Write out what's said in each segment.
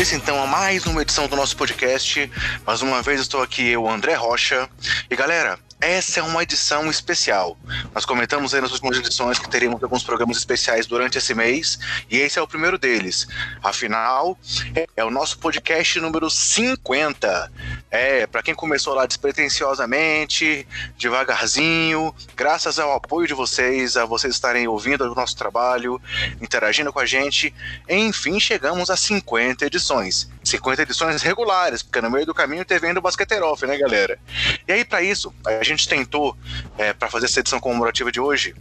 Início então a mais uma edição do nosso podcast. Mais uma vez estou aqui, eu, André Rocha. E galera, essa é uma edição especial. Nós comentamos aí nas últimas edições que teríamos alguns programas especiais durante esse mês, e esse é o primeiro deles. Afinal, é o nosso podcast número 50. É, para quem começou lá despretensiosamente, devagarzinho, graças ao apoio de vocês, a vocês estarem ouvindo o nosso trabalho, interagindo com a gente, enfim, chegamos a 50 edições. 50 edições regulares, porque no meio do caminho teve ainda o Basqueteiro Off, né, galera? E aí, para isso, a gente tentou, é, para fazer essa edição comemorativa de hoje,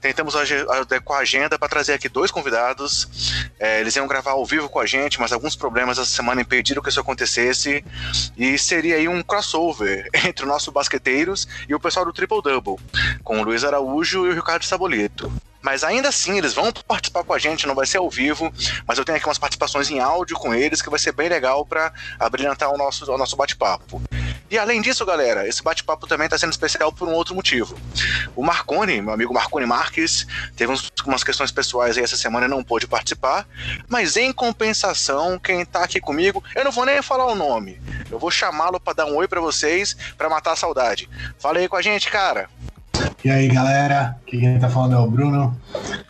tentamos adequar a agenda para trazer aqui dois convidados. É, eles iam gravar ao vivo com a gente, mas alguns problemas essa semana impediram que isso acontecesse. E seria aí um crossover entre o nosso Basqueteiros e o pessoal do Triple Double, com o Luiz Araújo e o Ricardo Sabolito. Mas ainda assim, eles vão participar com a gente, não vai ser ao vivo, mas eu tenho aqui umas participações em áudio com eles que vai ser bem legal para abrilhantar o nosso, o nosso bate-papo. E além disso, galera, esse bate-papo também está sendo especial por um outro motivo. O Marconi, meu amigo Marconi Marques, teve uns, umas questões pessoais aí essa semana e não pôde participar, mas em compensação, quem está aqui comigo, eu não vou nem falar o nome, eu vou chamá-lo para dar um oi para vocês, para matar a saudade. Fala aí com a gente, cara. E aí, galera, aqui quem tá falando é o Bruno.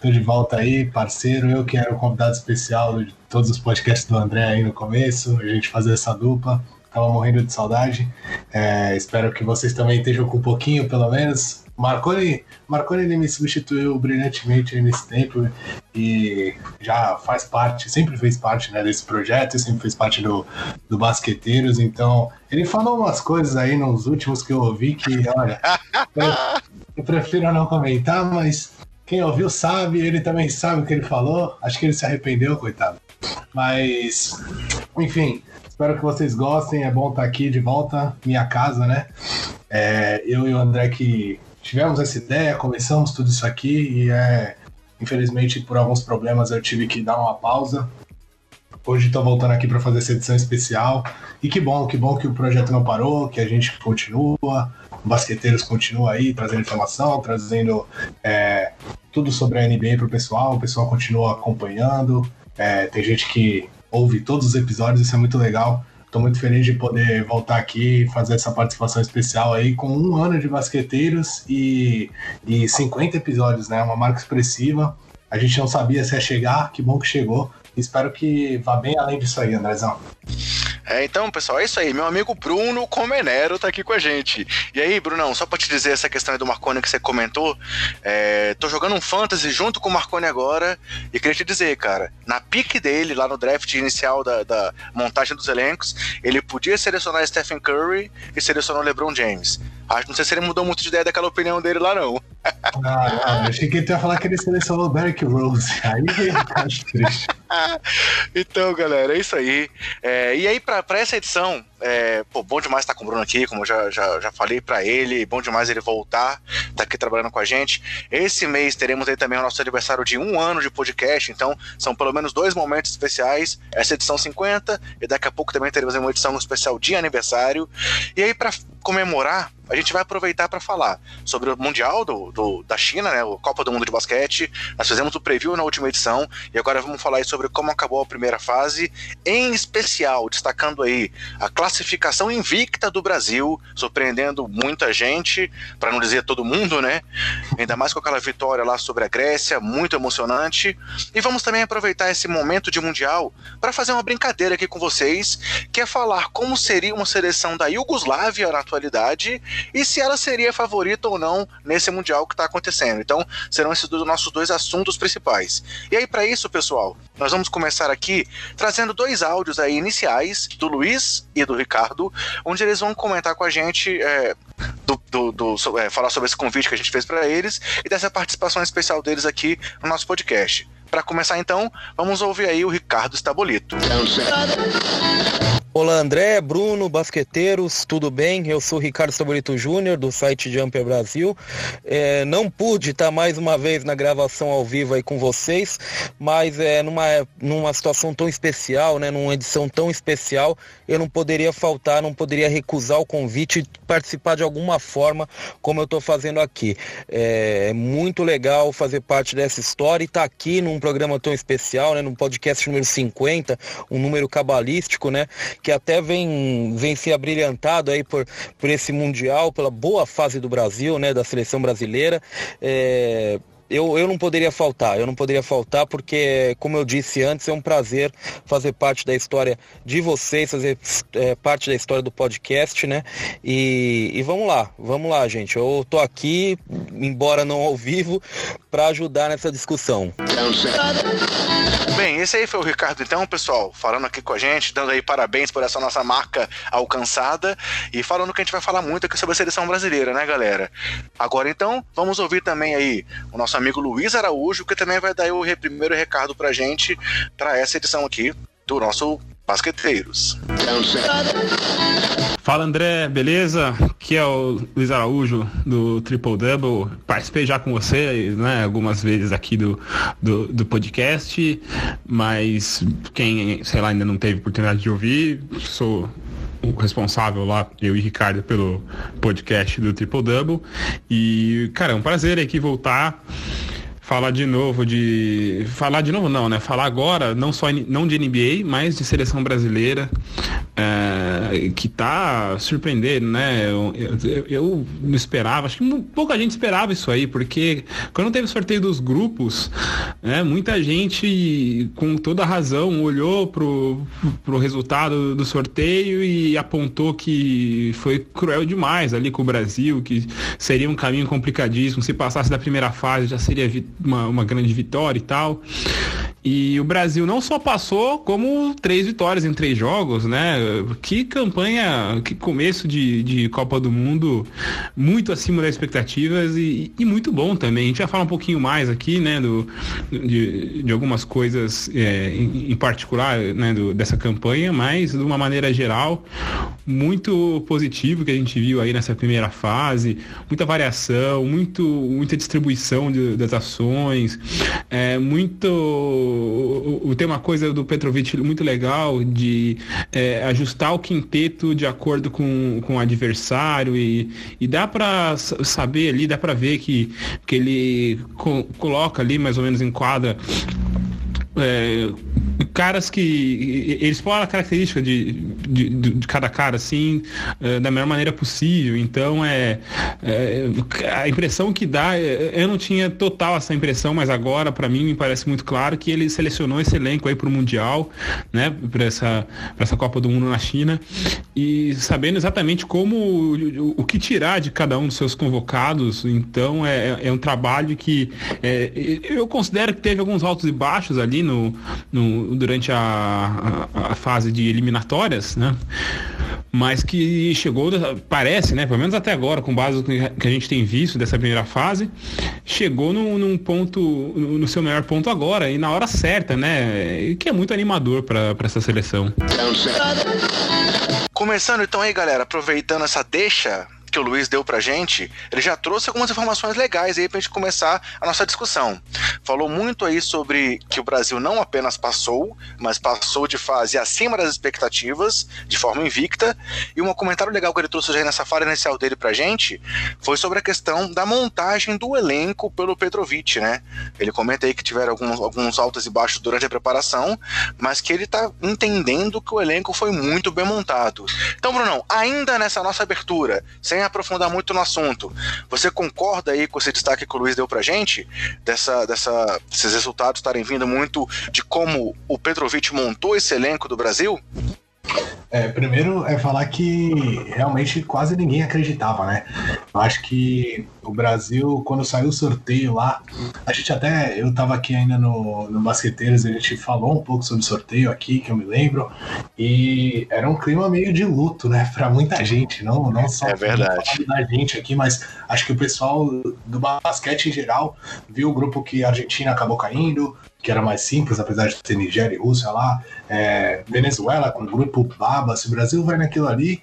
Tô de volta aí, parceiro. Eu que era o convidado especial de todos os podcasts do André aí no começo, a gente fazer essa dupla. Tava morrendo de saudade. É, espero que vocês também estejam com um pouquinho, pelo menos. Marconi, Marconi ele me substituiu brilhantemente nesse tempo e já faz parte, sempre fez parte né, desse projeto, sempre fez parte do, do Basqueteiros. Então, ele falou umas coisas aí nos últimos que eu ouvi que, olha, eu prefiro não comentar, mas quem ouviu sabe, ele também sabe o que ele falou. Acho que ele se arrependeu, coitado. Mas, enfim, espero que vocês gostem. É bom estar aqui de volta, minha casa, né? É, eu e o André que tivemos essa ideia, começamos tudo isso aqui e é, infelizmente por alguns problemas eu tive que dar uma pausa. Hoje estou voltando aqui para fazer essa edição especial. E que bom, que bom que o projeto não parou, que a gente continua, Basqueteiros continua aí trazendo informação, trazendo é, tudo sobre a NBA para o pessoal, o pessoal continua acompanhando. É, tem gente que ouve todos os episódios, isso é muito legal. Estou muito feliz de poder voltar aqui e fazer essa participação especial aí com um ano de basqueteiros e, e 50 episódios, né? Uma marca expressiva. A gente não sabia se ia chegar, que bom que chegou. Espero que vá bem além disso aí, Andrezão. É, então, pessoal, é isso aí. Meu amigo Bruno Comenero tá aqui com a gente. E aí, Brunão, só pra te dizer essa questão aí do Marconi que você comentou, é, tô jogando um fantasy junto com o Marconi agora e queria te dizer, cara, na pique dele, lá no draft inicial da, da montagem dos elencos, ele podia selecionar Stephen Curry e selecionou LeBron James. Acho, não sei se ele mudou muito de ideia daquela opinião dele lá, não. Ah, não, achei que ele ia falar que ele selecionou o Derrick Rose. Aí acho triste. então, galera, é isso aí. É, e aí, pra, pra essa edição, é, pô, bom demais estar com o Bruno aqui, como eu já, já, já falei para ele, bom demais ele voltar, tá aqui trabalhando com a gente. Esse mês teremos aí também o nosso aniversário de um ano de podcast, então são pelo menos dois momentos especiais, essa edição 50, e daqui a pouco também teremos uma edição especial de aniversário. E aí, para comemorar, a gente vai aproveitar para falar sobre o Mundial do, do, da China, né, o Copa do Mundo de Basquete. Nós fizemos o preview na última edição e agora vamos falar sobre como acabou a primeira fase, em especial destacando aí a classificação invicta do Brasil, surpreendendo muita gente, para não dizer todo mundo, né? Ainda mais com aquela vitória lá sobre a Grécia, muito emocionante. E vamos também aproveitar esse momento de Mundial para fazer uma brincadeira aqui com vocês, que é falar como seria uma seleção da Iugoslávia na atualidade e se ela seria favorita ou não nesse Mundial que está acontecendo. Então, serão esses dois, nossos dois assuntos principais. E aí, para isso, pessoal, nós vamos começar aqui trazendo dois áudios aí iniciais do Luiz e do Ricardo, onde eles vão comentar com a gente. É, do, do, do é, falar sobre esse convite que a gente fez para eles e dessa participação especial deles aqui no nosso podcast. Para começar, então, vamos ouvir aí o Ricardo Estabolito. Olá André, Bruno, basqueteiros, tudo bem? Eu sou Ricardo Saborito Júnior, do site Jumper Brasil. É, não pude estar mais uma vez na gravação ao vivo aí com vocês, mas é, numa, numa situação tão especial, né, numa edição tão especial, eu não poderia faltar, não poderia recusar o convite e participar de alguma forma, como eu estou fazendo aqui. É, é muito legal fazer parte dessa história e estar tá aqui num programa tão especial, né, num podcast número 50, um número cabalístico, né? Que até vem, vem se abrilhantado aí por, por esse Mundial, pela boa fase do Brasil, né, da seleção brasileira. É, eu, eu não poderia faltar, eu não poderia faltar porque, como eu disse antes, é um prazer fazer parte da história de vocês, fazer é, parte da história do podcast, né? E, e vamos lá, vamos lá, gente. Eu tô aqui, embora não ao vivo, para ajudar nessa discussão. Bem, esse aí foi o Ricardo, então, pessoal, falando aqui com a gente, dando aí parabéns por essa nossa marca alcançada e falando que a gente vai falar muito aqui sobre a seleção brasileira, né, galera? Agora, então, vamos ouvir também aí o nosso amigo Luiz Araújo, que também vai dar o primeiro recado pra gente para essa edição aqui do nosso Basqueteiros. Fala André, beleza? Aqui é o Luiz Araújo do Triple Double. Participei já com você, né, algumas vezes aqui do, do, do, podcast, mas quem, sei lá, ainda não teve oportunidade de ouvir, sou responsável lá, eu e Ricardo, pelo podcast do Triple Double. E, cara, é um prazer aqui voltar falar de novo de falar de novo não né? Falar agora não só não de NBA mas de seleção brasileira é, que tá surpreendendo né? Eu, eu, eu, não esperava acho que pouca gente esperava isso aí porque quando teve o sorteio dos grupos né, muita gente com toda razão olhou pro, pro resultado do sorteio e apontou que foi cruel demais ali com o Brasil que seria um caminho complicadíssimo. Se passasse da primeira fase já seria uma, uma grande vitória e tal. E o Brasil não só passou, como três vitórias em três jogos, né? Que campanha, que começo de, de Copa do Mundo muito acima das expectativas e, e, muito bom também. A gente vai falar um pouquinho mais aqui, né, do, de, de algumas coisas é, em, em, particular né, do, dessa campanha, mas de uma maneira geral, muito positivo que a gente viu aí nessa primeira fase, muita variação, muito, muita distribuição de, das ações, é, muito tem uma coisa do Petrovic muito legal de é, ajustar o quinteto de acordo com, com o adversário e, e dá para saber ali, dá para ver que, que ele co coloca ali mais ou menos enquadra é, caras que eles falam a característica de, de, de, cada cara assim é, da melhor maneira possível. Então é, é, a impressão que dá é, eu não tinha total essa impressão mas agora para mim me parece muito claro que ele selecionou esse elenco aí para o mundial né para essa para essa Copa do Mundo na China. E sabendo exatamente como o, o, que tirar de cada um dos seus convocados então é, é um trabalho que é, eu considero que teve alguns altos e baixos ali no, no durante a, a, a, fase de eliminatórias, né? Mas que chegou, parece, né? Pelo menos até agora, com base no que a gente tem visto dessa primeira fase, chegou num, num ponto, no seu melhor ponto agora e na hora certa, né? Que é muito animador para essa seleção. Começando então aí, galera, aproveitando essa deixa que o Luiz deu pra gente, ele já trouxe algumas informações legais aí pra gente começar a nossa discussão. Falou muito aí sobre que o Brasil não apenas passou, mas passou de fase acima das expectativas, de forma invicta. E um comentário legal que ele trouxe já nessa fala inicial dele pra gente foi sobre a questão da montagem do elenco pelo Petrovic, né? Ele comenta aí que tiveram alguns, alguns altos e baixos durante a preparação, mas que ele tá entendendo que o elenco foi muito bem montado. Então, Brunão, ainda nessa nossa abertura, sem aprofundar muito no assunto, você concorda aí com esse destaque que o Luiz deu pra gente? Dessa, dessa, esses resultados estarem vindo muito de como o Petrovic montou esse elenco do Brasil? É, primeiro é falar que realmente quase ninguém acreditava, né? Eu acho que o Brasil, quando saiu o sorteio lá, a gente até, eu tava aqui ainda no, no Basqueteiros, a gente falou um pouco sobre o sorteio aqui, que eu me lembro, e era um clima meio de luto, né, pra muita gente, não, não só é verdade. da gente aqui, mas acho que o pessoal do basquete em geral viu o grupo que a Argentina acabou caindo, que era mais simples, apesar de ter Nigéria e Rússia lá, é, Venezuela com o grupo Baba, se o Brasil vai naquilo ali,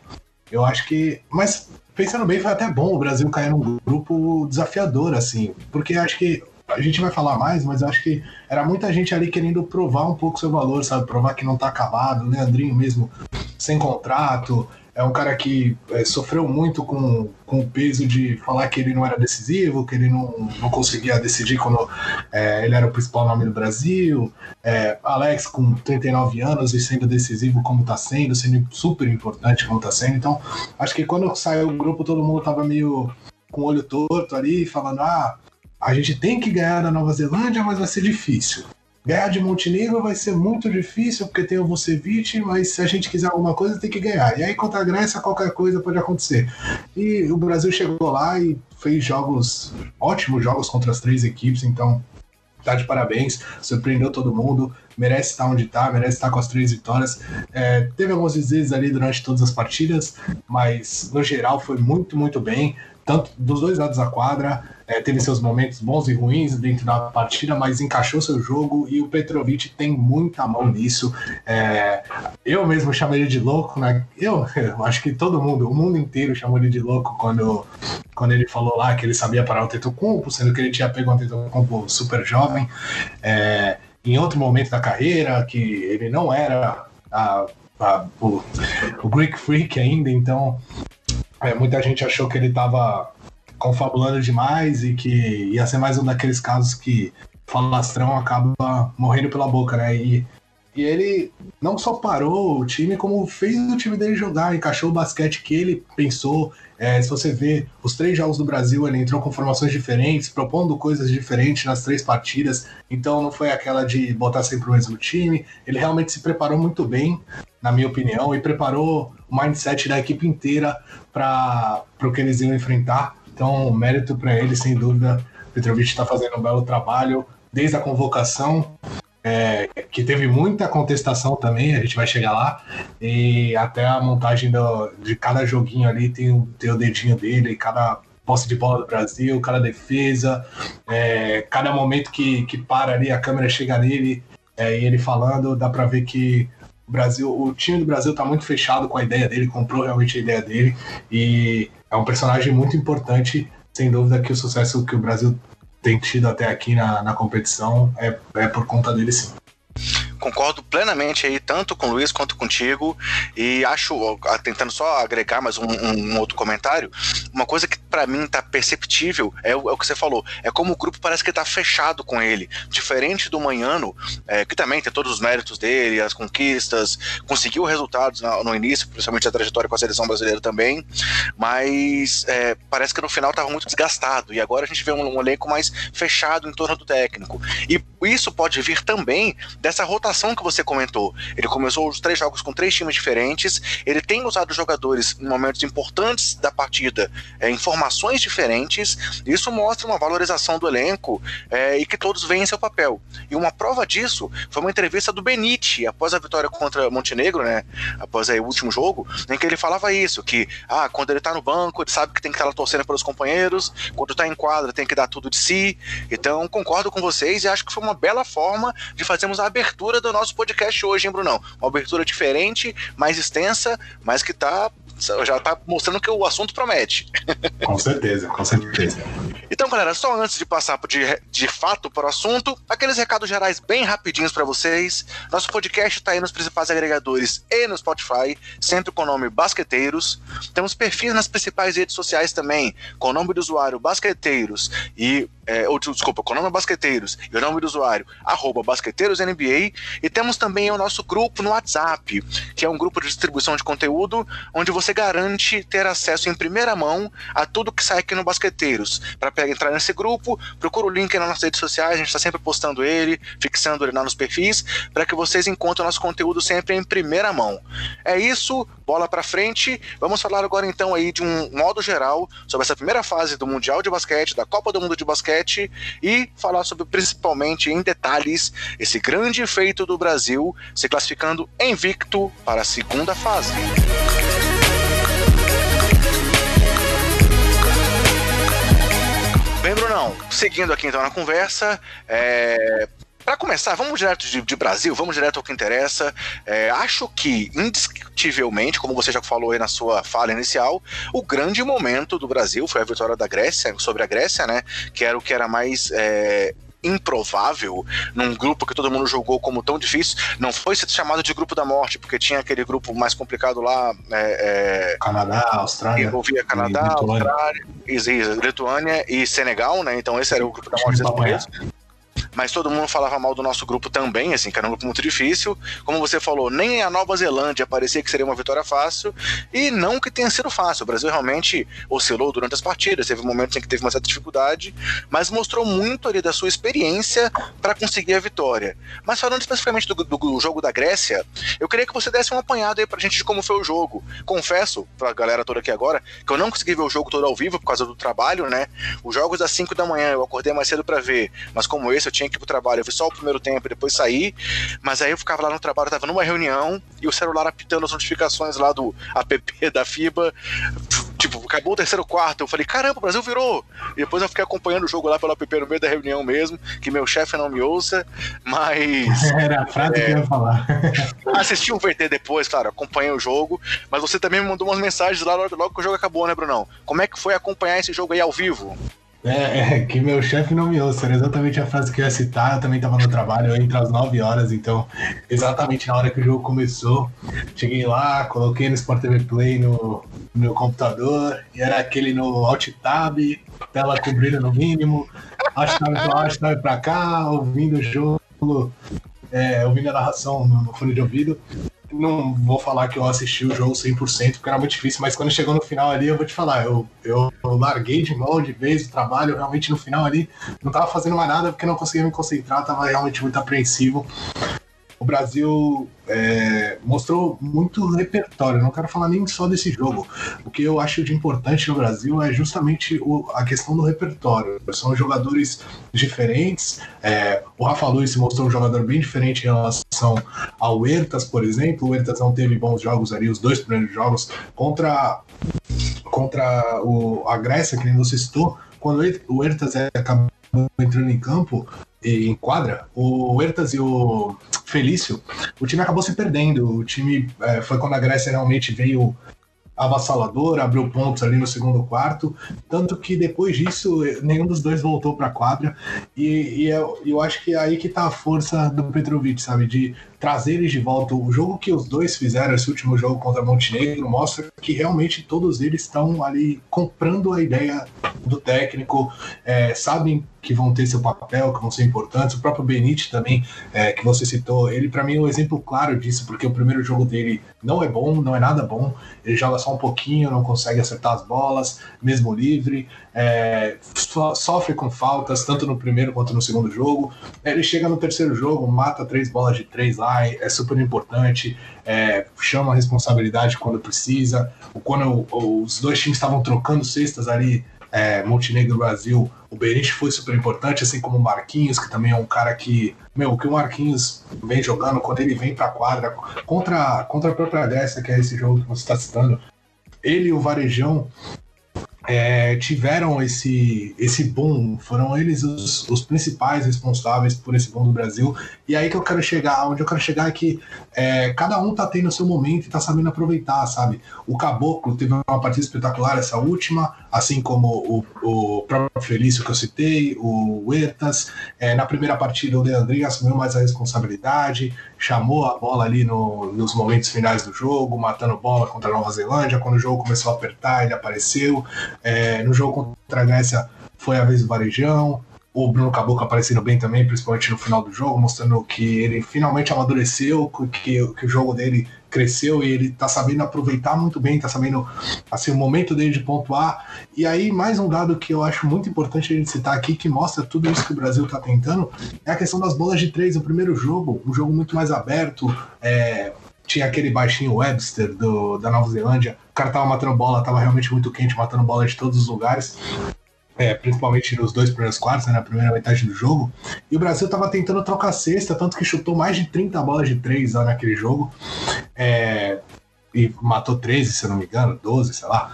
eu acho que. Mas pensando bem, foi até bom o Brasil cair num grupo desafiador, assim, porque acho que a gente vai falar mais, mas acho que era muita gente ali querendo provar um pouco seu valor, sabe? Provar que não tá acabado, Leandrinho mesmo sem contrato, é um cara que é, sofreu muito com, com o peso de falar que ele não era decisivo, que ele não, não conseguia decidir quando é, ele era o principal nome do Brasil. É, Alex, com 39 anos e sendo decisivo como está sendo, sendo super importante como está sendo. Então, acho que quando saiu o grupo, todo mundo estava meio com o olho torto ali, falando: ah, a gente tem que ganhar da Nova Zelândia, mas vai ser difícil. Ganhar de Montenegro vai ser muito difícil, porque tem o Vucevic, mas se a gente quiser alguma coisa, tem que ganhar. E aí, contra a Grécia, qualquer coisa pode acontecer. E o Brasil chegou lá e fez jogos, ótimos jogos contra as três equipes, então tá de parabéns, surpreendeu todo mundo, merece estar onde está, merece estar com as três vitórias. É, teve alguns deslizes ali durante todas as partidas, mas no geral foi muito, muito bem tanto dos dois lados da quadra, é, teve seus momentos bons e ruins dentro da partida, mas encaixou seu jogo e o Petrovic tem muita mão nisso. É, eu mesmo chamei ele de louco, né? Eu, eu, acho que todo mundo, o mundo inteiro chamou ele de louco quando, quando ele falou lá que ele sabia parar o Tetocumpo, sendo que ele tinha pego um Tetocumpo super jovem, é, em outro momento da carreira, que ele não era a, a, o, o Greek Freak ainda, então é, muita gente achou que ele estava confabulando demais e que ia ser mais um daqueles casos que falastrão acaba morrendo pela boca, né? E, e ele não só parou o time, como fez o time dele jogar, encaixou o basquete que ele pensou. É, se você vê os três jogos do Brasil, ele entrou com formações diferentes, propondo coisas diferentes nas três partidas. Então não foi aquela de botar sempre o mesmo time. Ele realmente se preparou muito bem, na minha opinião, e preparou o mindset da equipe inteira para o que eles iam enfrentar. Então, mérito para ele, sem dúvida. Petrovic está fazendo um belo trabalho desde a convocação, é, que teve muita contestação também, a gente vai chegar lá, e até a montagem do, de cada joguinho ali tem, tem o dedinho dele, cada posse de bola do Brasil, cada defesa, é, cada momento que, que para ali, a câmera chega nele é, e ele falando, dá para ver que o Brasil, o time do Brasil está muito fechado com a ideia dele, comprou realmente a ideia dele e é um personagem muito importante, sem dúvida que o sucesso que o Brasil tem tido até aqui na, na competição é, é por conta dele sim concordo plenamente aí, tanto com o Luiz quanto contigo, e acho, tentando só agregar mais um, um outro comentário, uma coisa que para mim tá perceptível é o, é o, que você falou, é como o grupo parece que tá fechado com ele, diferente do Manhano, é, que também tem todos os méritos dele, as conquistas, conseguiu resultados no, no início, principalmente a trajetória com a seleção brasileira também, mas é, parece que no final tava muito desgastado, e agora a gente vê um, um elenco mais fechado em torno do técnico, e isso pode vir também dessa rotação rotação que você comentou. Ele começou os três jogos com três times diferentes, ele tem usado jogadores em momentos importantes da partida é, em formações diferentes, isso mostra uma valorização do elenco é, e que todos veem seu papel. E uma prova disso foi uma entrevista do Benite após a vitória contra Montenegro, né? Após aí, o último jogo, em que ele falava isso: que ah, quando ele tá no banco, ele sabe que tem que estar lá torcendo pelos companheiros, quando tá em quadra, tem que dar tudo de si. Então, concordo com vocês e acho que foi uma bela forma de fazermos a abertura do nosso podcast hoje, hein, Brunão? Uma abertura diferente, mais extensa, mas que tá já tá mostrando que o assunto promete. Com certeza, com certeza. Então, galera, só antes de passar de, de fato para o assunto, aqueles recados gerais bem rapidinhos para vocês. Nosso podcast está aí nos principais agregadores e no Spotify, sempre com o nome Basqueteiros. Temos perfis nas principais redes sociais também, com o nome do usuário Basqueteiros e é, ou desculpa, com o nome Basqueteiros e o nome do usuário, arroba BasqueteirosNBA, e temos também o nosso grupo no WhatsApp, que é um grupo de distribuição de conteúdo, onde você garante ter acesso em primeira mão a tudo que sai aqui no Basqueteiros. Para entrar nesse grupo, procura o link nas nossas redes sociais, a gente está sempre postando ele, fixando ele lá nos perfis, para que vocês encontrem nosso conteúdo sempre em primeira mão. É isso, bola para frente. Vamos falar agora então aí de um modo geral sobre essa primeira fase do Mundial de Basquete, da Copa do Mundo de Basquete e falar sobre principalmente em detalhes esse grande feito do Brasil se classificando invicto para a segunda fase. Bem, Brunão, seguindo aqui então na conversa, é, para começar, vamos direto de, de, Brasil, vamos direto ao que interessa. É, acho que, indiscutivelmente, como você já falou aí na sua fala inicial, o grande momento do Brasil foi a vitória da Grécia, sobre a Grécia, né? Que era o que era mais. É, improvável num grupo que todo mundo julgou como tão difícil. Não foi chamado de grupo da morte, porque tinha aquele grupo mais complicado lá. É, é, Canadá, Austrália. Envolvia Canadá, Austrália, Lituânia e Senegal, né? Então esse era o grupo da morte mas todo mundo falava mal do nosso grupo também, assim, que era um grupo muito difícil. Como você falou, nem a Nova Zelândia parecia que seria uma vitória fácil, e não que tenha sido fácil. O Brasil realmente oscilou durante as partidas, teve momentos em que teve uma certa dificuldade, mas mostrou muito ali da sua experiência para conseguir a vitória. Mas falando especificamente do, do, jogo da Grécia, eu queria que você desse um apanhado aí pra gente de como foi o jogo. Confesso pra galera toda aqui agora que eu não consegui ver o jogo todo ao vivo por causa do trabalho, né? Os jogos às 5 da manhã eu acordei mais cedo para ver, mas como esse eu tinha que ir pro trabalho. Eu vi só o primeiro tempo e depois saí. Mas aí eu ficava lá no trabalho, tava numa reunião e o celular apitando as notificações lá do app da FIBA. Tipo, acabou o terceiro quarto. Eu falei, caramba, o Brasil virou. E depois eu fiquei acompanhando o jogo lá pelo app no meio da reunião mesmo, que meu chefe não me ouça. Mas. Era a frase é, que eu ia falar. assisti o VT depois, claro, acompanhei o jogo. Mas você também me mandou umas mensagens lá logo, logo que o jogo acabou, né, Brunão? Como é que foi acompanhar esse jogo aí ao vivo? É, é, que meu chefe não me ouça, era exatamente a frase que eu ia citar. Eu também estava no trabalho, eu entro às 9 horas, então, exatamente na hora que o jogo começou, cheguei lá, coloquei no Sport TV Play no, no meu computador, e era aquele no Alt Tab, tela com brilho no mínimo, Alt Tab pra lá, Alt Tab pra cá, ouvindo o jogo, é, ouvindo a narração no, no fone de ouvido não vou falar que eu assisti o jogo 100%, porque era muito difícil, mas quando chegou no final ali, eu vou te falar, eu, eu, larguei de mão de vez o trabalho, realmente no final ali não tava fazendo mais nada porque não conseguia me concentrar, tava realmente muito apreensivo o Brasil é, mostrou muito repertório. não quero falar nem só desse jogo. O que eu acho de importante no Brasil é justamente o, a questão do repertório. São jogadores diferentes. É, o Rafa Luiz se mostrou um jogador bem diferente em relação ao Huertas, por exemplo. O Huertas não teve bons jogos ali, os dois primeiros jogos contra contra o, a Grécia, que nem você citou. Quando o Huertas acabou entrando em campo, em quadra, o Huertas e o Felício, o time acabou se perdendo. O time é, foi quando a Grécia realmente veio avassalador, abriu pontos ali no segundo quarto, tanto que depois disso nenhum dos dois voltou para a quadra. E, e eu, eu, acho que é aí que está a força do Petrovic, sabe, de trazer eles de volta. O jogo que os dois fizeram, esse último jogo contra Montenegro, mostra que realmente todos eles estão ali comprando a ideia do técnico, é, sabem que vão ter seu papel, que vão ser importantes. O próprio Benite também, é, que você citou, ele para mim é um exemplo claro disso, porque o primeiro jogo dele não é bom, não é nada bom. Ele joga só um pouquinho, não consegue acertar as bolas, mesmo livre, é, so, sofre com faltas, tanto no primeiro quanto no segundo jogo. Ele chega no terceiro jogo, mata três bolas de três lá, é super importante, é, chama a responsabilidade quando precisa. Quando os dois times estavam trocando cestas ali é, Montenegro Brasil, o Benite foi super importante, assim como o Marquinhos, que também é um cara que, meu, que o Marquinhos vem jogando quando ele vem pra quadra contra, contra a própria Grécia, que é esse jogo que você está citando, ele e o Varejão é, tiveram esse, esse boom, foram eles os, os, principais responsáveis por esse boom do Brasil. E aí que eu quero chegar, onde eu quero chegar é que é, cada um tá tendo seu momento e tá sabendo aproveitar, sabe? O Caboclo teve uma partida espetacular essa última, assim como o, o próprio Felício que eu citei, o Huertas. É, na primeira partida o Leandrinho assumiu mais a responsabilidade, chamou a bola ali no, nos momentos finais do jogo, matando bola contra a Nova Zelândia. Quando o jogo começou a apertar, ele apareceu. É, no jogo contra a Grécia foi a vez do Varejão. O Bruno Caboclo aparecendo bem também, principalmente no final do jogo, mostrando que ele finalmente amadureceu, que, que o jogo dele cresceu e ele tá sabendo aproveitar muito bem, tá sabendo assim o momento dele de pontuar. E aí mais um dado que eu acho muito importante a gente citar aqui que mostra tudo isso que o Brasil tá tentando é a questão das bolas de três. O primeiro jogo, um jogo muito mais aberto, é, tinha aquele baixinho Webster do, da Nova Zelândia, o cara tava matando bola, tava realmente muito quente, matando bola de todos os lugares. É, principalmente nos dois primeiros quartos, né, na primeira metade do jogo. E o Brasil estava tentando trocar cesta, tanto que chutou mais de 30 bolas de três lá naquele jogo. É, e matou 13, se eu não me engano, 12, sei lá.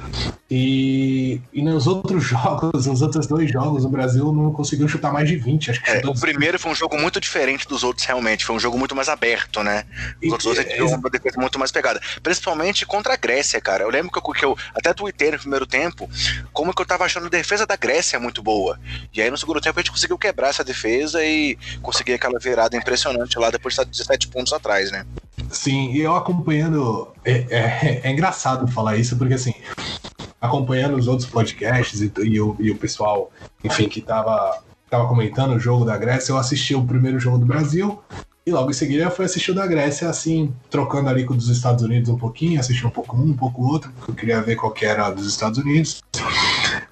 E, e nos outros jogos, nos outros dois jogos, o Brasil não conseguiu chutar mais de 20. Acho que é, o primeiro foi um jogo muito diferente dos outros, realmente. Foi um jogo muito mais aberto, né? Os e, outros dois é, uma defesa muito mais pegada. Principalmente contra a Grécia, cara. Eu lembro que eu, que eu até tuitei no primeiro tempo como que eu tava achando a defesa da Grécia muito boa. E aí no segundo tempo a gente conseguiu quebrar essa defesa e conseguir aquela virada impressionante lá depois de estar 17 pontos atrás, né? Sim, e eu acompanhando. É, é, é, engraçado falar isso, porque assim, acompanhando os outros podcasts e, e, o, e o pessoal, enfim, que tava, tava comentando o jogo da Grécia, eu assisti o primeiro jogo do Brasil. E logo em seguida eu fui assistir o da Grécia, assim, trocando ali com os Estados Unidos um pouquinho, assisti um pouco um, um pouco outro, porque eu queria ver qual que era dos Estados Unidos.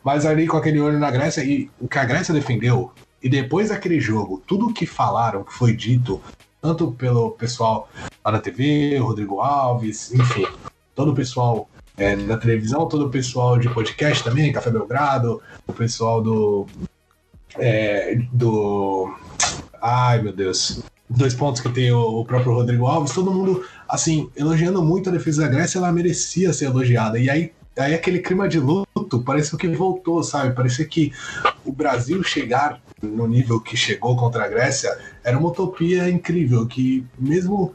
Mas ali com aquele olho na Grécia, e o que a Grécia defendeu, e depois daquele jogo, tudo o que falaram, que foi dito, tanto pelo pessoal lá na TV, Rodrigo Alves, enfim, todo o pessoal é, da televisão, todo o pessoal de podcast também, Café Belgrado, o pessoal do. É, do. Ai meu Deus. Dois pontos que tem o, próprio Rodrigo Alves, todo mundo, assim, elogiando muito a defesa da Grécia, ela merecia ser elogiada. E aí aí aquele clima de luto pareceu que voltou, sabe? Parecia que o Brasil chegar no nível que chegou contra a Grécia era uma utopia incrível que mesmo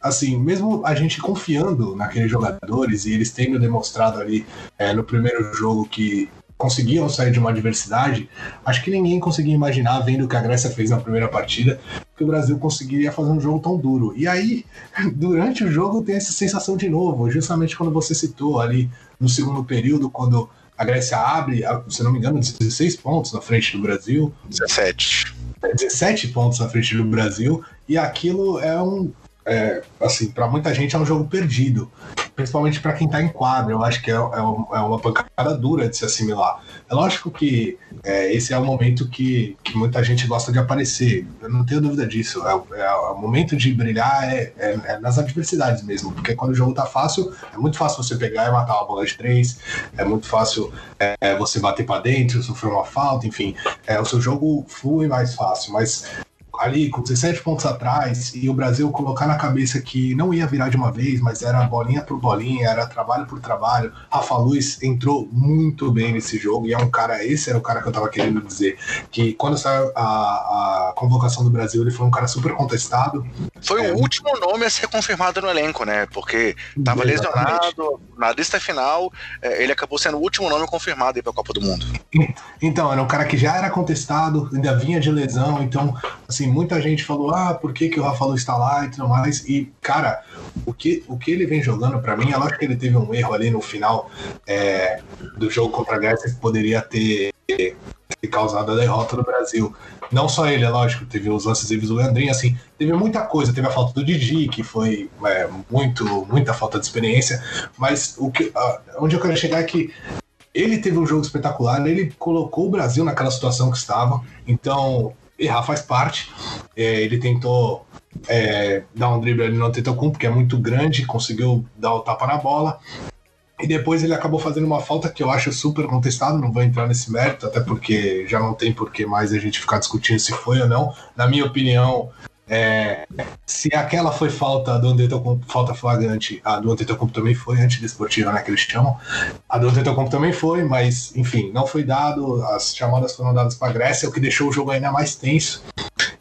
assim mesmo a gente confiando naqueles jogadores e eles tendo demonstrado ali é, no primeiro jogo que conseguiam sair de uma adversidade, acho que ninguém conseguia imaginar, vendo o que a Grécia fez na primeira partida, que o Brasil conseguiria fazer um jogo tão duro. E aí, durante o jogo, tem essa sensação de novo, justamente quando você citou ali no segundo período, quando a Grécia abre, se não me engano, 16 pontos na frente do Brasil. 17. 17 pontos na frente do Brasil, e aquilo é um, é, assim, para muita gente é um jogo perdido, principalmente para quem tá em quadra. Eu acho que é, é, é, uma pancada dura de se assimilar. É lógico que é, esse é o momento que, que muita gente gosta de aparecer, eu não tenho dúvida disso. É, é o momento de brilhar é, é, nas adversidades mesmo, porque quando o jogo tá fácil, é muito fácil você pegar e matar uma bola de três, é muito fácil você bater para dentro, sofrer uma falta, enfim, o seu jogo flui mais fácil, mas ali com 17 pontos atrás e o Brasil colocar na cabeça que não ia virar de uma vez, mas era bolinha por bolinha, era trabalho por trabalho. Rafa Luiz entrou muito bem nesse jogo e é um cara, esse era o cara que eu tava querendo dizer, que quando saiu a, a convocação do Brasil, ele foi um cara super contestado. Foi é, o último nome a ser confirmado no elenco, né? Porque tava lesionado, na lista final, é, ele acabou sendo o último nome confirmado aí pra Copa do Mundo. Então, era um cara que já era contestado, ainda vinha de lesão, então, assim, assim, muita gente falou, ah, por que, que o Rafa Lu está lá e tudo mais. E, cara, o que, o que ele vem jogando para mim, é lógico que ele teve um erro ali no final é, do jogo contra a Grécia que poderia ter, ter, causado a derrota do Brasil. Não só ele, é lógico, teve os lances livres do Leandrinho, assim, teve muita coisa. Teve a falta do Didi, que foi é, muito, muita falta de experiência. Mas o que, onde eu quero chegar é que ele teve um jogo espetacular, ele colocou o Brasil naquela situação que estava. Então, errar faz parte. É, ele tentou é, dar um drible ali no Antetokounmpo, que é muito grande, conseguiu dar o tapa na bola. E depois ele acabou fazendo uma falta que eu acho super contestado, não vou entrar nesse mérito, até porque já não tem por que mais a gente ficar discutindo se foi ou não. Na minha opinião, é, se aquela foi falta do Antetokounmpo, falta flagrante, a do Antetokounmpo também foi, antidesportiva, né, que eles chamam. A do Antetokounmpo também foi, mas, enfim, não foi dado, as chamadas foram dadas para a Grécia, o que deixou o jogo ainda mais tenso.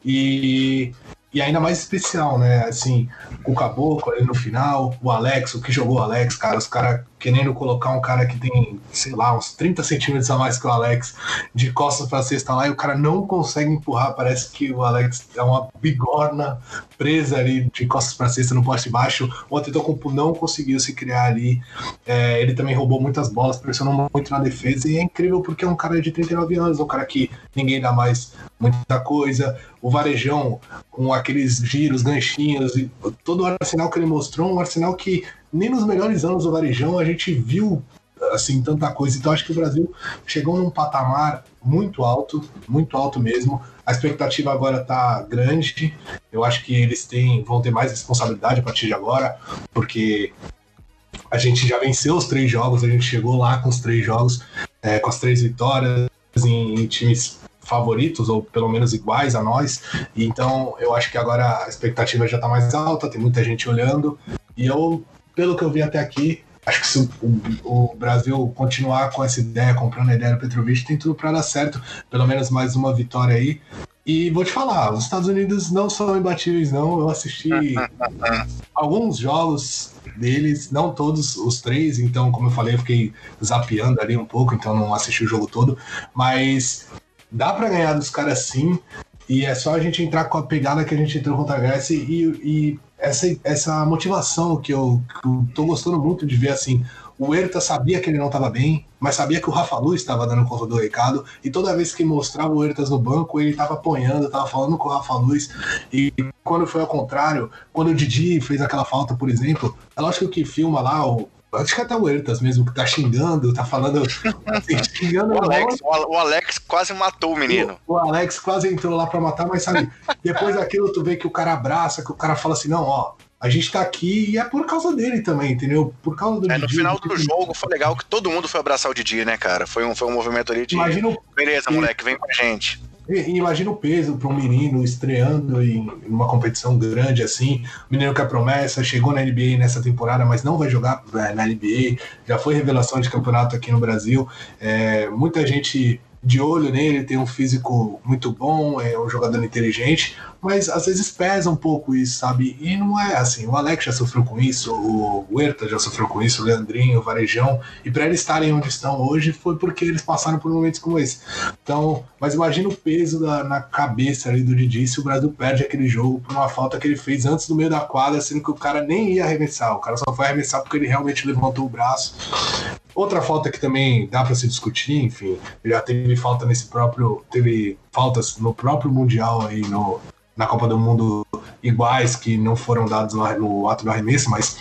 E e ainda mais especial, né? Assim, o Caboclo ali no final, o Alex, o que jogou o Alex, cara, os caras querendo colocar um cara que tem, sei lá, uns 30 centímetros a mais que o Alex, de costas pra cesta lá, e o cara não consegue empurrar, parece que o Alex é uma bigorna presa ali de costas pra cesta no poste baixo. O Antetokounmpo não conseguiu se criar ali, é, ele também roubou muitas bolas, pressionou muito na defesa, e é incrível porque é um cara de 39 anos, um cara que ninguém dá mais muita coisa. O Varejão, com aqueles giros, ganchinhos, e todo o arsenal que ele mostrou, um arsenal que nem nos melhores anos do Varejão a gente viu assim tanta coisa. Então acho que o Brasil chegou num patamar muito alto, muito alto mesmo. A expectativa agora está grande. Eu acho que eles têm, vão ter mais responsabilidade a partir de agora, porque a gente já venceu os três jogos, a gente chegou lá com os três jogos, é, com as três vitórias em, em times favoritos, ou pelo menos iguais a nós. Então eu acho que agora a expectativa já está mais alta, tem muita gente olhando. E eu pelo que eu vi até aqui, acho que se o, o, Brasil continuar com essa ideia, comprando a ideia do Petrovic, tem tudo para dar certo. Pelo menos mais uma vitória aí. E vou te falar, os Estados Unidos não são imbatíveis, não. Eu assisti alguns jogos deles, não todos os três, então, como eu falei, eu fiquei zapeando ali um pouco, então não assisti o jogo todo. Mas dá para ganhar dos caras sim. E é só a gente entrar com a pegada que a gente entrou contra a Grécia e, e essa, essa motivação que eu, que eu tô gostando muito de ver assim. O Herta sabia que ele não estava bem, mas sabia que o Rafa Luiz estava dando conta do recado, e toda vez que mostrava o Hertas no banco, ele estava apoiando, estava falando com o Rafa Luiz. E quando foi ao contrário, quando o Didi fez aquela falta, por exemplo, é lógico que filma lá o, Acho que até o Ertas mesmo, que tá xingando, tá falando. Assim, xingando o, Alex, o, Alex quase matou o menino. O, o, Alex quase entrou lá pra matar, mas sabe, depois daquilo tu vê que o cara abraça, que o cara fala assim: não, ó, a gente tá aqui e é por causa dele também, entendeu? Por causa do é, No final do jogo foi legal que todo mundo foi abraçar o Didi, né, cara? Foi um, foi um movimento ali de. Imagina Beleza, moleque, vem com a gente. Imagina o peso para um menino estreando em uma competição grande assim. O menino que é promessa, chegou na NBA nessa temporada, mas não vai jogar é, na NBA. Já foi revelação de campeonato aqui no Brasil. É, muita gente de olho nele, tem um físico muito bom, é um jogador inteligente, mas às vezes pesa um pouco isso, sabe? E não é assim. O Alex já sofreu com isso, o Huerta já sofreu com isso, o Leandrinho, o Varejão, e para eles estarem onde estão hoje foi porque eles passaram por momentos como esse. Então, mas imagina o peso da, na cabeça ali do Didi se o Brasil perde aquele jogo por uma falta que ele fez antes do meio da quadra, sendo que o cara nem ia arremessar, o cara só foi arremessar porque ele realmente levantou o braço. Outra falta que também dá para se discutir, enfim, já teve falta nesse próprio, teve faltas no próprio mundial aí no, na Copa do Mundo iguais que não foram dados no, no ato do arremesso, mas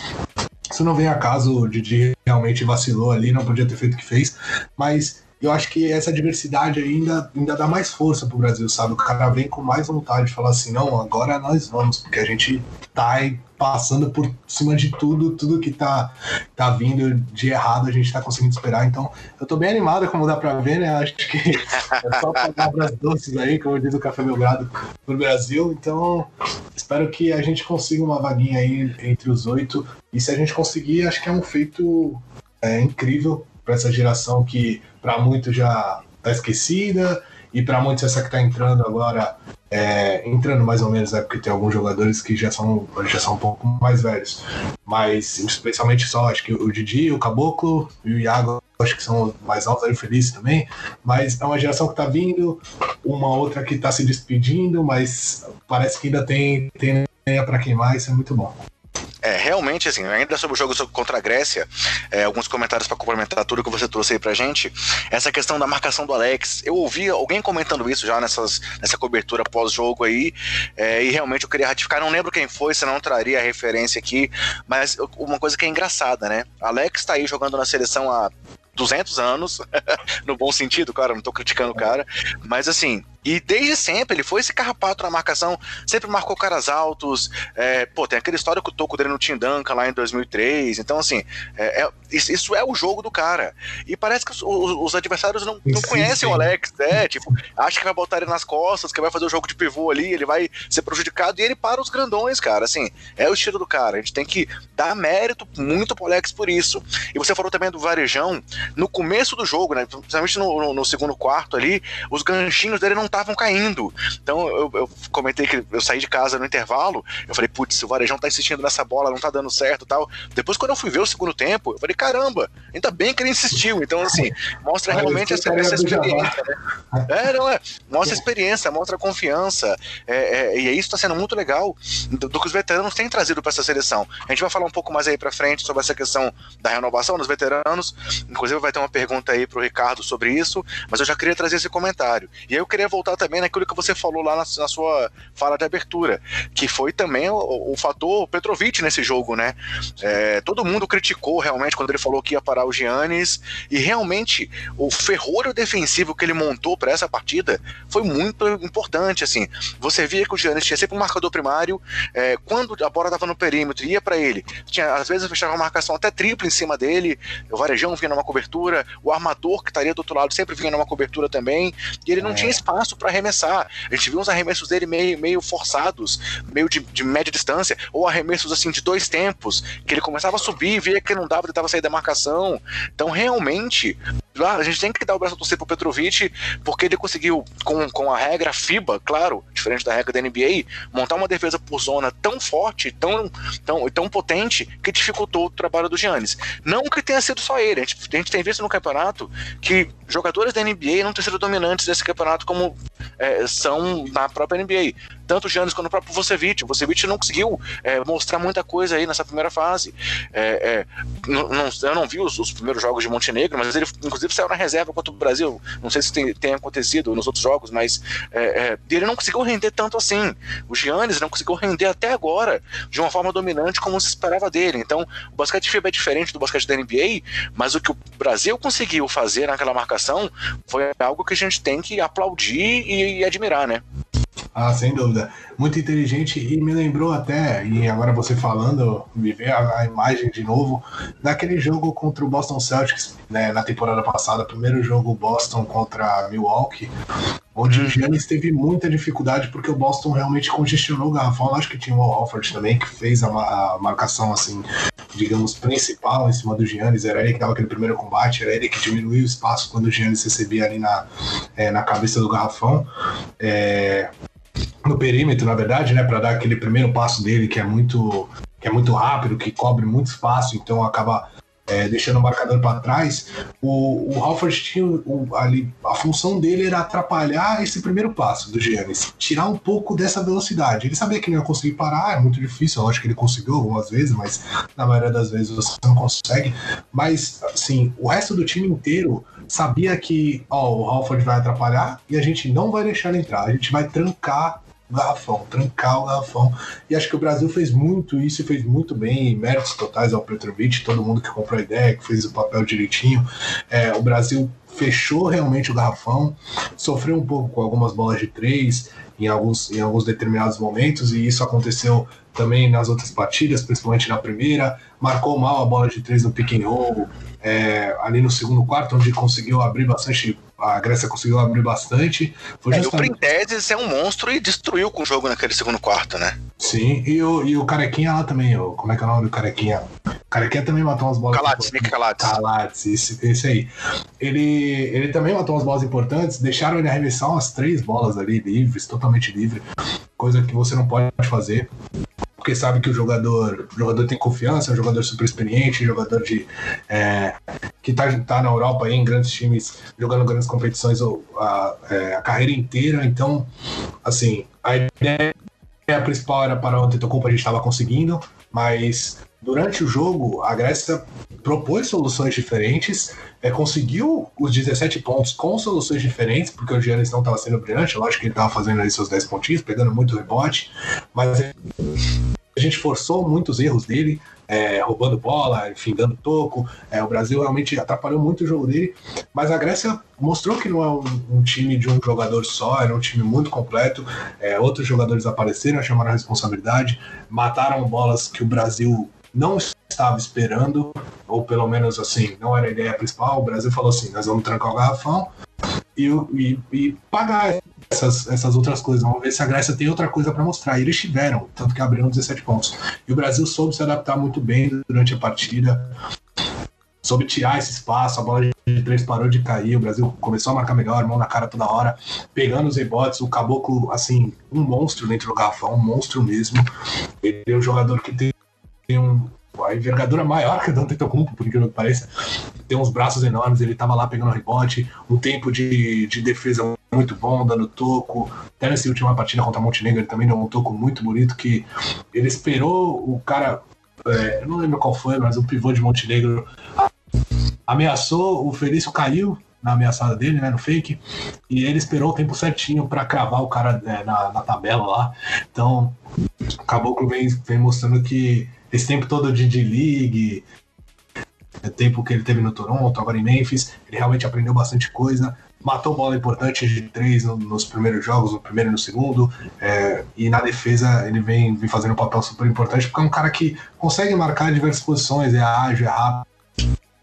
isso não vem a caso, o Didi realmente vacilou ali, não podia ter feito o que fez, mas eu acho que essa diversidade ainda, ainda dá mais força pro Brasil, sabe? O cara vem com mais vontade de falar assim, não, agora nós vamos, porque a gente tá passando por cima de tudo, tudo que tá, tá vindo de errado, a gente tá conseguindo esperar. Então, eu tô bem animado, como dá pra ver, né? Acho que é só palavras doces aí, como diz o Café Belgrado, pro Brasil. Então, espero que a gente consiga uma vaguinha aí entre os oito. E se a gente conseguir, acho que é um feito é, incrível para essa geração que para muitos já está esquecida e para muitos essa que está entrando agora é, entrando mais ou menos, é porque tem alguns jogadores que já são, já são um pouco mais velhos. Mas especialmente só, acho que o Didi, o Caboclo e o Iago, acho que são mais altos, aí Feliz também. Mas é uma geração que está vindo, uma outra que está se despedindo, mas parece que ainda tem, tem para queimar, isso é muito bom. É, realmente, assim, ainda sobre o jogo contra a Grécia, é, alguns comentários para complementar tudo que você trouxe aí pra gente. Essa questão da marcação do Alex, eu ouvi alguém comentando isso já nessas, nessa cobertura pós-jogo aí, é, e realmente eu queria ratificar, não lembro quem foi, senão traria a referência aqui, mas uma coisa que é engraçada, né? Alex tá aí jogando na seleção há 200 anos, no bom sentido, cara, não tô criticando o cara, mas assim, e desde sempre ele foi esse carrapato na marcação, sempre marcou caras altos. É, pô, tem aquela história que o toco dele no Tindanka lá em 2003. Então, assim, é, é, isso é o jogo do cara. E parece que os, os adversários não, não conhecem o Alex, né? Tipo, acha que vai botar ele nas costas, que vai fazer o jogo de pivô ali, ele vai ser prejudicado e ele para os grandões, cara. Assim, é o estilo do cara. A gente tem que dar mérito muito pro Alex por isso. E você falou também do Varejão. No começo do jogo, né? Principalmente no, no, no segundo quarto ali, os ganchinhos dele não estavam caindo. Então eu, eu, comentei que eu saí de casa no intervalo, eu falei, putz, o Varejão tá insistindo nessa bola, não tá dando certo tal. Depois, quando eu fui ver o segundo tempo, eu falei, caramba, ainda bem que ele insistiu. Então, assim, mostra realmente essa, essa experiência, né? É, não é. Mostra experiência, mostra confiança. É, é, e isso tá sendo muito legal do, do que os veteranos têm trazido para essa seleção. A gente vai falar um pouco mais aí para frente sobre essa questão da renovação dos veteranos. Inclusive, vai ter uma pergunta aí pro Ricardo sobre isso, mas eu já queria trazer esse comentário. E aí eu queria voltar voltar também naquilo que você falou lá na, na sua fala de abertura, que foi também o, o fator Petrovic nesse jogo, né? É, todo mundo criticou realmente quando ele falou que ia parar o Giannis, e realmente o ferrolho defensivo que ele montou para essa partida foi muito importante, assim. Você via que o Giannis tinha sempre um marcador primário, é, quando a bola estava no perímetro, ia para ele, tinha, às vezes fechava uma marcação até tripla em cima dele, o Varejão vinha numa cobertura, o armador que estaria do outro lado sempre vinha numa cobertura também, e ele não é. tinha espaço para arremessar. A gente viu uns arremessos dele meio, meio forçados, meio de, de média distância, ou arremessos assim de dois tempos, que ele começava a subir, via que não dava, tentava sair da marcação. Então, realmente, a gente tem que dar o braço a torcer pro Petrovic, porque ele conseguiu, com, com a regra FIBA, claro, diferente da regra da NBA, montar uma defesa por zona tão forte, tão, tão, tão potente, que dificultou o trabalho do Giannis. Não que tenha sido só ele, a gente, a gente tem visto no campeonato que jogadores da NBA não têm sido dominantes nesse campeonato como é, são na própria NBA. Tanto o Giannis quanto o próprio Vucevic. O Vucevic não conseguiu é, mostrar muita coisa aí nessa primeira fase. É, é não, eu não vi os, os, primeiros jogos de Montenegro, mas ele inclusive saiu na reserva contra o Brasil. Não sei se tem, tem acontecido nos outros jogos, mas é, é, ele não conseguiu render tanto assim. O Giannis não conseguiu render até agora de uma forma dominante como se esperava dele. Então, o basquete FIBA é diferente do basquete da NBA, mas o que o Brasil conseguiu fazer naquela marcação foi algo que a gente tem que aplaudir e, e admirar, né? Ah, sem dúvida. Muito inteligente e me lembrou até, e agora você falando, me veio a, a, imagem de novo, daquele jogo contra o Boston Celtics, né, na temporada passada, primeiro jogo Boston contra Milwaukee, onde o Giannis teve muita dificuldade porque o Boston realmente congestionou o garrafão. Acho que tinha o Al Alford também, que fez a, a, marcação, assim, digamos, principal em cima do Giannis. Era ele que dava aquele primeiro combate, era ele que diminuía o espaço quando o Giannis recebia ali na, é, na cabeça do garrafão. É, no perímetro, na verdade, né, para dar aquele primeiro passo dele que é muito que é muito rápido, que cobre muito espaço, então acaba é, deixando o marcador para trás. O, o Halford tinha o, ali a função dele era atrapalhar esse primeiro passo do Giannis, tirar um pouco dessa velocidade. Ele sabia que não ia conseguir parar, é muito difícil. Eu acho que ele conseguiu algumas vezes, mas na maioria das vezes você não consegue. Mas assim, o resto do time inteiro sabia que ó, o Halford vai atrapalhar e a gente não vai deixar ele entrar. A gente vai trancar garrafão, trancar o garrafão. E acho que o Brasil fez muito isso e fez muito bem, méritos totais ao Petrovic, todo mundo que comprou a ideia, que fez o papel direitinho. É, o Brasil fechou realmente o garrafão, sofreu um pouco com algumas bolas de três em alguns, em alguns determinados momentos, e isso aconteceu também nas outras partidas, principalmente na primeira. Marcou mal a bola de três no pick and roll, é, ali no segundo quarto, onde conseguiu abrir bastante a Grécia conseguiu abrir bastante. Foi é, justamente... O Printezes é um monstro e destruiu com o jogo naquele segundo quarto, né? Sim, e o, e o Carequinha lá também, o, como é que é o nome do Carequinha? O Carequinha também matou umas bolas. Calates, Nick Calates. Calates, esse, esse aí. Ele, ele também matou umas bolas importantes, deixaram ele arremessar umas três bolas ali livres, totalmente livre, coisa que você não pode fazer porque sabe que o jogador, o jogador tem confiança, é um jogador super experiente, jogador de é, que está tá na Europa aí, em grandes times, jogando grandes competições a, é, a carreira inteira. Então, assim, a ideia principal era para o Antetokounmpo a gente estava conseguindo, mas durante o jogo a Grécia propôs soluções diferentes, é, conseguiu os 17 pontos com soluções diferentes, porque o Giannis não estava sendo brilhante, lógico que ele estava fazendo ali seus 10 pontinhos, pegando muito rebote, mas a gente forçou muitos erros dele, é, roubando bola, enfim, dando toco. É, o Brasil realmente atrapalhou muito o jogo dele, mas a Grécia mostrou que não é um, um time de um jogador só, era um time muito completo. É, outros jogadores apareceram, chamaram a responsabilidade, mataram bolas que o Brasil não estava esperando, ou pelo menos assim, não era a ideia principal. O Brasil falou assim: nós vamos trancar o garrafão e, e, e pagar essas, essas outras coisas. Vamos ver se a Grécia tem outra coisa para mostrar. E eles tiveram, tanto que abriram 17 pontos. E o Brasil soube se adaptar muito bem durante a partida, soube tirar esse espaço, a bola de três parou de cair, o Brasil começou a marcar melhor, mão na cara toda hora, pegando os rebotes, o Caboclo, assim, um monstro dentro do garrafão, um monstro mesmo. Ele é um jogador que tem, tem um, a envergadura maior que o Dante Tocumpo, por incrível que pareça. Tem uns braços enormes, ele tava lá pegando rebote, um tempo de, de defesa muito bom, dando toco. Até nessa última partida contra Montenegro, ele também deu um toco muito bonito, que ele esperou o cara, é, eu não lembro qual foi, mas o pivô de Montenegro ameaçou, o Felício caiu na ameaçada dele, né, no fake, e ele esperou o tempo certinho para cravar o cara é, na, na tabela lá. Então, o Caboclo vem, mostrando que esse tempo todo de D-League, é tempo que ele teve no Toronto, agora em Memphis, ele realmente aprendeu bastante coisa, matou bola importante de três no, nos primeiros jogos, no primeiro e no segundo, é, e na defesa ele vem, vem fazendo um papel super importante, porque é um cara que consegue marcar diversas posições, é ágil, é rápido,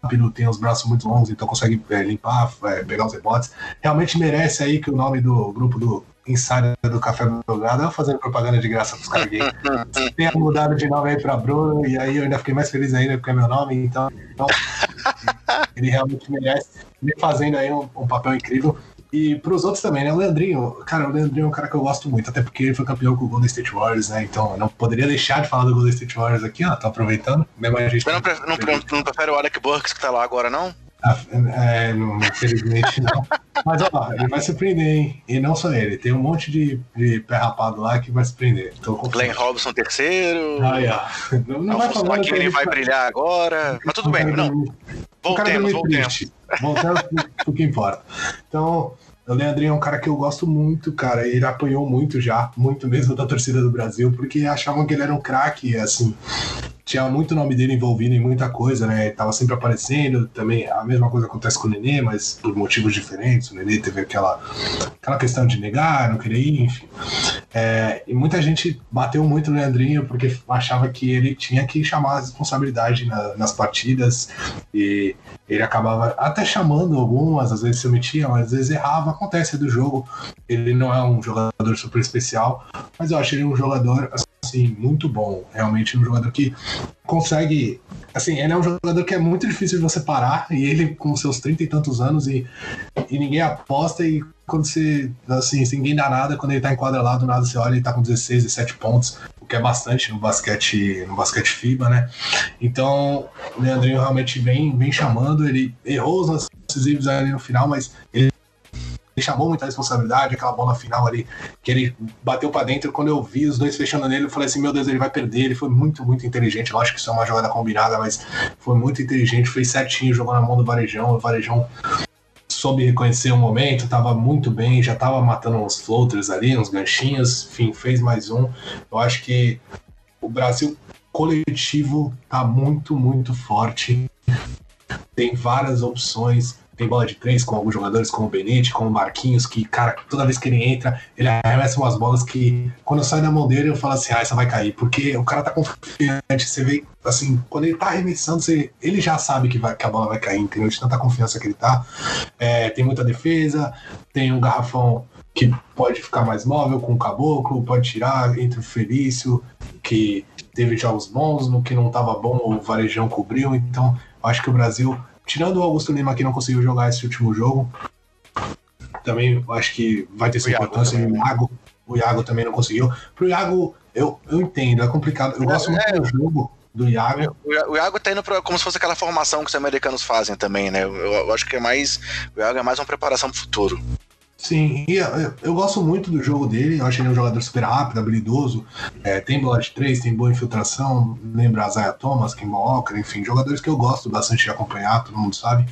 rápido, tem os braços muito longos, então consegue é, limpar, é, pegar os rebotes. Realmente merece aí que o nome do grupo do Insider do Café Belgrado, eu fazendo propaganda de graça pros caras gays. Tenha mudado de nome aí pra Bruno, e aí eu ainda fiquei mais feliz ainda porque é meu nome, então, então ele realmente merece. Ele fazendo aí um, um papel incrível. E pros outros também, né? O Leandrinho, cara, o Leandrinho é um cara que eu gosto muito, até porque ele foi campeão com o Golden State Warriors, né? Então eu não poderia deixar de falar do Golden State Warriors aqui, ó, tô aproveitando. Mesmo a gente. Mas não, pre não, não, não prefere o Alec Burks que tá lá agora, não? Ah, é, não, infelizmente não. Mas ó, ele vai surpreender, hein? E não só ele, tem um monte de, de pé rapado lá que vai surpreender. Glenn Robson terceiro. Ah, yeah. Não, não vai falar que ele vai brilhar agora. Mas tudo bem, não. Voltemos, voltemos. Voltemos pro que importa. Então, o Leandrinho é um cara que eu gosto muito, cara. Ele apanhou muito já, muito mesmo da torcida do Brasil, porque achavam que ele era um craque, assim. Tinha muito nome dele envolvido em muita coisa, né? Ele tava sempre aparecendo. Também a mesma coisa acontece com o Nenê, mas por motivos diferentes. O Nenê teve aquela, aquela questão de negar, não querer ir, enfim. É, e muita gente bateu muito no Leandrinho porque achava que ele tinha que chamar a responsabilidade na, nas partidas e ele acabava até chamando algumas, às vezes se omitia, mas às vezes errava, acontece do jogo. Ele não é um jogador super especial, mas eu acho ele um jogador assim muito bom, realmente um jogador que consegue, assim, ele é um jogador que é muito difícil de você parar e ele com seus trinta e tantos anos e, e ninguém aposta e quando você, assim, ninguém dá nada, quando ele tá em quadra lá, do nada você olha e tá com 16, 17 pontos, o que é bastante no basquete, no basquete FIBA, né? Então, o Leandrinho realmente vem, vem chamando, ele errou os lances decisivos ali no final, mas ele ele chamou muita responsabilidade, aquela bola final ali, que ele bateu para dentro. Quando eu vi os dois fechando nele, eu falei assim: meu Deus, ele vai perder. Ele foi muito, muito inteligente. Lógico que isso é uma jogada combinada, mas foi muito inteligente, fez certinho, jogou na mão do Varejão. O Varejão soube reconhecer o momento, estava muito bem, já estava matando uns floaters ali, uns ganchinhos, enfim, fez mais um. Eu acho que o Brasil coletivo tá muito, muito forte. Tem várias opções tem bola de três com alguns jogadores, como o Benite, como o Marquinhos, que, cara, toda vez que ele entra, ele arremessa umas bolas que, quando sai da mão dele, eu falo assim, ah, essa vai cair, porque o cara tá confiante, você vê, assim, quando ele tá arremessando, você, ele já sabe que, vai, que a bola vai cair, entendeu? De tanta confiança que ele tá. É, tem muita defesa, tem um garrafão que pode ficar mais móvel com o Caboclo, pode tirar entre o Felício, que teve jogos bons, no que não tava bom o Varejão cobriu, então acho que o Brasil tirando o Augusto Lima que não conseguiu jogar esse último jogo, também acho que vai ter sua importância. o Iago, o Iago também não conseguiu. Pro Iago, eu, eu entendo, é complicado. Eu gosto muito é. do jogo do Iago. O, Iago tá indo pra, como se fosse aquela formação que os americanos fazem também, né? Eu, eu acho que é mais. O Iago é mais uma preparação pro futuro. Sim, e eu, gosto muito do jogo dele, eu acho ele um jogador super rápido, habilidoso, é, tem bola de três, tem boa infiltração, lembra Zaya Thomas, Kim Walker, enfim, jogadores que eu gosto bastante de acompanhar, todo mundo sabe.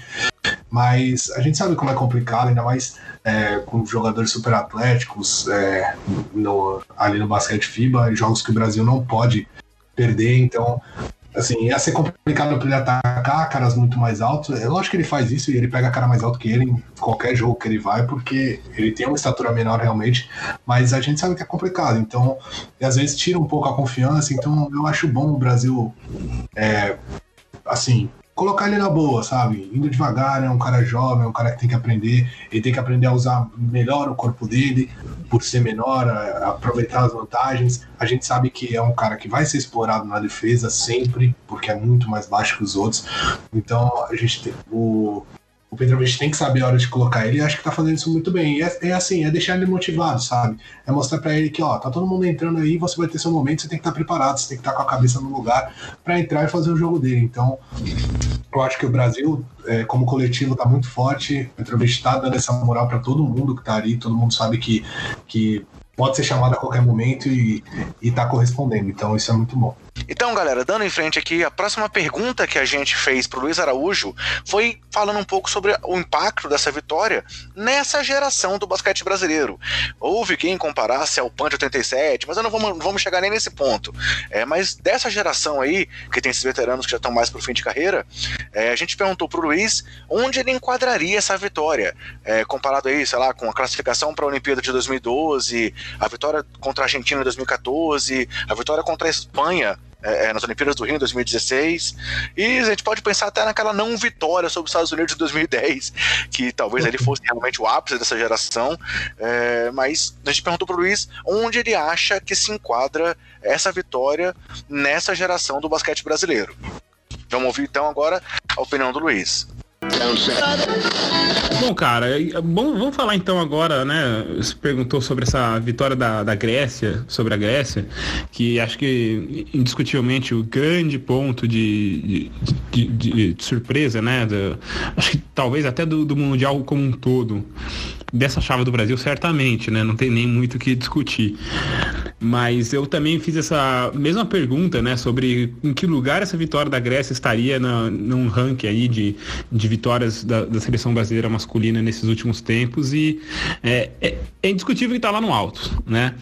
Mas a gente sabe como é complicado, ainda mais é, com jogadores super atléticos é, no, ali no basquete FIBA, jogos que o Brasil não pode perder, então assim, ia ser complicado para ele atacar caras muito mais altos. É lógico que ele faz isso e ele pega cara mais alto que ele em qualquer jogo que ele vai, porque ele tem uma estatura menor realmente, mas a gente sabe que é complicado. Então, às vezes tira um pouco a confiança. Então, eu acho bom o Brasil, é, assim, colocar ele na boa, sabe? Indo devagar, é um cara jovem, é um cara que tem que aprender, ele tem que aprender a usar melhor o corpo dele, por ser menor, aproveitar as vantagens. A gente sabe que é um cara que vai ser explorado na defesa sempre, porque é muito mais baixo que os outros. Então a gente tem, o, o Petrovic tem que saber a hora de colocar ele e acho que tá fazendo isso muito bem. E é, é assim, é deixar ele motivado, sabe? É mostrar para ele que, ó, tá todo mundo entrando aí, você vai ter seu momento, você tem que estar tá preparado, você tem que estar tá com a cabeça no lugar para entrar e fazer o jogo dele. Então, eu acho que o Brasil, é, como coletivo, tá muito forte. O Petrovic tá dando essa moral para todo mundo que tá ali, todo mundo sabe que, que pode ser chamado a qualquer momento e, e tá correspondendo. Então, isso é muito bom. Então, galera, dando em frente aqui, a próxima pergunta que a gente fez pro Luiz Araújo foi falando um pouco sobre o impacto dessa vitória nessa geração do basquete brasileiro. Houve quem comparasse ao Punch 87, mas eu não vamos, vamos chegar nem nesse ponto. É, mas dessa geração aí, que tem esses veteranos que já estão mais pro fim de carreira, é, a gente perguntou pro Luiz onde ele enquadraria essa vitória, é, comparado aí, sei lá, com a classificação para a Olimpíada de 2012, a vitória contra a Argentina em 2014, a vitória contra a Espanha é, nas Olimpíadas do Rio em 2016. E a gente pode pensar até naquela não vitória sobre os Estados Unidos em 2010, que talvez ele fosse realmente o ápice dessa geração. É, mas a gente perguntou para o Luiz onde ele acha que se enquadra essa vitória nessa geração do basquete brasileiro. Vamos ouvir então agora a opinião do Luiz. Bom, cara, bom, vamos falar então agora, né? Você perguntou sobre essa vitória da, da Grécia, sobre a Grécia, que acho que indiscutivelmente o grande ponto de, de, de, de surpresa, né? Do, acho que talvez até do, do Mundial como um todo dessa chave do Brasil, certamente, né? Não tem nem muito o que discutir. Mas eu também fiz essa mesma pergunta, né? Sobre em que lugar essa vitória da Grécia estaria na, num ranking aí de, de vitórias da, da seleção brasileira masculina nesses últimos tempos. E é, é, é indiscutível que está lá no alto, né?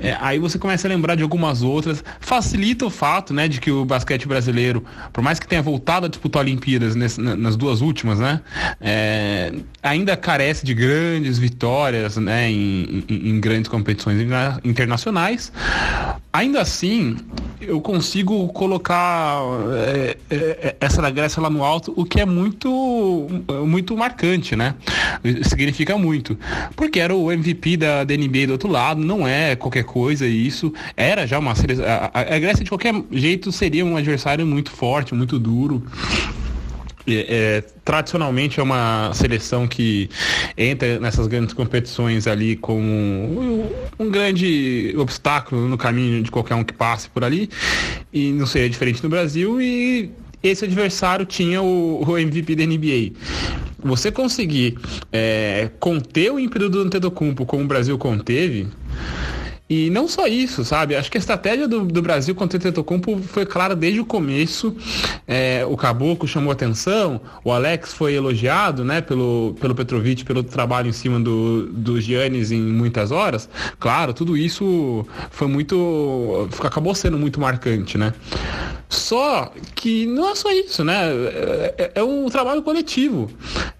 É, aí você começa a lembrar de algumas outras. Facilita o fato, né? De que o basquete brasileiro, por mais que tenha voltado a disputar Olimpíadas nesse, nas duas últimas, né? É, ainda carece de grandes grandes vitórias né, em, em, em grandes competições internacionais. Ainda assim, eu consigo colocar é, é, essa da Grécia lá no alto, o que é muito, muito marcante, né? Significa muito. Porque era o MVP da, da NBA do outro lado, não é qualquer coisa isso. Era já uma seleção. A, a Grécia, de qualquer jeito, seria um adversário muito forte, muito duro. É, é, tradicionalmente é uma seleção que entra nessas grandes competições ali como um, um, grande obstáculo no caminho de qualquer um que passe por ali e não seria diferente no Brasil e esse adversário tinha o, o MVP da NBA. Você conseguir é, conter o ímpeto do Antetokounmpo como o Brasil conteve e não só isso, sabe? Acho que a estratégia do, do Brasil contra o Tetocumpo foi clara desde o começo. É, o Caboclo chamou atenção, o Alex foi elogiado né, pelo, pelo Petrovic, pelo trabalho em cima do, do Giannis em muitas horas. Claro, tudo isso foi muito. acabou sendo muito marcante, né? Só que não é só isso, né? É, é um trabalho coletivo.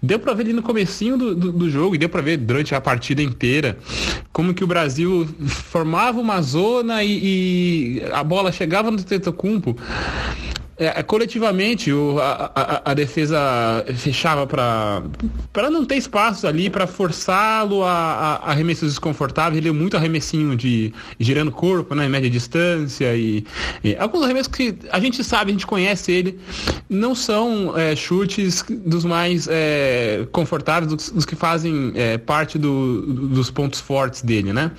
Deu para ver ali no comecinho do, do, do jogo e deu para ver durante a partida inteira como que o Brasil formava uma zona e, e a bola chegava no Tetocumpo é, é, coletivamente o, a, a, a, defesa fechava para não ter espaço ali para forçá-lo a, a, arremessos desconfortáveis. Ele é muito arremessinho de girando corpo, né, em média distância e, e, alguns arremessos que a gente sabe, a gente conhece ele, não são é, chutes dos mais é, confortáveis, dos, dos, que fazem é, parte do, dos pontos fortes dele, né?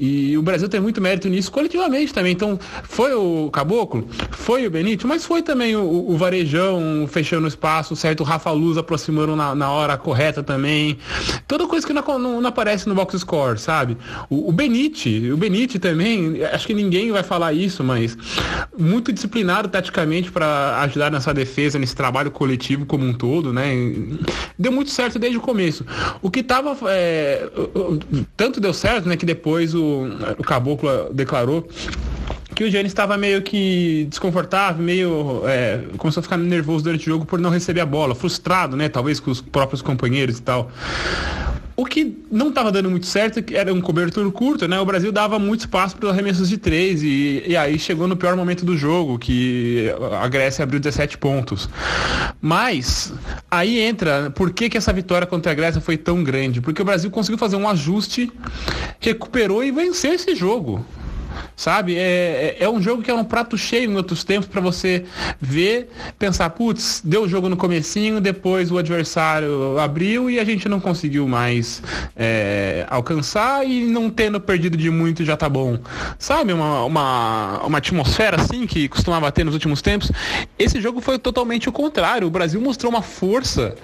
E o Brasil tem muito mérito nisso coletivamente também. Então, foi o Caboclo, foi o Benito, mas foi também o, o Varejão fechando o espaço, certo? O Rafa Luz aproximando na, na hora correta também. Toda coisa que não, não, não aparece no box score, sabe? O, o Benite, o Benite também, acho que ninguém vai falar isso, mas muito disciplinado taticamente para ajudar nessa defesa, nesse trabalho coletivo como um todo, né? Deu muito certo desde o começo. O que tava. É, tanto deu certo, né? Que depois o, o Caboclo declarou que o Giannis estava meio que desconfortável, meio. É, começou a ficar nervoso durante o jogo por não receber a bola, frustrado, né? Talvez com os próprios companheiros e tal. O que não estava dando muito certo era um cobertor curto, né? O Brasil dava muito espaço para os arremessos de três e, e aí chegou no pior momento do jogo, que a Grécia abriu 17 pontos. Mas aí entra, por que, que essa vitória contra a Grécia foi tão grande? Porque o Brasil conseguiu fazer um ajuste, recuperou e venceu esse jogo sabe? É, é, é um jogo que é um prato cheio em outros tempos para você ver, pensar, putz, deu o jogo no comecinho, depois o adversário abriu e a gente não conseguiu mais é, alcançar e não tendo perdido de muito já tá bom. Sabe? Uma, uma, uma atmosfera assim que costumava ter nos últimos tempos. Esse jogo foi totalmente o contrário. O Brasil mostrou uma força,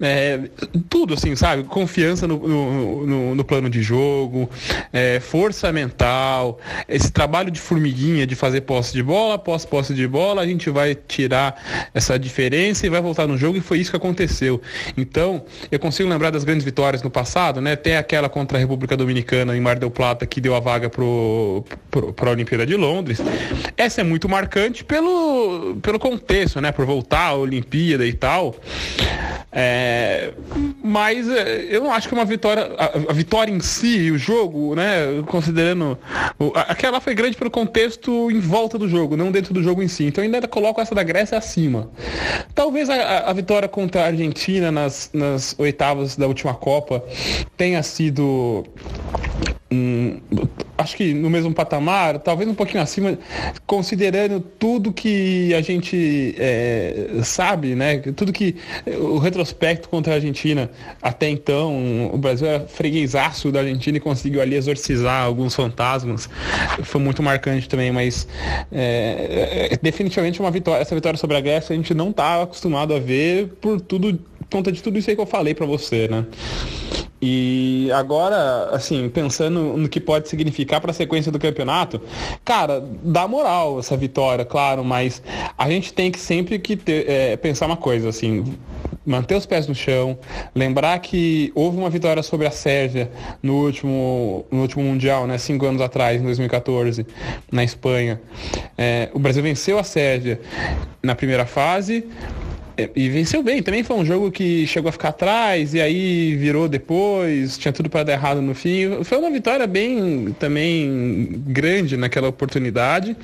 é, tudo assim, sabe? Confiança no, no, no, no plano de jogo, é, força mental, esse trabalho de formiguinha de fazer posse de bola, após posse de bola, a gente vai tirar essa diferença e vai voltar no jogo e foi isso que aconteceu. Então, eu consigo lembrar das grandes vitórias no passado, né? Até aquela contra a República Dominicana em Mar del Plata que deu a vaga para a Olimpíada de Londres. Essa é muito marcante pelo, pelo contexto, né? Por voltar à Olimpíada e tal. É, mas é, eu não acho que uma vitória, a, a, vitória em si, o jogo, né, considerando, aquela foi grande pelo contexto em volta do jogo, não dentro do jogo em si. Então eu ainda coloco essa da Grécia acima. Talvez a, a vitória contra a Argentina nas, nas oitavas da última Copa tenha sido um, acho que no mesmo patamar, talvez um pouquinho acima, considerando tudo que a gente é, sabe, né? Tudo que o retrospecto contra a Argentina até então, o Brasil era freguesaço da Argentina e conseguiu ali exorcizar alguns fantasmas. Foi muito marcante também, mas é, é, definitivamente uma vitória, essa vitória sobre a Grécia a gente não está acostumado a ver por tudo, conta de tudo isso aí que eu falei para você, né? E agora, assim, pensando no que pode significar para a sequência do campeonato, cara, dá moral essa vitória, claro, mas a gente tem que sempre que ter, é, pensar uma coisa, assim, manter os pés no chão, lembrar que houve uma vitória sobre a Sérvia no último, no último Mundial, né, cinco anos atrás, em 2014, na Espanha. É, o Brasil venceu a Sérvia na primeira fase, é, e venceu bem. Também foi um jogo que chegou a ficar atrás e aí virou depois, tinha tudo para dar errado no fim. Foi uma vitória bem também grande naquela oportunidade,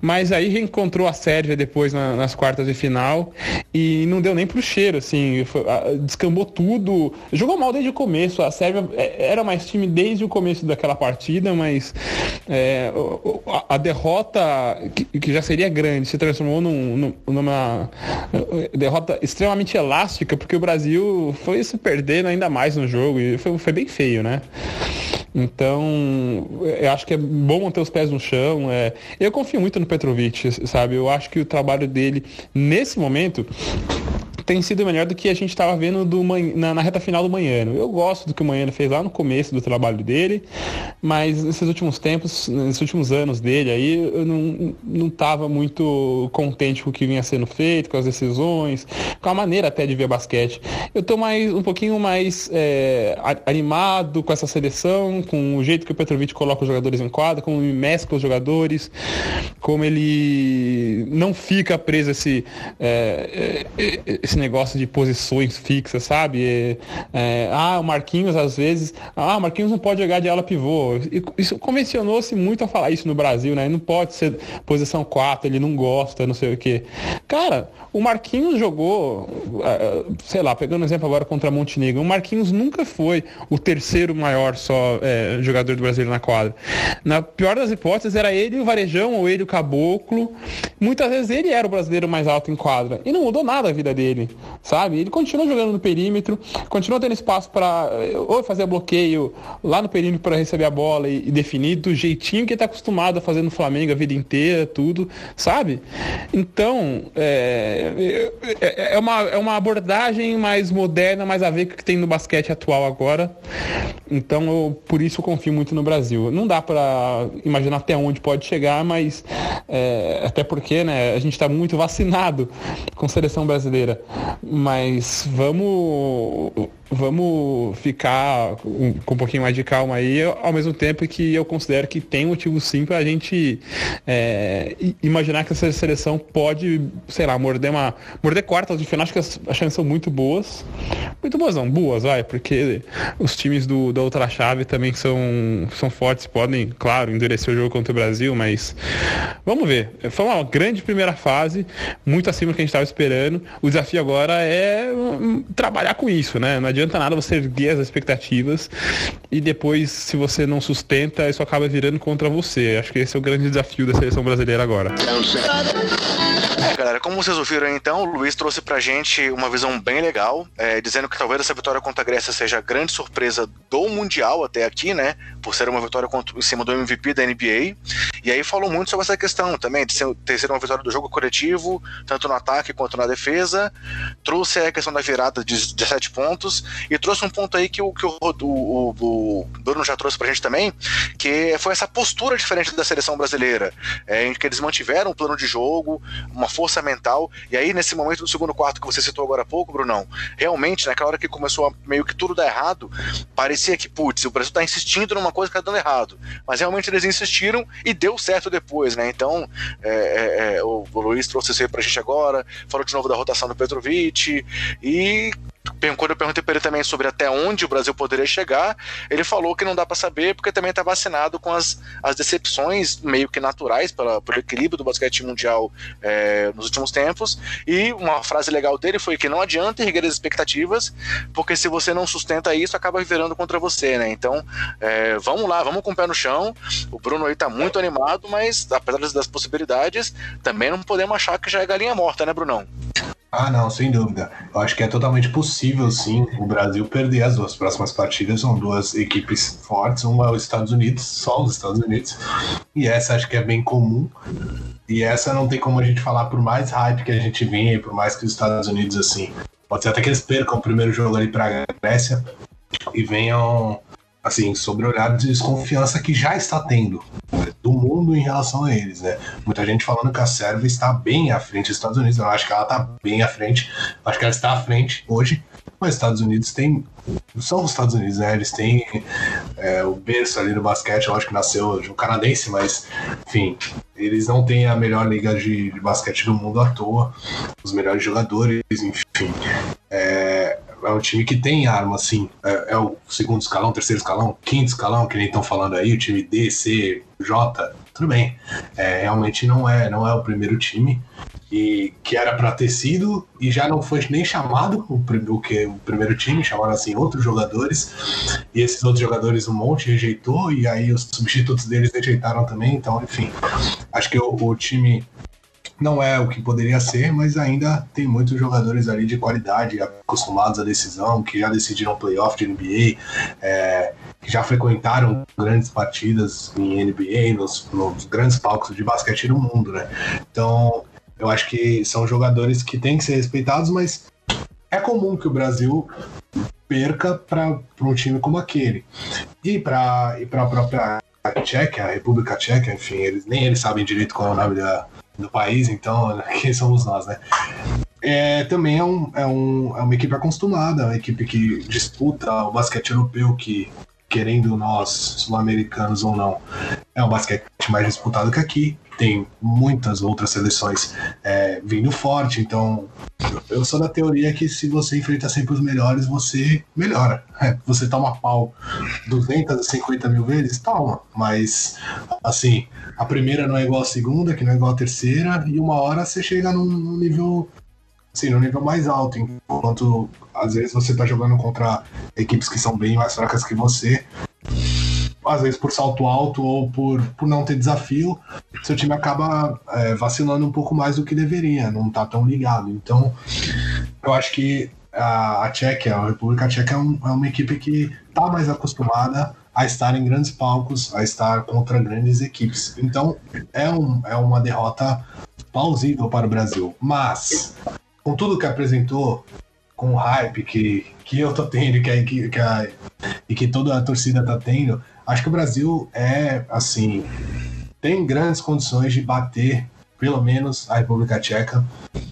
mas aí reencontrou a Sérvia depois na, nas quartas de final e não deu nem pro cheiro, assim, foi, descambou tudo. Jogou mal desde o começo. A Sérvia é, era mais time desde o começo daquela partida, mas é, a, a, derrota que, que, já seria grande se transformou num, numa derrota extremamente elástica, porque o Brasil foi se perdendo ainda mais no jogo e foi, foi bem feio, né? Então, eu acho que é bom manter os pés no chão. É... Eu confio muito no Petrovic, sabe? Eu acho que o trabalho dele, nesse momento, tem sido melhor do que a gente estava vendo do na, na, reta final do Manhano. Eu gosto do que o Manhano fez lá no começo do trabalho dele, mas nesses últimos tempos, nesses últimos anos dele aí, eu não, não muito contente com o que vinha sendo feito, com as decisões, com a maneira até de ver basquete. Eu estou mais, um pouquinho mais é, animado com essa seleção, com o jeito que o Petrovic coloca os jogadores em quadra, como ele mescla os jogadores, como ele não fica preso a esse, é, esse negócio de posições fixas, sabe? É, é, ah, o Marquinhos às vezes, ah, o Marquinhos não pode jogar de ala pivô. Isso convencionou-se muito a falar isso no Brasil, né? Ele não pode ser posição 4, ele não gosta, não sei o quê. Cara, o Marquinhos jogou, é, sei lá, pegando um exemplo agora contra Montenegro, o Marquinhos nunca foi o terceiro maior só é, jogador do Brasil na quadra. Na pior das hipóteses, era ele o Varejão ou ele o Caboclo. Muitas vezes ele era o brasileiro mais alto em quadra. E não mudou nada a vida dele sabe? Ele continua jogando no perímetro, continua tendo espaço para ou fazer bloqueio lá no perímetro para receber a bola e, e, definir do jeitinho que ele tá acostumado a fazer no Flamengo a vida inteira, tudo, sabe? Então, é, é, é, uma, é uma abordagem mais moderna, mais a ver com o que tem no basquete atual agora. Então, eu, por isso eu confio muito no Brasil. Não dá para imaginar até onde pode chegar, mas é, até porque né, a gente está muito vacinado com seleção brasileira. Mas vamos vamos ficar com, um pouquinho mais de calma aí, ao mesmo tempo que eu considero que tem motivo sim para a gente é, imaginar que essa seleção pode, sei lá, morder uma. morder quartas de final, acho que as, as chances são muito boas. Muito boas não, boas, vai, porque os times do, da outra chave também são, são fortes, podem, claro, endurecer o jogo contra o Brasil, mas vamos ver. Foi uma grande primeira fase, muito acima do que a gente estava esperando. O desafio agora é hum, trabalhar com isso, né? Não adianta adianta nada você erguer as expectativas e depois, se você não sustenta, isso acaba virando contra você. Acho que esse é o grande desafio da seleção brasileira agora. Galera, como vocês ouviram então, o Luiz trouxe pra gente uma visão bem legal, é, dizendo que talvez essa vitória contra a Grécia seja a grande surpresa do Mundial até aqui, né? Por ser uma vitória contra, em cima do MVP da NBA. E aí falou muito sobre essa questão também, de ser, ter sido uma vitória do jogo coletivo, tanto no ataque quanto na defesa. Trouxe a questão da virada de 17 pontos e trouxe um ponto aí que o, que o, o, o Bruno já trouxe pra gente também, que foi essa postura diferente da seleção brasileira, é, em que eles mantiveram um plano de jogo, uma força mental, e aí nesse momento do segundo quarto que você citou agora há pouco, Brunão, realmente, naquela hora que começou a, meio que tudo dar errado, parecia que, putz, o Brasil tá insistindo numa coisa que tá dando errado, mas realmente eles insistiram e deu certo depois, né, então é, é, é o, Luiz trouxe isso aí pra gente agora, falou de novo da rotação do Petrovic, e quando eu perguntei para ele também sobre até onde o Brasil poderia chegar, ele falou que não dá para saber porque também está vacinado com as, as decepções meio que naturais pela, pelo equilíbrio do basquete mundial é, nos últimos tempos. E uma frase legal dele foi que não adianta erguer as expectativas, porque se você não sustenta isso, acaba virando contra você, né? Então, é, vamos lá, vamos com o pé no chão. O Bruno aí tá muito animado, mas apesar das possibilidades, também não podemos achar que já é galinha morta, né, Brunão? Ah, não, sem dúvida. Eu acho que é totalmente possível, sim, o Brasil perder as duas próximas partidas. São duas equipes fortes. Uma é os Estados Unidos, só os Estados Unidos. E essa acho que é bem comum. E essa não tem como a gente falar, por mais hype que a gente venha, por mais que os Estados Unidos, assim, pode ser até que eles percam o primeiro jogo ali para a Grécia e venham assim, sobre olhar de desconfiança que já está tendo né, do mundo em relação a eles, né? Muita gente falando que a Sérvia está bem à frente dos Estados Unidos, eu acho que ela está bem à frente, acho que ela está à frente hoje, mas os Estados Unidos tem são os Estados Unidos, né? Eles têm é, o berço ali no basquete, acho que nasceu de um canadense, mas enfim, eles não têm a melhor liga de, de basquete do mundo à toa, os melhores jogadores, enfim. É, é um time que tem arma, assim. É, é, o segundo escalão, terceiro escalão, quinto escalão, que nem estão falando aí, o time D, C, J, tudo bem. É, realmente não é, não é o primeiro time e que era para ter sido e já não foi nem chamado o, o, que, o primeiro time, chamaram assim outros jogadores e esses outros jogadores um monte rejeitou e aí os substitutos deles rejeitaram também, então enfim, acho que o, o time não é o que poderia ser, mas ainda tem muitos jogadores ali de qualidade, acostumados à decisão, que já decidiram playoff de NBA, é, que já frequentaram grandes partidas em NBA, nos, nos grandes palcos de basquete do mundo, né? Então, eu acho que são jogadores que têm que ser respeitados, mas é comum que o Brasil perca para um time como aquele. E para e a própria Tchequia, a República Tcheca, enfim, eles, nem eles sabem direito qual é o nome da, do país, então quem somos nós, né? É, também é, um, é, um, é uma equipe acostumada, uma equipe que disputa o basquete europeu, que querendo nós, sul-americanos ou não, é um basquete mais disputado que aqui. Tem muitas outras seleções é, vindo forte, então eu sou da teoria que se você enfrenta sempre os melhores, você melhora. É, você toma pau 250 mil vezes, toma, mas assim, a primeira não é igual à segunda, que não é igual à terceira, e uma hora você chega num nível sim, no nível mais alto, enquanto às vezes você tá jogando contra equipes que são bem mais fracas que você, às vezes por salto alto ou por, por não ter desafio, seu time acaba é, vacilando um pouco mais do que deveria, não tá tão ligado. Então, eu acho que a, a Tchequia, a República Tcheca é, um, é uma equipe que tá mais acostumada a estar em grandes palcos, a estar contra grandes equipes. Então, é, um, é uma derrota plausível para o Brasil. Mas, com tudo que apresentou, com o hype que, que eu tô tendo que a, que a, e que toda a torcida tá tendo, acho que o Brasil é, assim, tem grandes condições de bater pelo menos a República Tcheca.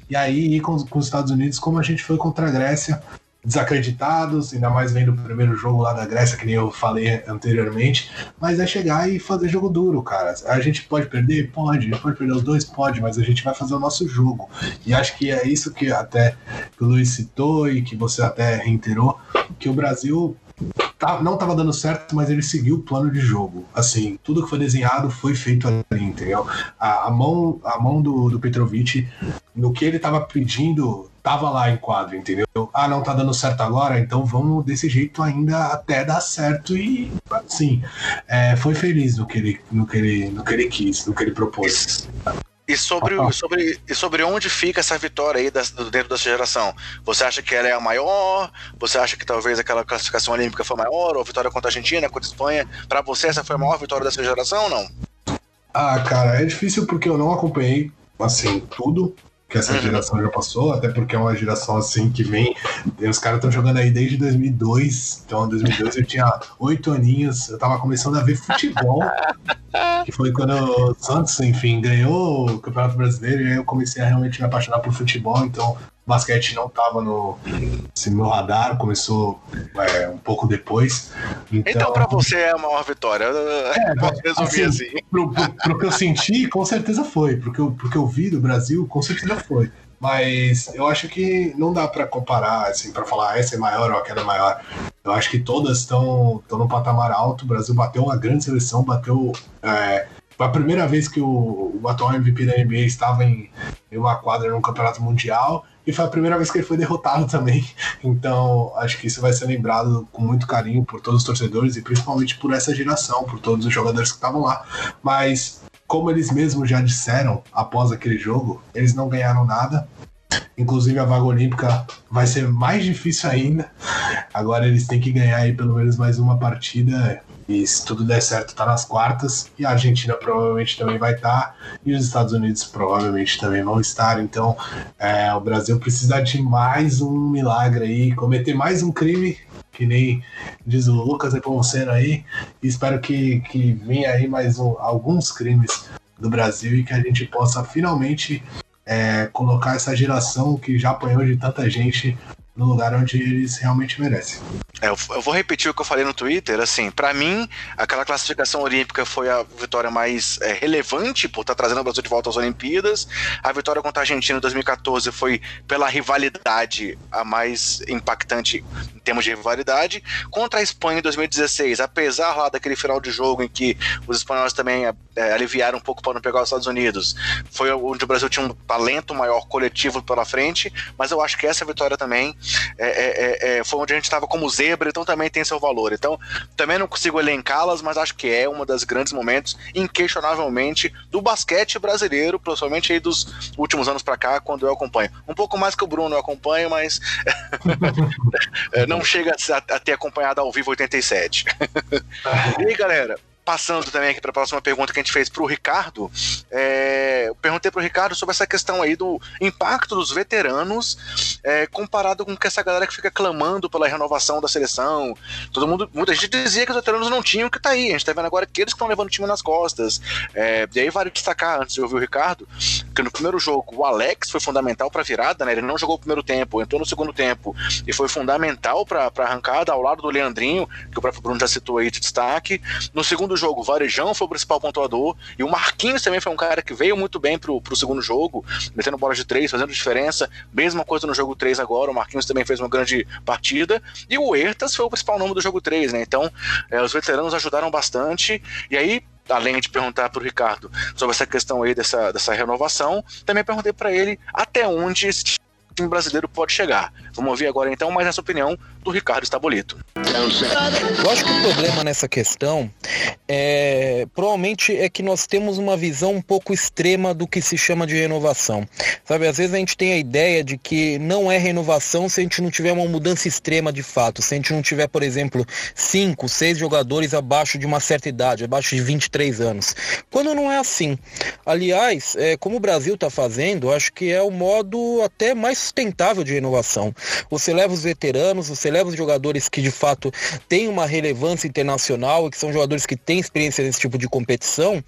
E aí ir com, com os Estados Unidos, como a gente foi contra a Grécia, desacreditados, ainda mais vendo o primeiro jogo lá da Grécia, que nem eu falei anteriormente, mas é chegar e fazer jogo duro, cara. A gente pode perder? Pode. Pode perder os dois? Pode, mas a gente vai fazer o nosso jogo. E acho que é isso que até o Luiz citou e que você até reiterou, que o Brasil tá, não estava dando certo, mas ele seguiu o plano de jogo. Assim, tudo que foi desenhado foi feito ali, entendeu? A, a mão, a mão do, do Petrovic, no que ele estava pedindo, tava lá em quadro, entendeu? Ah, não tá dando certo agora, então vamos desse jeito ainda até dar certo e assim, é, foi feliz no que ele, no que ele, no que ele quis, no que ele propôs. E sobre, ah, sobre, e sobre onde fica essa vitória aí das, dentro dessa geração? Você acha que ela é a maior? Você acha que talvez aquela classificação olímpica foi maior? Ou a vitória contra a Argentina, contra a Espanha? Para você, essa foi a maior vitória dessa geração ou não? Ah, cara, é difícil porque eu não acompanhei, assim, tudo que essa uhum. geração já passou, até porque é uma geração assim que vem. Os caras estão jogando aí desde 2002. Então, em 2002 eu tinha oito aninhos, eu tava começando a ver futebol, que foi quando o Santos, enfim, ganhou o Campeonato Brasileiro e aí eu comecei a realmente me apaixonar por futebol. Então, basquete não estava no assim, meu radar, começou é, um pouco depois. Então, então para você é a maior vitória. É, Posso resumir assim. assim. Pro, pro, pro, que eu senti, com certeza foi. Pro que eu, pro que eu vi do Brasil, com certeza foi. Mas eu acho que não dá para comparar, assim, para falar ah, essa é maior ou aquela é maior. Eu acho que todas estão no patamar alto. O Brasil bateu uma grande seleção, bateu. É, foi a primeira vez que o, o atual MVP da NBA estava em, em uma quadra no Campeonato Mundial e foi a primeira vez que ele foi derrotado também. Então, acho que isso vai ser lembrado com muito carinho por todos os torcedores e principalmente por essa geração, por todos os jogadores que estavam lá. Mas, como eles mesmos já disseram após aquele jogo, eles não ganharam nada. Inclusive a vaga olímpica vai ser mais difícil ainda. Agora eles têm que ganhar aí pelo menos mais uma partida e se tudo der certo, tá nas quartas. E a Argentina provavelmente também vai estar. Tá, e os Estados Unidos provavelmente também vão estar. Então, é, o Brasil precisa de mais um milagre aí, cometer mais um crime, que nem diz o Lucas Nepomuceno aí. E espero que, que venha aí mais um, alguns crimes do Brasil e que a gente possa finalmente é, colocar essa geração que já apanhou de tanta gente no lugar onde eles realmente merecem. É, eu vou repetir o que eu falei no Twitter. Assim, para mim, aquela classificação olímpica foi a vitória mais é, relevante por estar tá trazendo o Brasil de volta às Olimpíadas. A vitória contra a Argentina em 2014 foi pela rivalidade a mais impactante em termos de rivalidade. Contra a Espanha em 2016, apesar lá daquele final de jogo em que os espanhóis também é, aliviaram um pouco para não pegar os Estados Unidos, foi onde o Brasil tinha um talento maior coletivo pela frente. Mas eu acho que essa vitória também é, é, é, foi onde a gente estava como zebra, então também tem seu valor. Então, também não consigo elencá-las, mas acho que é um dos grandes momentos, inquestionavelmente, do basquete brasileiro, principalmente aí dos últimos anos para cá, quando eu acompanho. Um pouco mais que o Bruno eu acompanho, mas é, não chega a ter acompanhado ao vivo 87. e aí, galera, passando também aqui para a próxima pergunta que a gente fez para o Ricardo, é, eu perguntei para o Ricardo sobre essa questão aí do impacto dos veteranos é, comparado com essa galera que fica clamando pela renovação da seleção. Todo mundo, muita gente dizia que os veteranos não tinham, que tá aí. A gente tá vendo agora que eles estão levando o time nas costas. É, e aí vale destacar, antes de ouvir o Ricardo, que no primeiro jogo o Alex foi fundamental para a virada, né? Ele não jogou o primeiro tempo, entrou no segundo tempo e foi fundamental para a arrancada ao lado do Leandrinho, que o próprio Bruno já citou aí de destaque. No segundo jogo, o Varejão foi o principal pontuador e o Marquinhos também foi um cara que veio muito bem pro, pro segundo jogo, metendo bola de três, fazendo diferença. Mesma coisa no jogo 3 agora, o Marquinhos também fez uma grande partida. E o Ertas foi o principal nome do jogo 3, né? Então, é, os veteranos ajudaram bastante. E aí, além de perguntar para o Ricardo sobre essa questão aí dessa, dessa renovação, também perguntei para ele até onde esse time brasileiro pode chegar. Vamos ouvir agora então mais essa opinião do Ricardo Estabolito. Eu acho que o problema nessa questão é provavelmente é que nós temos uma visão um pouco extrema do que se chama de renovação. Sabe, às vezes a gente tem a ideia de que não é renovação se a gente não tiver uma mudança extrema de fato, se a gente não tiver, por exemplo, cinco, seis jogadores abaixo de uma certa idade, abaixo de 23 anos. Quando não é assim. Aliás, é, como o Brasil está fazendo, acho que é o modo até mais sustentável de renovação. Você leva os veteranos, você leva os jogadores que de fato têm uma relevância internacional e que são jogadores que têm experiência nesse tipo de competição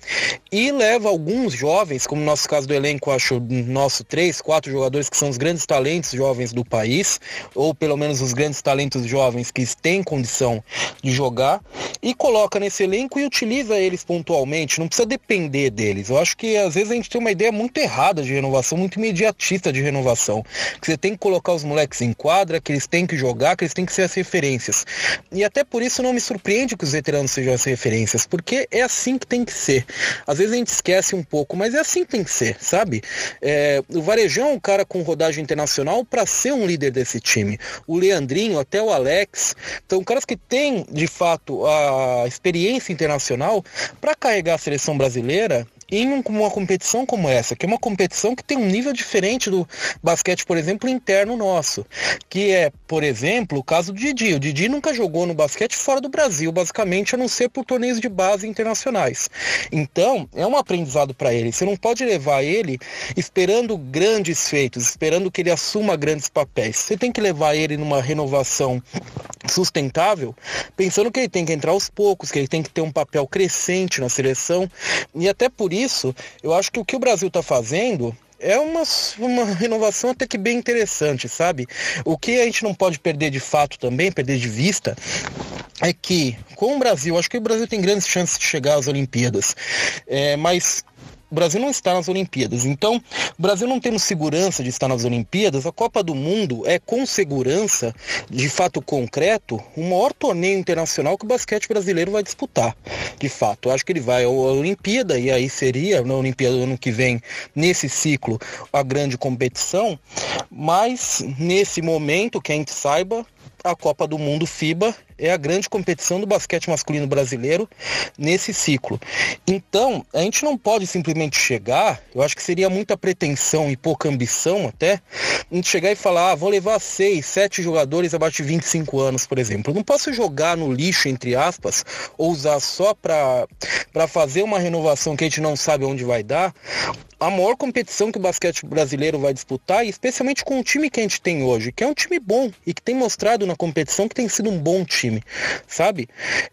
e leva alguns jovens, como no nosso caso do elenco, acho nosso três, quatro jogadores que são os grandes talentos jovens do país, ou pelo menos os grandes talentos jovens que têm condição de jogar, e coloca nesse elenco e utiliza eles pontualmente, não precisa depender deles. Eu acho que às vezes a gente tem uma ideia muito errada de renovação, muito imediatista de renovação, que você tem que colocar os moleques em quadra, que eles têm que jogar, que eles têm que ser as referências. E até por isso não me surpreende que os veteranos sejam as referências, porque é assim que tem que ser. Às vezes a gente esquece um pouco, mas é assim que tem que ser, sabe? É, o Varejão é um cara com rodagem internacional para ser um líder desse time. O Leandrinho, até o Alex, são caras que têm, de fato, a experiência internacional para carregar a seleção brasileira em uma competição como essa, que é uma competição que tem um nível diferente do basquete, por exemplo, interno nosso, que é, por exemplo, o caso do Didi. O Didi nunca jogou no basquete fora do Brasil, basicamente, a não ser por torneios de base internacionais. Então, é um aprendizado para ele. Você não pode levar ele esperando grandes feitos, esperando que ele assuma grandes papéis. Você tem que levar ele numa renovação sustentável, pensando que ele tem que entrar aos poucos, que ele tem que ter um papel crescente na seleção. E até por isso, eu acho que o que o Brasil está fazendo é uma, uma renovação até que bem interessante, sabe? O que a gente não pode perder de fato também, perder de vista, é que com o Brasil, acho que o Brasil tem grandes chances de chegar às Olimpíadas, é, mas o Brasil não está nas Olimpíadas. Então, o Brasil não tendo segurança de estar nas Olimpíadas, a Copa do Mundo é com segurança, de fato concreto, o maior torneio internacional que o basquete brasileiro vai disputar. De fato, acho que ele vai à Olimpíada e aí seria na Olimpíada do ano que vem, nesse ciclo, a grande competição, mas nesse momento, que a gente saiba, a Copa do Mundo FIBA é a grande competição do basquete masculino brasileiro nesse ciclo. Então, a gente não pode simplesmente chegar, eu acho que seria muita pretensão e pouca ambição até, a gente chegar e falar, ah, vou levar seis, sete jogadores abaixo de 25 anos, por exemplo. Eu não posso jogar no lixo, entre aspas, ou usar só para fazer uma renovação que a gente não sabe onde vai dar, a maior competição que o basquete brasileiro vai disputar, e especialmente com o time que a gente tem hoje, que é um time bom e que tem mostrado na competição que tem sido um bom time, sabe?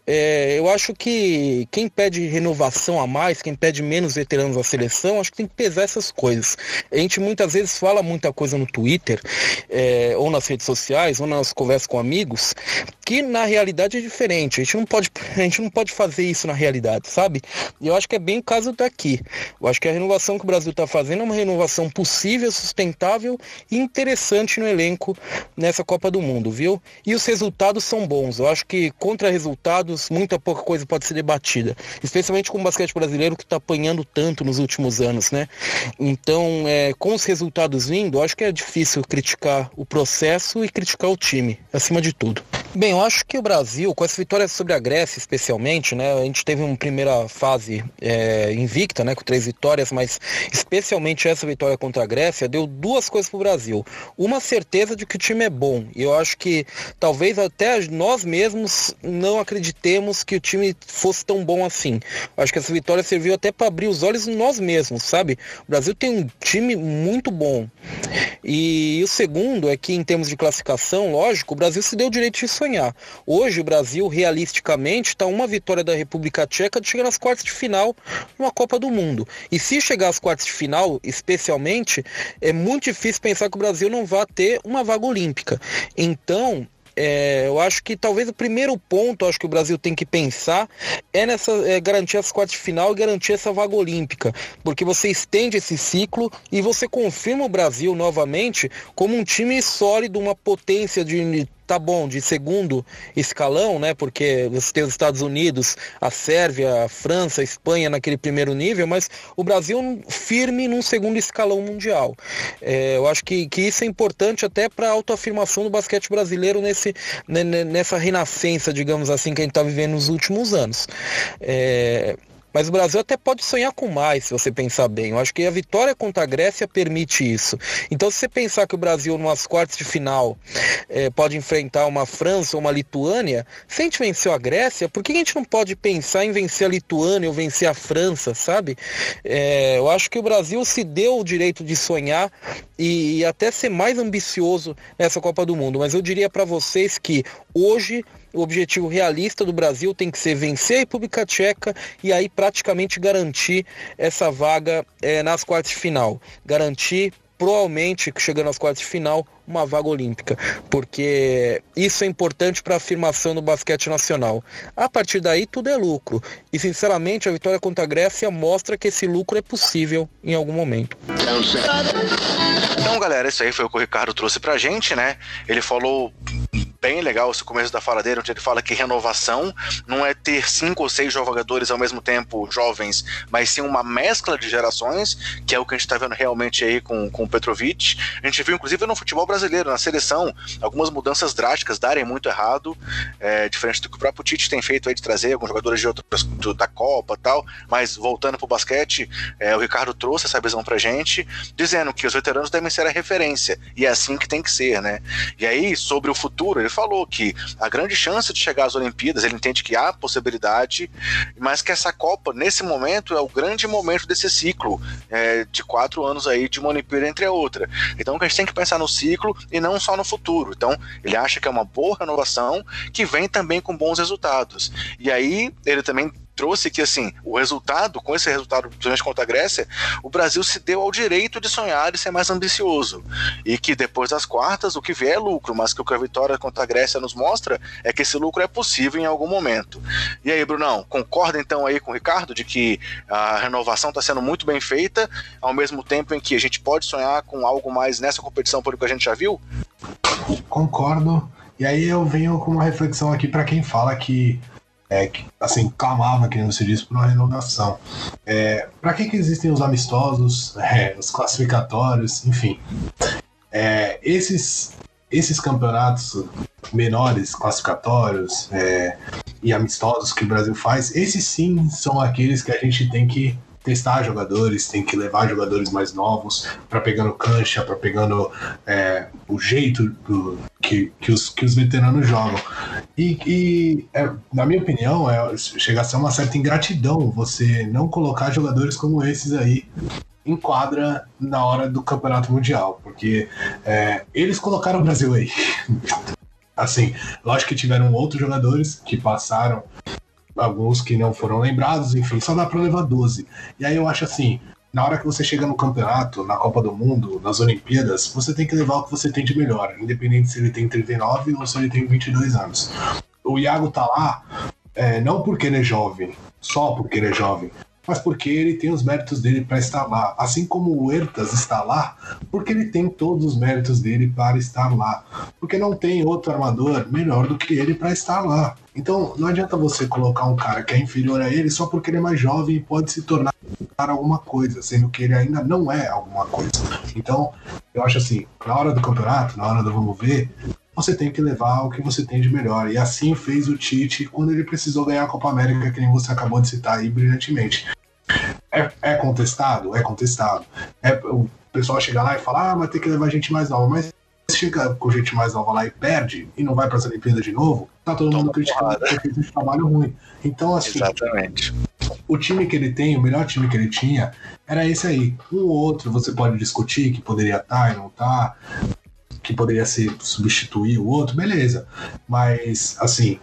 É, eu acho que quem pede renovação a mais, quem pede menos veteranos à seleção, acho que tem que pesar essas coisas. A gente muitas vezes fala muita coisa no Twitter, é, ou nas redes sociais, ou nas conversas com amigos, que na realidade é diferente. A gente não pode, a gente não pode fazer isso na realidade, sabe? E eu acho que é bem o caso daqui. Eu acho que a renovação que o Brasil está fazendo é uma renovação possível, sustentável e interessante no elenco nessa Copa do Mundo, viu? E os resultados são bons. Eu acho que contra resultados, muita pouca coisa pode ser debatida. Especialmente com o basquete brasileiro que está apanhando tanto nos últimos anos, né? Então, é, com os resultados vindo, eu acho que é difícil criticar o processo e criticar o time, acima de tudo. Bem, eu acho que o Brasil, com essa vitória sobre a Grécia especialmente, né, a gente teve uma primeira fase é, invicta, né, com três vitórias, mas especialmente essa vitória contra a Grécia deu duas coisas para o Brasil. Uma certeza de que o time é bom, e eu acho que talvez até nós mesmos não acreditemos que o time fosse tão bom assim. Acho que essa vitória serviu até para abrir os olhos em nós mesmos, sabe? O Brasil tem um time muito bom. E o segundo é que em termos de classificação, lógico, o Brasil se deu direito de sonhar. Hoje o Brasil, realisticamente, está uma vitória da República Tcheca de chegar nas quartas de final numa Copa do Mundo. E se chegar às quartas de final, especialmente, é muito difícil pensar que o Brasil não vá ter uma vaga olímpica. Então, é, eu acho que talvez o primeiro ponto acho que o Brasil tem que pensar é nessa é, garantir as quartas de final e garantir essa vaga olímpica, porque você estende esse ciclo e você confirma o Brasil novamente como um time sólido, uma potência de tá bom, de segundo escalão, né? Porque você tem os Estados Unidos, a Sérvia, a França, a Espanha naquele primeiro nível, mas o Brasil firme num segundo escalão mundial. É, eu acho que, que isso é importante até para a autoafirmação do basquete brasileiro nesse, nessa renascença, digamos assim, que a gente está vivendo nos últimos anos. É, mas o Brasil até pode sonhar com mais, se você pensar bem. Eu acho que a vitória contra a Grécia permite isso. Então, se você pensar que o Brasil, nas quartas de final, é, pode enfrentar uma França ou uma Lituânia, se a gente venceu a Grécia, por que a gente não pode pensar em vencer a Lituânia ou vencer a França, sabe? É, eu acho que o Brasil se deu o direito de sonhar e, e até ser mais ambicioso nessa Copa do Mundo. Mas eu diria para vocês que hoje o objetivo realista do Brasil tem que ser vencer a República Tcheca e aí praticamente garantir essa vaga é, nas quartas de final. Garantir provavelmente chegando às quartas de final uma vaga olímpica, porque isso é importante para a afirmação do basquete nacional. A partir daí tudo é lucro. E sinceramente a vitória contra a Grécia mostra que esse lucro é possível em algum momento. Então, galera, isso aí foi o que o Ricardo trouxe pra gente, né? Ele falou bem legal esse começo da fala dele, onde ele fala que renovação não é ter cinco ou seis jogadores ao mesmo tempo jovens, mas sim uma mescla de gerações, que é o que a gente está vendo realmente aí com, com o Petrovic. A gente viu, inclusive, no futebol brasileiro, na seleção, algumas mudanças drásticas darem muito errado, é, diferente do que o próprio Tite tem feito aí de trazer alguns jogadores de outras da Copa tal, mas voltando pro basquete, é, o Ricardo trouxe essa visão pra gente, dizendo que os veteranos devem ser a referência, e é assim que tem que ser, né? E aí, sobre o futuro, ele falou que a grande chance de chegar às Olimpíadas, ele entende que há possibilidade, mas que essa Copa, nesse momento, é o grande momento desse ciclo é, de quatro anos aí de uma Olimpíada entre a outra. Então a gente tem que pensar no ciclo e não só no futuro. Então ele acha que é uma boa renovação que vem também com bons resultados. E aí ele também trouxe que, assim, o resultado, com esse resultado, principalmente contra a Grécia, o Brasil se deu ao direito de sonhar e ser mais ambicioso. E que depois das quartas, o que vier é lucro, mas que o que a vitória contra a Grécia nos mostra é que esse lucro é possível em algum momento. E aí, Brunão, concorda então aí com o Ricardo de que a renovação está sendo muito bem feita, ao mesmo tempo em que a gente pode sonhar com algo mais nessa competição, por o que a gente já viu? Concordo. E aí eu venho com uma reflexão aqui para quem fala que, é, que, assim, clamava, que não se diz, por uma renovação. É, para que, que existem os amistosos, é, os classificatórios, enfim. É, esses, esses campeonatos menores, classificatórios é, e amistosos que o Brasil faz, esses sim são aqueles que a gente tem que testar jogadores, tem que levar jogadores mais novos para pegando cancha, para pegando é, o jeito do, que, que, os, que os veteranos jogam. E, e é, na minha opinião, é, chega a ser uma certa ingratidão você não colocar jogadores como esses aí em quadra na hora do campeonato mundial, porque é, eles colocaram o Brasil aí. assim, lógico que tiveram outros jogadores que passaram alguns que não foram lembrados, enfim, só dá para levar 12. E aí eu acho assim, na hora que você chega no campeonato, na Copa do Mundo, nas Olimpíadas, você tem que levar o que você tem de melhor, independente se ele tem 39 ou se ele tem 22 anos. O Iago tá lá é, não porque ele é jovem, só porque ele é jovem, mas porque ele tem os méritos dele para estar lá. Assim como o Ertas está lá, porque ele tem todos os méritos dele para estar lá. Porque não tem outro armador melhor do que ele para estar lá. Então não adianta você colocar um cara que é inferior a ele só porque ele é mais jovem e pode se tornar alguma coisa, sendo que ele ainda não é alguma coisa. Então, eu acho assim, na hora do campeonato, na hora do vamos ver, você tem que levar o que você tem de melhor. E assim fez o Tite quando ele precisou ganhar a Copa América, que nem você acabou de citar aí brilhantemente. É, é contestado? É contestado. É, o pessoal chega lá e fala, ah, mas tem que levar gente mais nova. Mas chega com gente mais nova lá e perde e não vai para as Olimpíadas de novo, tá todo mundo criticando porque fez um trabalho ruim. Então, assim, Exatamente. o time que ele tem, o melhor time que ele tinha, era esse aí. Um ou outro você pode discutir que poderia estar tá e não tá, que poderia ser substituir o outro, beleza. Mas, assim,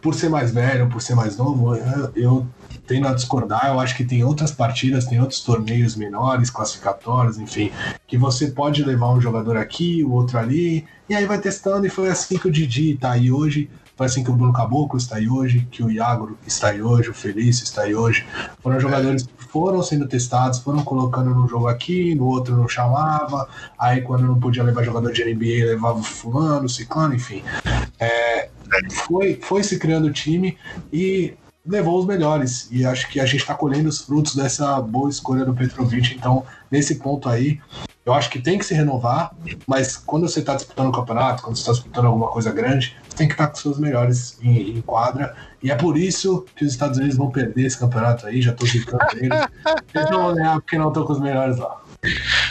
por ser mais velho, por ser mais novo, eu tendo a discordar, eu acho que tem outras partidas, tem outros torneios menores, classificatórios, enfim, que você pode levar um jogador aqui, o outro ali, e aí vai testando, e foi assim que o Didi está aí hoje, foi assim que o Bruno Caboclo está aí hoje, que o Iago está aí hoje, o Felício está aí hoje. Foram jogadores que foram sendo testados, foram colocando no jogo aqui, no outro não chamava, aí quando não podia levar jogador de NBA, levava fulano, ciclano, enfim. É, foi, foi se criando o time e levou os melhores. E acho que a gente está colhendo os frutos dessa boa escolha do Petrovic. Então, nesse ponto aí, eu acho que tem que se renovar, mas quando você está disputando o campeonato, quando você está disputando alguma coisa grande, você tem que estar tá com seus melhores em, em, quadra. E é por isso que os Estados Unidos vão perder esse campeonato aí, já estou ficando eles. Eles vão ganhar porque não estão com os melhores lá.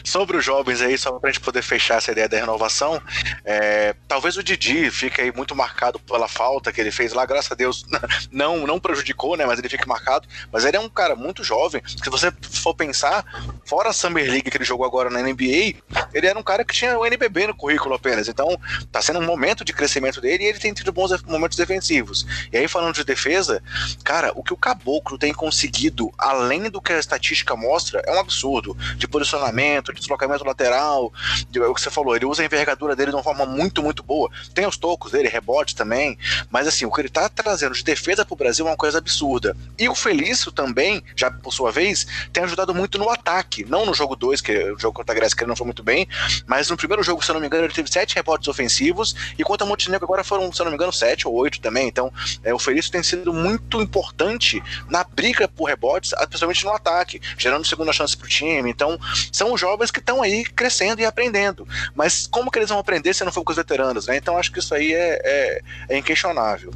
Sobre os jovens aí, só pra gente poder fechar essa ideia da renovação, é, talvez o Didi fique aí muito marcado pela falta que ele fez lá, graças a Deus, não, não prejudicou, né? Mas ele fica marcado. Mas ele é um cara muito jovem. Se você for pensar, fora a Summer League que ele jogou agora na NBA, ele era um cara que tinha o NBB no currículo apenas. Então, tá sendo um momento de crescimento dele e ele tem tido bons momentos defensivos. E aí, falando de defesa, cara, o que o Caboclo tem conseguido, além do que a estatística mostra, é um absurdo. De posicionamento, de deslocamento lateral, de, é o que você falou, ele usa a envergadura dele de uma forma muito, muito boa. Tem os tocos dele, rebotes também, mas assim, o que ele tá trazendo de defesa pro Brasil é uma coisa absurda. E o Felício também, já por sua vez, tem ajudado muito no ataque, não no jogo 2, que é o jogo contra a Grécia que ele não foi muito bem, mas no primeiro jogo, se eu não me engano, ele teve sete rebotes ofensivos, e contra o Montenegro agora foram, se eu não me engano, sete ou oito também. Então, é, o Felício tem sido muito importante na briga por rebotes, especialmente no ataque, gerando segunda chance pro time. Então, são jovens que estão aí crescendo e aprendendo. Mas como que eles vão aprender se não for com os veteranos, né? Então, acho que isso aí é, é, é inquestionável.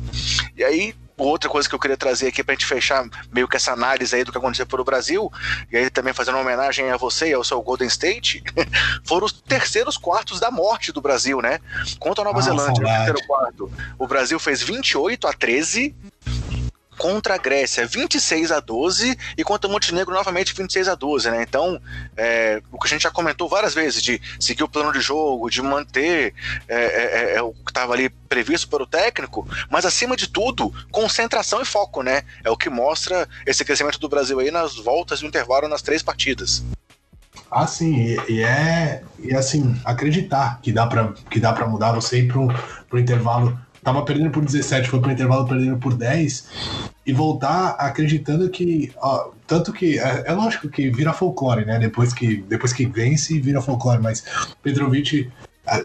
E aí, outra coisa que eu queria trazer aqui para a gente fechar meio que essa análise aí do que aconteceu pelo Brasil, e aí também fazendo uma homenagem a você e ao seu Golden State, foram os terceiros quartos da morte do Brasil, né? Contra a Nova ah, Zelândia, terceiro quarto. O Brasil fez 28 a 13 contra a Grécia 26 a 12 e contra o Montenegro novamente 26 a 12, né? Então, é, o que a gente já comentou várias vezes de seguir o plano de jogo, de manter é, é, é o que estava ali previsto pelo técnico, mas acima de tudo, concentração e foco, né? É o que mostra esse crescimento do Brasil aí nas voltas do intervalo nas três partidas. Ah, sim, e, é e assim, acreditar que dá para que dá para mudar você ir pro, pro intervalo tava perdendo por 17, foi pro intervalo perdendo por 10, e voltar acreditando que. Ó, tanto que. É, é, lógico que vira folclore, né? Depois que, depois que vence, vira folclore, mas Petrovic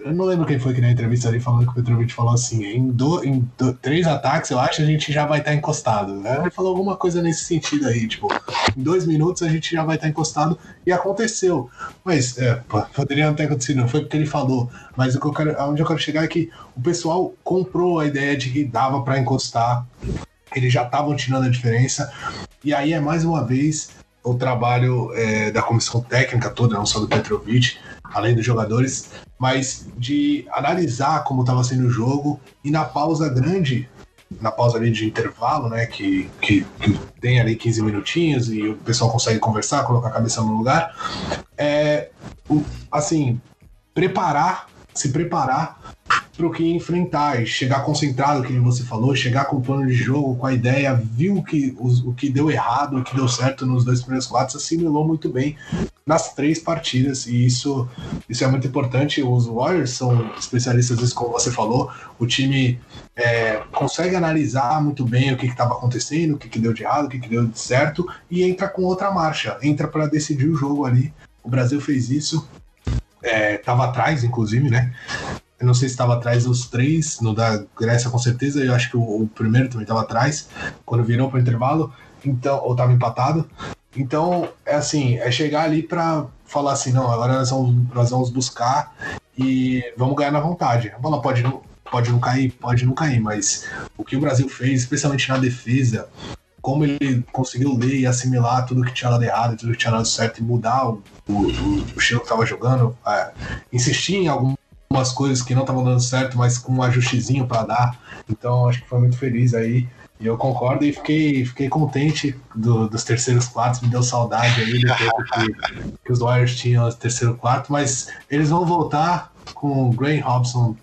eu não lembro quem foi que na entrevista ali falando que o Petrovic falou assim: em, do, em do, três ataques, eu acho, a gente já vai estar tá encostado. Né? Ele falou alguma coisa nesse sentido aí, tipo, em dois minutos a gente já vai estar tá encostado, e aconteceu. Mas, é, poderia não ter acontecido, não foi porque ele falou. Mas o que eu quero, onde eu quero chegar é que o pessoal comprou a ideia de que dava para encostar, eles já estavam tirando a diferença, e aí é mais uma vez o trabalho é, da comissão técnica toda, não só do Petrovic, além dos jogadores, mas de analisar como estava sendo o jogo e na pausa grande, na pausa ali de intervalo, né, que, que, tem ali 15 minutinhos e o pessoal consegue conversar, colocar a cabeça no lugar, é, assim, preparar, se preparar para o que enfrentar chegar concentrado, que você falou, chegar com o plano de jogo, com a ideia, viu que, o, o que deu errado, o que deu certo nos dois primeiros quadros, assimilou muito bem nas três partidas e isso, isso é muito importante. Os Warriors são especialistas nisso, como você falou. O time é, consegue analisar muito bem o que estava acontecendo, o que, que, deu de errado, o que, que deu de certo e entra com outra marcha, entra para decidir o jogo ali. O Brasil fez isso, estava é, atrás, inclusive, né? Eu não sei se estava atrás dos três, no da Grécia com certeza, eu acho que o, o primeiro também estava atrás, quando virou para o intervalo, então, ou estava empatado. Então, é assim, é chegar ali para falar assim, não, agora nós vamos, nós vamos buscar e vamos ganhar na vontade. A bola pode não, pode não cair, pode não cair, mas o que o Brasil fez, especialmente na defesa, como ele conseguiu ler e assimilar tudo que tinha dado errado, tudo que tinha dado certo e mudar o, o, o estilo que estava jogando, é, insistir em algumas coisas que não estavam dando certo, mas com um ajustezinho para dar. Então, acho que foi muito feliz aí. E eu concordo e fiquei, fiquei contente do, dos terceiros quartos, me deu saudade aí do tempo que, que os Warriors tinham o terceiro quarto, mas eles vão voltar com o Graham Robson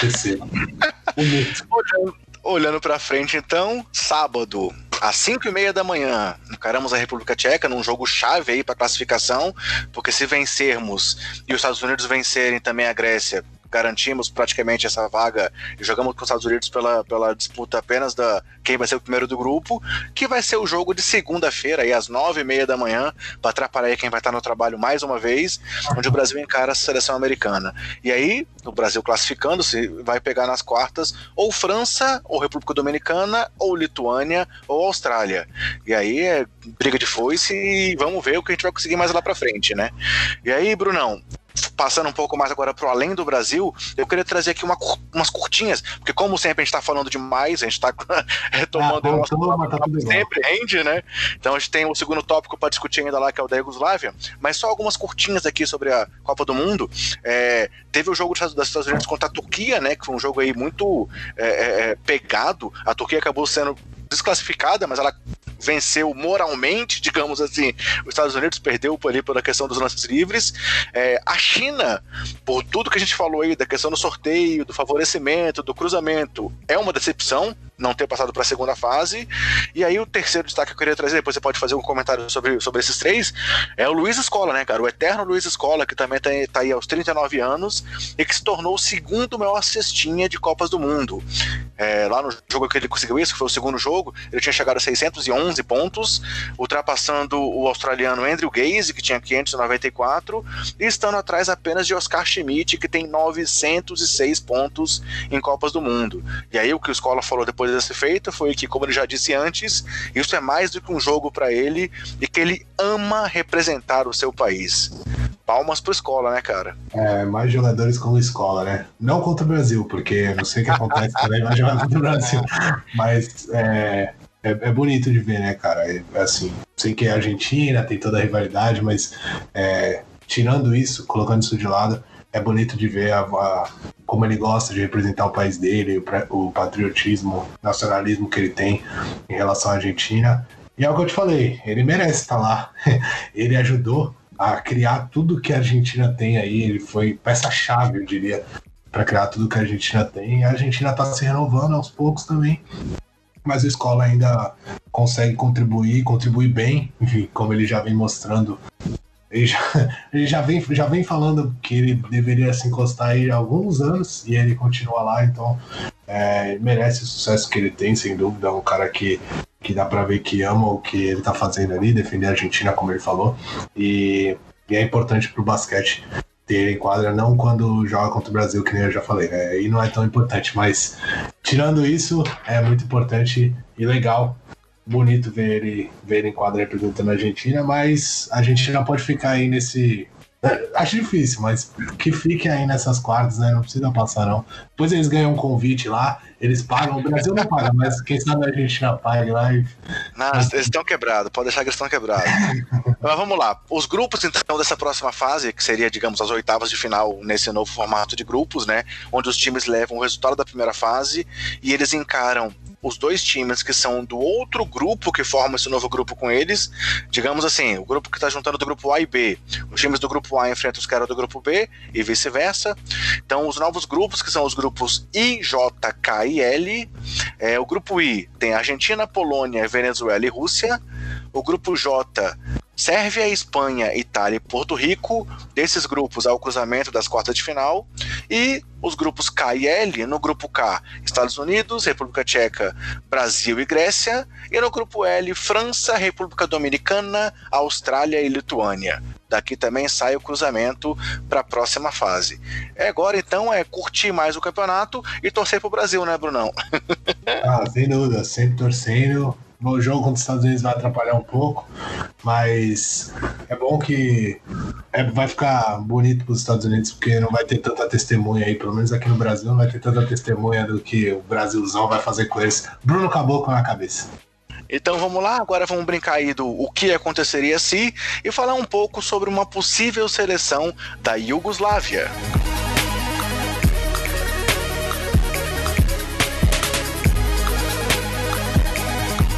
terceiro. olhando, olhando para frente, então, sábado, às 5 e meia da manhã, encaramos a República Tcheca num jogo chave aí para classificação, porque se vencermos e os Estados Unidos vencerem também a Grécia, garantimos praticamente essa vaga e jogamos com os Estados Unidos pela, pela disputa apenas da quem vai ser o primeiro do grupo, que vai ser o jogo de segunda-feira, aí às nove e meia da manhã, para atrapalhar quem vai estar no trabalho mais uma vez, onde o Brasil encara a seleção americana. E aí, o Brasil classificando-se, vai pegar nas quartas ou França, ou República Dominicana, ou Lituânia, ou Austrália. E aí é briga de foice e vamos ver o que a gente vai conseguir mais lá para frente, né? E aí, Brunão, passando um pouco mais agora para além do Brasil, eu queria trazer aqui uma, umas curtinhas, porque como sempre a gente está falando demais, a gente está retomando ah, o nosso toma, tá sempre rende, né? Então a gente tem o segundo tópico para discutir ainda lá, que é o da Yugoslávia, mas só algumas curtinhas aqui sobre a Copa do Mundo. É, teve o jogo dos Estados Unidos contra a Turquia, né? Que foi um jogo aí muito é, é, é pegado. A Turquia acabou sendo desclassificada, mas ela venceu moralmente, digamos assim. Os Estados Unidos perdeu ali pela questão dos lances livres. É, a China, por tudo que a gente falou aí da questão do sorteio, do favorecimento, do cruzamento, é uma decepção não ter passado para a segunda fase. E aí o terceiro destaque que eu queria trazer, depois você pode fazer um comentário sobre, sobre esses três, é o Luiz Escola, né, cara? O eterno Luiz Escola, que também tá, tá aí aos 39 anos e que se tornou o segundo maior cestinha de Copas do Mundo. É, lá no jogo que ele conseguiu isso, que foi o segundo jogo, ele tinha chegado a 611 pontos, ultrapassando o australiano Andrew Gaze, que tinha 594, e estando atrás apenas de Oscar Schmidt, que tem 906 pontos em Copas do Mundo. E aí o que o Escola falou depois desse feito foi que, como ele já disse antes, isso é mais do que um jogo para ele e que ele ama representar o seu país. Palmas pro escola, né, cara? É, mais jogadores como escola, né? Não contra o Brasil, porque não sei o que acontece também, mais jogadores do Brasil. Mas é, é, é, bonito de ver, né, cara? É, assim, sei que é Argentina, tem toda a rivalidade, mas é, tirando isso, colocando isso de lado, é bonito de ver a, a, como ele gosta de representar o país dele, o, o patriotismo, nacionalismo que ele tem em relação à Argentina. E é o que eu te falei, ele merece estar lá. ele ajudou a criar tudo que a Argentina tem aí, ele foi peça-chave, eu diria, para criar tudo que a Argentina tem. E a Argentina está se renovando aos poucos também mas a escola ainda consegue contribuir, contribuir bem, enfim, como ele já vem mostrando. Ele já, ele já, vem, já vem falando que ele deveria se encostar aí há alguns anos e ele continua lá, então é, merece o sucesso que ele tem, sem dúvida. É um cara que, que dá para ver que ama o que ele tá fazendo ali, defender a Argentina, como ele falou, e, e é importante pro basquete ter em quadra, não quando joga contra o Brasil, que nem eu já falei, né? Aí não é tão importante, mas tirando isso, é muito importante e legal. Bonito ver ele, ver ele em quadra representando a Argentina, mas a Argentina pode ficar aí nesse, é, acho difícil, mas que fique aí nessas quartas, né? Não precisa passar, não. Depois eles ganham um convite lá, eles pagam. O Brasil não paga, mas quem sabe a Argentina pague lá. E... Não, eles estão quebrados, pode deixar que eles estão quebrados. mas vamos lá. Os grupos, então, dessa próxima fase, que seria, digamos, as oitavas de final nesse novo formato de grupos, né? Onde os times levam o resultado da primeira fase e eles encaram os dois times que são do outro grupo que forma esse novo grupo com eles, digamos assim, o grupo que está juntando do grupo A e B. Os times do grupo A enfrentam os caras do grupo B e vice-versa. Então, os novos grupos, que são os grupos I, J, K e L. É, o grupo I tem Argentina, Polônia, Venezuela e Rússia. O grupo J Sérvia, Espanha, Itália e Porto Rico. Desses grupos há o cruzamento das quartas de final. E os grupos K e L. No grupo K, Estados Unidos, República Tcheca, Brasil e Grécia. E no grupo L, França, República Dominicana, Austrália e Lituânia. Daqui também sai o cruzamento para a próxima fase. É, agora então é curtir mais o campeonato e torcer para o Brasil, né, Brunão? ah, sem dúvida, sempre torcendo o jogo contra os Estados Unidos vai atrapalhar um pouco, mas é bom que é, vai ficar bonito para os Estados Unidos, porque não vai ter tanta testemunha aí, pelo menos aqui no Brasil, não vai ter tanta testemunha do que o Brasilzão vai fazer com eles. Bruno Caboclo na cabeça. Então vamos lá, agora vamos brincar aí do o que aconteceria se e falar um pouco sobre uma possível seleção da Iugoslávia.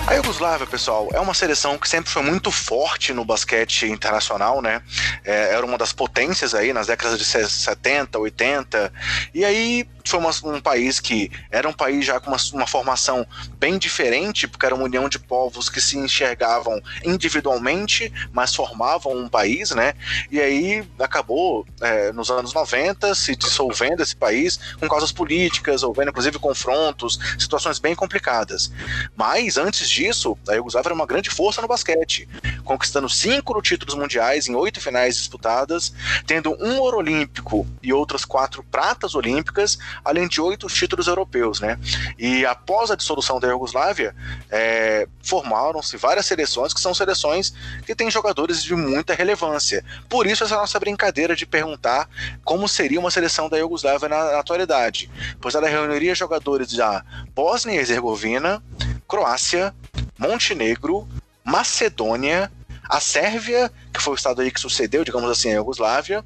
A Iugoslávia, pessoal, é uma seleção que sempre foi muito forte no basquete internacional, né? É, era uma das potências aí nas décadas de 70, 80. E aí foi uma, um país que era um país já com uma, uma, formação bem diferente, porque era uma união de povos que se enxergavam individualmente, mas formavam um país, né? E aí acabou, é, nos anos 90, se dissolvendo esse país com causas políticas, houveram inclusive confrontos, situações bem complicadas. Mas antes disso, a Iugoslávia era uma grande força no basquete, conquistando cinco títulos mundiais em oito finais disputadas, tendo um ouro olímpico e outras quatro pratas olímpicas, além de oito títulos europeus, né? E após a dissolução da Iugoslávia, é, formaram-se várias seleções que são seleções que têm jogadores de muita relevância. Por isso essa nossa brincadeira de perguntar como seria uma seleção da Iugoslávia na, na atualidade, pois ela reuniria jogadores da Bósnia e Herzegovina, Croácia, Montenegro, Macedônia, a Sérvia que foi o estado aí que sucedeu, digamos assim, a Iugoslávia,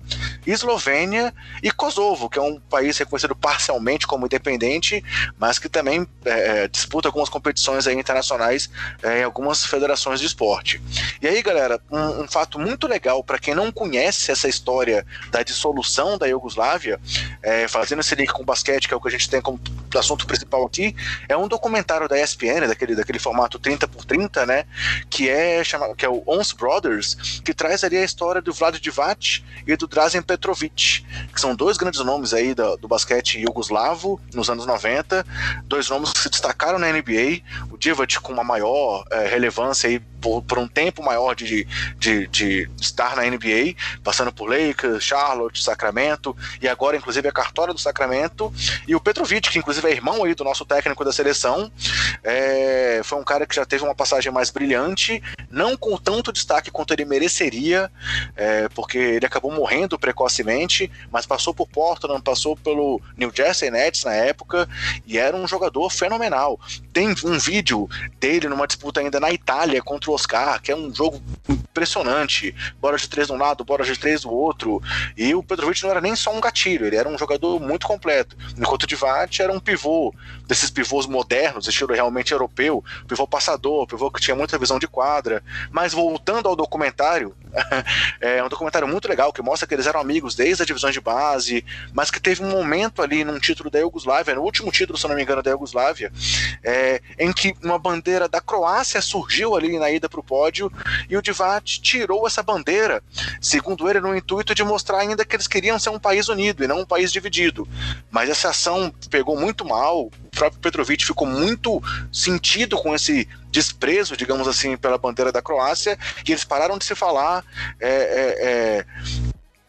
Eslovênia e Kosovo, que é um país reconhecido parcialmente como independente, mas que também é, é disputa algumas competições aí internacionais é, em algumas federações de esporte. E aí, galera, um, um fato muito legal para quem não conhece essa história da dissolução da Iugoslávia, é, fazendo esse link com o basquete, que é o que a gente tem como assunto principal aqui, é um documentário da ESPN, daquele, daquele formato 30 por 30, né, que é, chama, que é o Ons Brothers, que traz ali a história do Vlad Divac e do Drazen Petrovic, que são dois grandes nomes aí do, do basquete iugoslavo nos anos 90, dois nomes que se destacaram na NBA, o Divac com uma maior é, relevância aí por, por, um tempo maior de, de, de, estar na NBA, passando por Lakers, Charlotte, Sacramento, e agora inclusive a cartória do Sacramento, e o Petrovic, que inclusive é irmão aí do nosso técnico da seleção, é, foi um cara que já teve uma passagem mais brilhante, não com tanto destaque quanto ele mereceria, é, porque ele acabou morrendo precocemente, mas passou por Portland, passou pelo New Jersey Nets na época, e era um jogador fenomenal. Tem um vídeo dele numa disputa ainda na Itália contra o Oscar, que é um jogo impressionante. Bola de três de um lado, bola de três do outro. E o Petrovic não era nem só um gatilho, ele era um jogador muito completo. Enquanto o Divac era um pivô, desses pivôs modernos, estilo realmente europeu, pivô passador, pivô que tinha muita visão de quadra. Mas voltando ao documentário, é um documentário muito legal que mostra que eles eram amigos desde a divisão de base, mas que teve um momento ali num título da Iugoslávia, no último título, se não me engano, da Iugoslávia, é, em que uma bandeira da Croácia surgiu ali na ida para o pódio e o Divac tirou essa bandeira, segundo ele, no intuito de mostrar ainda que eles queriam ser um país unido e não um país dividido. Mas essa ação pegou muito mal, o próprio Petrovic ficou muito sentido com esse desprezo, digamos assim, pela bandeira da Croácia, e eles pararam de se falar. É, é, é...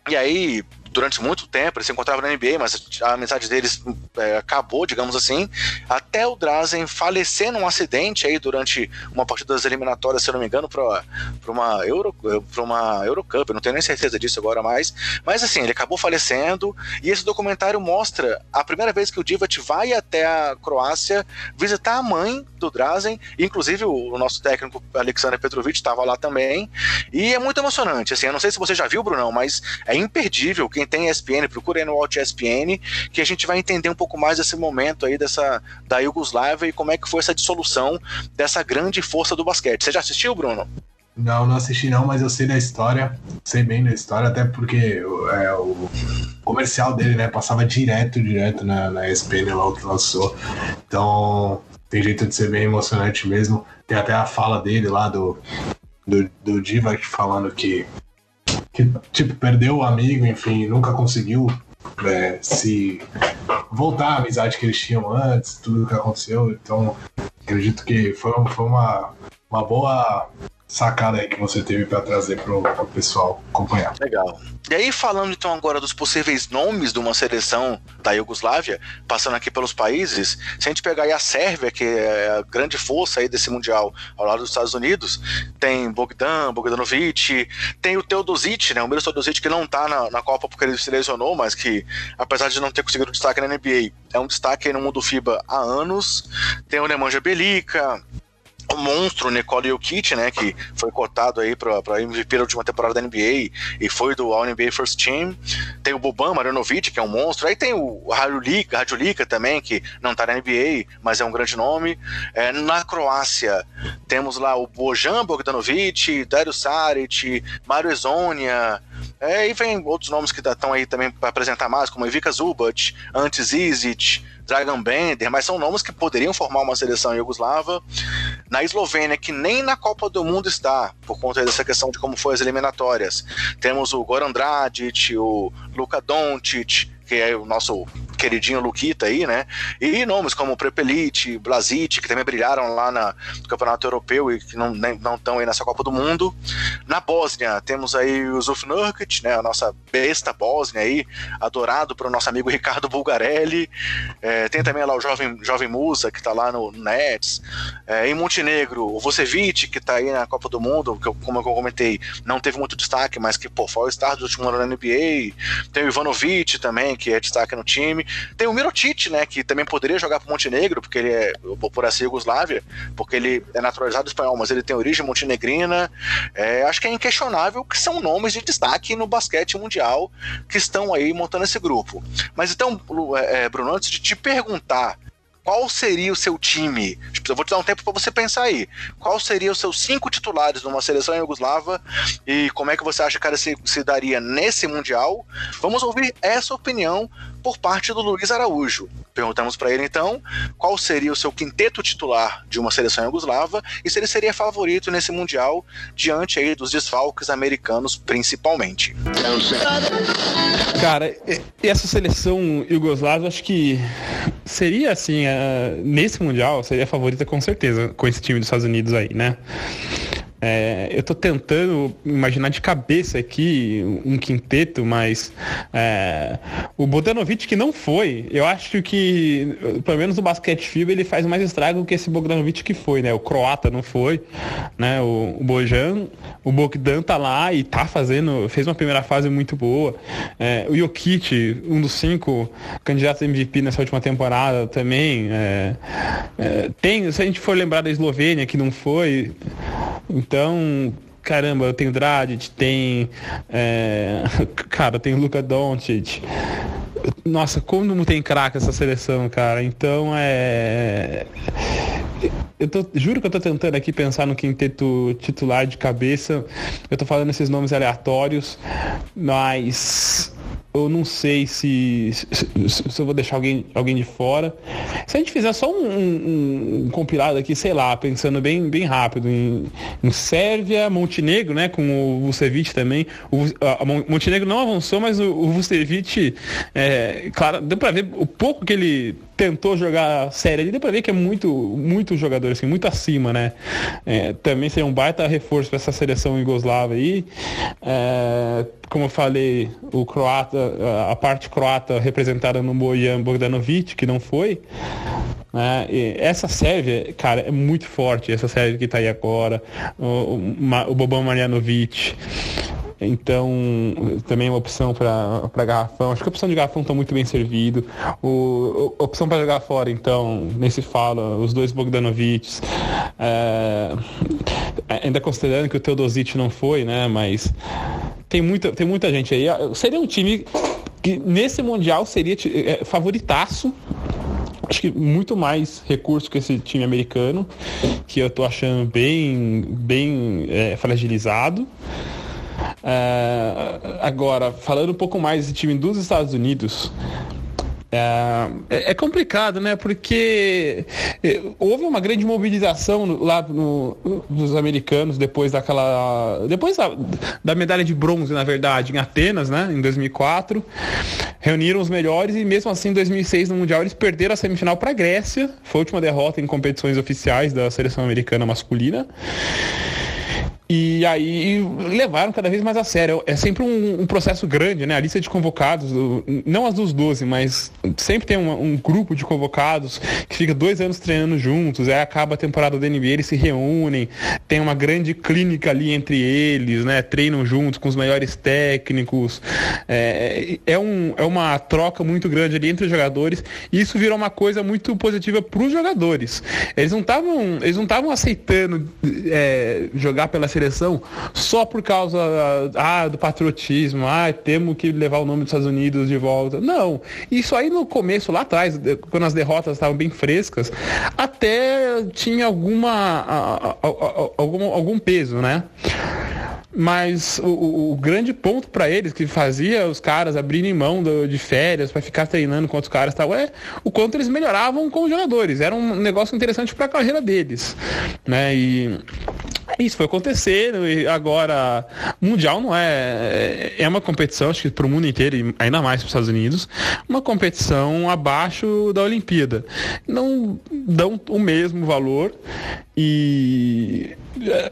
E aí, durante muito tempo, eles se encontravam na NBA, mas a amizade deles é, acabou, digamos assim, até o Drazen falecer num acidente aí durante uma partida das eliminatórias, se eu não me engano, para uma Euro, para uma Eurocup, eu não tenho nem certeza disso agora mais, mas assim, ele acabou falecendo e esse documentário mostra a primeira vez que o Divat vai até a Croácia visitar a mãe do Drazen, inclusive o, nosso técnico Alexander Petrovic estava lá também, e é muito emocionante, assim, eu não sei se você já viu, Brunão, mas é imperdível quem tem ESPN, procure aí no Watch ESPN, que a gente vai entender um pouco mais desse momento aí dessa da Yugoslávia e como é que foi essa dissolução dessa grande força do basquete. Você já assistiu, Bruno? Não, não assisti não, mas eu sei da história, sei bem da história, até porque é, o comercial dele, né, passava direto, direto na, na ESPN lá que lançou. Então, tem jeito de ser bem emocionante mesmo. Tem até a fala dele lá do, do, do Divac falando que que tipo, perdeu o amigo, enfim, nunca conseguiu é, se voltar à amizade que eles tinham antes, tudo que aconteceu. Então, acredito que foi, foi uma, uma boa sacada aí que você teve para trazer para o pessoal acompanhar. Legal. E aí, falando então agora dos possíveis nomes de uma seleção da Iugoslávia, passando aqui pelos países, se a gente pegar aí a Sérvia, que é a grande força aí desse Mundial ao lado dos Estados Unidos, tem Bogdan, Bogdanovic, tem o Teodosic, né, o Miro Teodosic que não tá na, na Copa porque ele se lesionou, mas que, apesar de não ter conseguido destaque na NBA, é um destaque aí no mundo FIBA há anos, tem o Nemanja Belica, o monstro Nicole Jokic, né, que foi cotado aí para MVP da última temporada da NBA e foi do All-NBA First Team. Tem o Boban Marjanovic, que é um monstro. Aí tem o Radulika, Radulika também, que não tá na NBA, mas é um grande nome. É, na Croácia, temos lá o Bojan Bogdanovic, Dario Saric, Mario Ezonia, é, e vem outros nomes que estão aí também para apresentar mais, como Ivica Zubat, Antes Izic, Dragan Bender, mas são nomes que poderiam formar uma seleção iugoslava. Na Eslovênia, que nem na Copa do Mundo está, por conta dessa questão de como foi as eliminatórias. Temos o Goran Dragic, o Luka Doncic, que é o nosso queridinho Luquita aí, né? E nomes como Prepelic, Blasic, que também brilharam lá na, no Campeonato Europeu e que não estão aí nessa Copa do Mundo. Na Bósnia, temos aí o Zuf Nurkic, né? A nossa besta Bósnia aí, adorado pelo nosso amigo Ricardo Bulgarelli. É, tem também lá o jovem, jovem Musa, que está lá no Nets. É, em Montenegro, o Vucevic, que está aí na Copa do Mundo, que como eu comentei, não teve muito destaque, mas que, pô, foi o star do último ano na NBA. Tem o Ivanovic também, que é destaque no time. Tem o Mirotic, né, que também poderia jogar pro Montenegro, porque ele é por essa Yugoslávia, porque ele é naturalizado espanhol, mas ele tem origem montenegrina. É, acho que é inquestionável que são nomes de destaque no basquete mundial que estão aí montando esse grupo. Mas então, é, Bruno, antes de te perguntar qual seria o seu time? Tipo, eu vou te dar um tempo para você pensar aí. Qual seria os seus cinco titulares numa seleção iugoslava e como é que você acha que ela se, se daria nesse Mundial? Vamos ouvir essa opinião por parte do Luiz Araújo. Perguntamos para ele então qual seria o seu quinteto titular de uma seleção iugoslava e se ele seria favorito nesse mundial diante aí dos desfalques americanos principalmente. Cara, essa seleção iugoslava acho que seria assim, nesse mundial seria favorita com certeza com esse time dos Estados Unidos aí, né? É, eu estou tentando imaginar de cabeça aqui um quinteto, mas é, o Bogdanovic que não foi, eu acho que, pelo menos no basquete FIBA, ele faz mais estrago que esse Bogdanovic que foi, né? O croata não foi, né? O, o Bojan, o Bogdan tá lá e tá fazendo, fez uma primeira fase muito boa. É, o Jokic, um dos cinco candidatos a MVP nessa última temporada também. É, é, tem, se a gente for lembrar da Eslovênia, que não foi, então, caramba, eu tenho Dragic, tem. É, cara, tem Luca Doncic. Nossa, como não tem craque essa seleção, cara. Então é. Eu tô, juro que eu tô tentando aqui pensar no quinteto titular de cabeça. Eu tô falando esses nomes aleatórios, mas eu não sei se, se, se, eu vou deixar alguém, alguém de fora. Se a gente fizer só um, um, um compilado aqui, sei lá, pensando bem, bem rápido, em, em Sérvia, Montenegro, né? Com o Vucevic também. O, a, a Montenegro não avançou, mas o, o Vucevic, é, claro, deu pra ver o pouco que ele tentou jogar série ali, deu pra ver que é muito, muito jogador, assim, muito acima, né? É, também seria um baita reforço para essa seleção yugoslava aí. É, como eu falei, o croata, a parte croata representada no Bojan Bogdanovic, que não foi. Né? essa Sérvia, cara, é muito forte, essa Sérvia que está aí agora, o, o Boban Marjanovic. Então, também uma opção para garrafão. Acho que a opção de garrafão está muito bem servido. O, a opção para jogar fora, então, nesse fala, os dois Bogdanovics. É, ainda considerando que o Teodosic não foi, né? Mas tem muita, tem muita gente aí. Seria um time que nesse Mundial seria é, favoritaço acho que muito mais recurso que esse time americano, que eu tô achando bem, bem é, fragilizado. Uh, agora, falando um pouco mais desse time dos Estados Unidos, é, é, complicado, né? Porque é, houve uma grande mobilização lá no, dos americanos depois daquela. Depois da, da, medalha de bronze, na verdade, em Atenas, né? Em 2004. Reuniram os melhores e mesmo assim em 2006 no Mundial eles perderam a semifinal para a Grécia. Foi a última derrota em competições oficiais da seleção americana masculina. E aí levaram cada vez mais a sério. É sempre um, um, processo grande, né? A lista de convocados, não as dos 12, mas sempre tem um, um, grupo de convocados que fica dois anos treinando juntos, aí acaba a temporada da NBA, eles se reúnem, tem uma grande clínica ali entre eles, né? Treinam juntos com os melhores técnicos. É, é, um, é uma troca muito grande ali entre os jogadores e isso virou uma coisa muito positiva para os jogadores. Eles não estavam eles não estavam aceitando é, jogar pela seleção seleção só por causa ah, do patriotismo, ah, temos que levar o nome dos Estados Unidos de volta. Não. Isso aí no começo, lá atrás, quando as derrotas estavam bem frescas, até tinha alguma, algum, algum peso, né? Mas o, o grande ponto para eles que fazia os caras abrirem mão do, de férias para ficar treinando com outros caras tal é o quanto eles melhoravam com os jogadores. Era um negócio interessante para a carreira deles, né? E isso foi acontecendo e agora mundial não é é uma competição acho que para o mundo inteiro e ainda mais para os Estados Unidos uma competição abaixo da Olimpíada. Não dão o mesmo valor e é,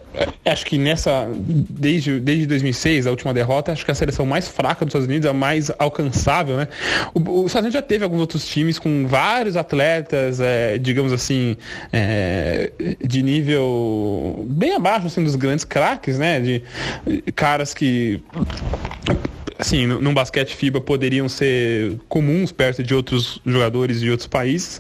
acho que nessa desde, desde 2006 a última derrota acho que a seleção mais fraca dos Estados Unidos é a mais alcançável né? O, o Estados Unidos já teve alguns outros times com vários atletas é, digamos assim é, de nível bem abaixo assim dos grandes craques né? De caras que assim, num basquete FIBA poderiam ser comuns perto de outros jogadores de outros países.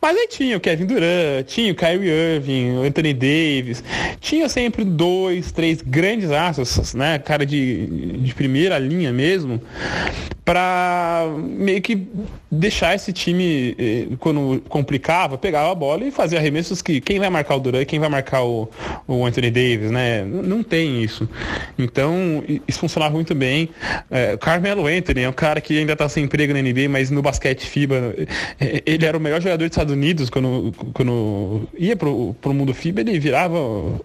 Mas aí tinha o Kevin Durant, tinha o Kyrie Irving, o Anthony Davis, tinha sempre dois, três grandes astros, né? Cara de, de primeira linha mesmo, para meio que deixar esse time, eh, quando complicava, pegava a bola e fazia arremessos que quem vai marcar o Durant, quem vai marcar o, o Anthony Davis, né? Não tem isso. Então, isso funcionava muito bem. É, Carmelo Anthony é um cara que ainda está sem emprego na NBA, mas no basquete FIBA, é, ele era o melhor jogador dos Estados Unidos quando, quando ia pro, pro mundo FIBA, ele virava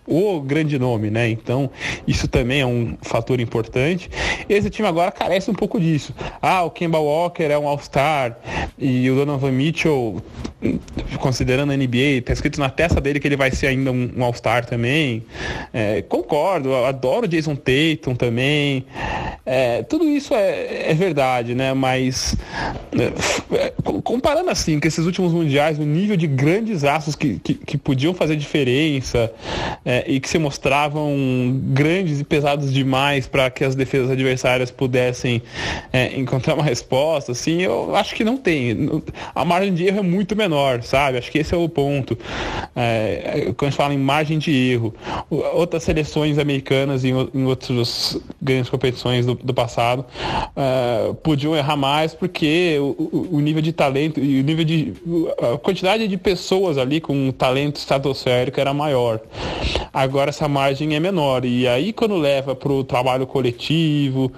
o grande nome, né? Então, isso também é um fator importante. Esse time agora carece um pouco disso. Ah, o Kemba Walker é um All-Star e o Donovan Mitchell, considerando a NBA, tá escrito na testa dele que ele vai ser ainda um, um All-Star também. É, concordo, adoro o Jason Tatum também. É, tudo isso é, é, verdade, né? Mas é, comparando assim com esses últimos mundiais, o nível de grandes astros que, que, que podiam fazer diferença é, e que se mostravam grandes e pesados demais para que as defesas adversárias pudessem é, encontrar uma resposta, assim, eu acho que não tem. A margem de erro é muito menor, sabe? sabe? Acho que esse é o ponto. É, quando a gente fala em margem de erro, outras seleções americanas em, em outras grandes competições do, do passado uh, podiam errar mais porque o, o, nível de talento e o nível de a quantidade de pessoas ali com talento estratosférico era maior. Agora essa margem é menor e aí quando leva para o trabalho coletivo,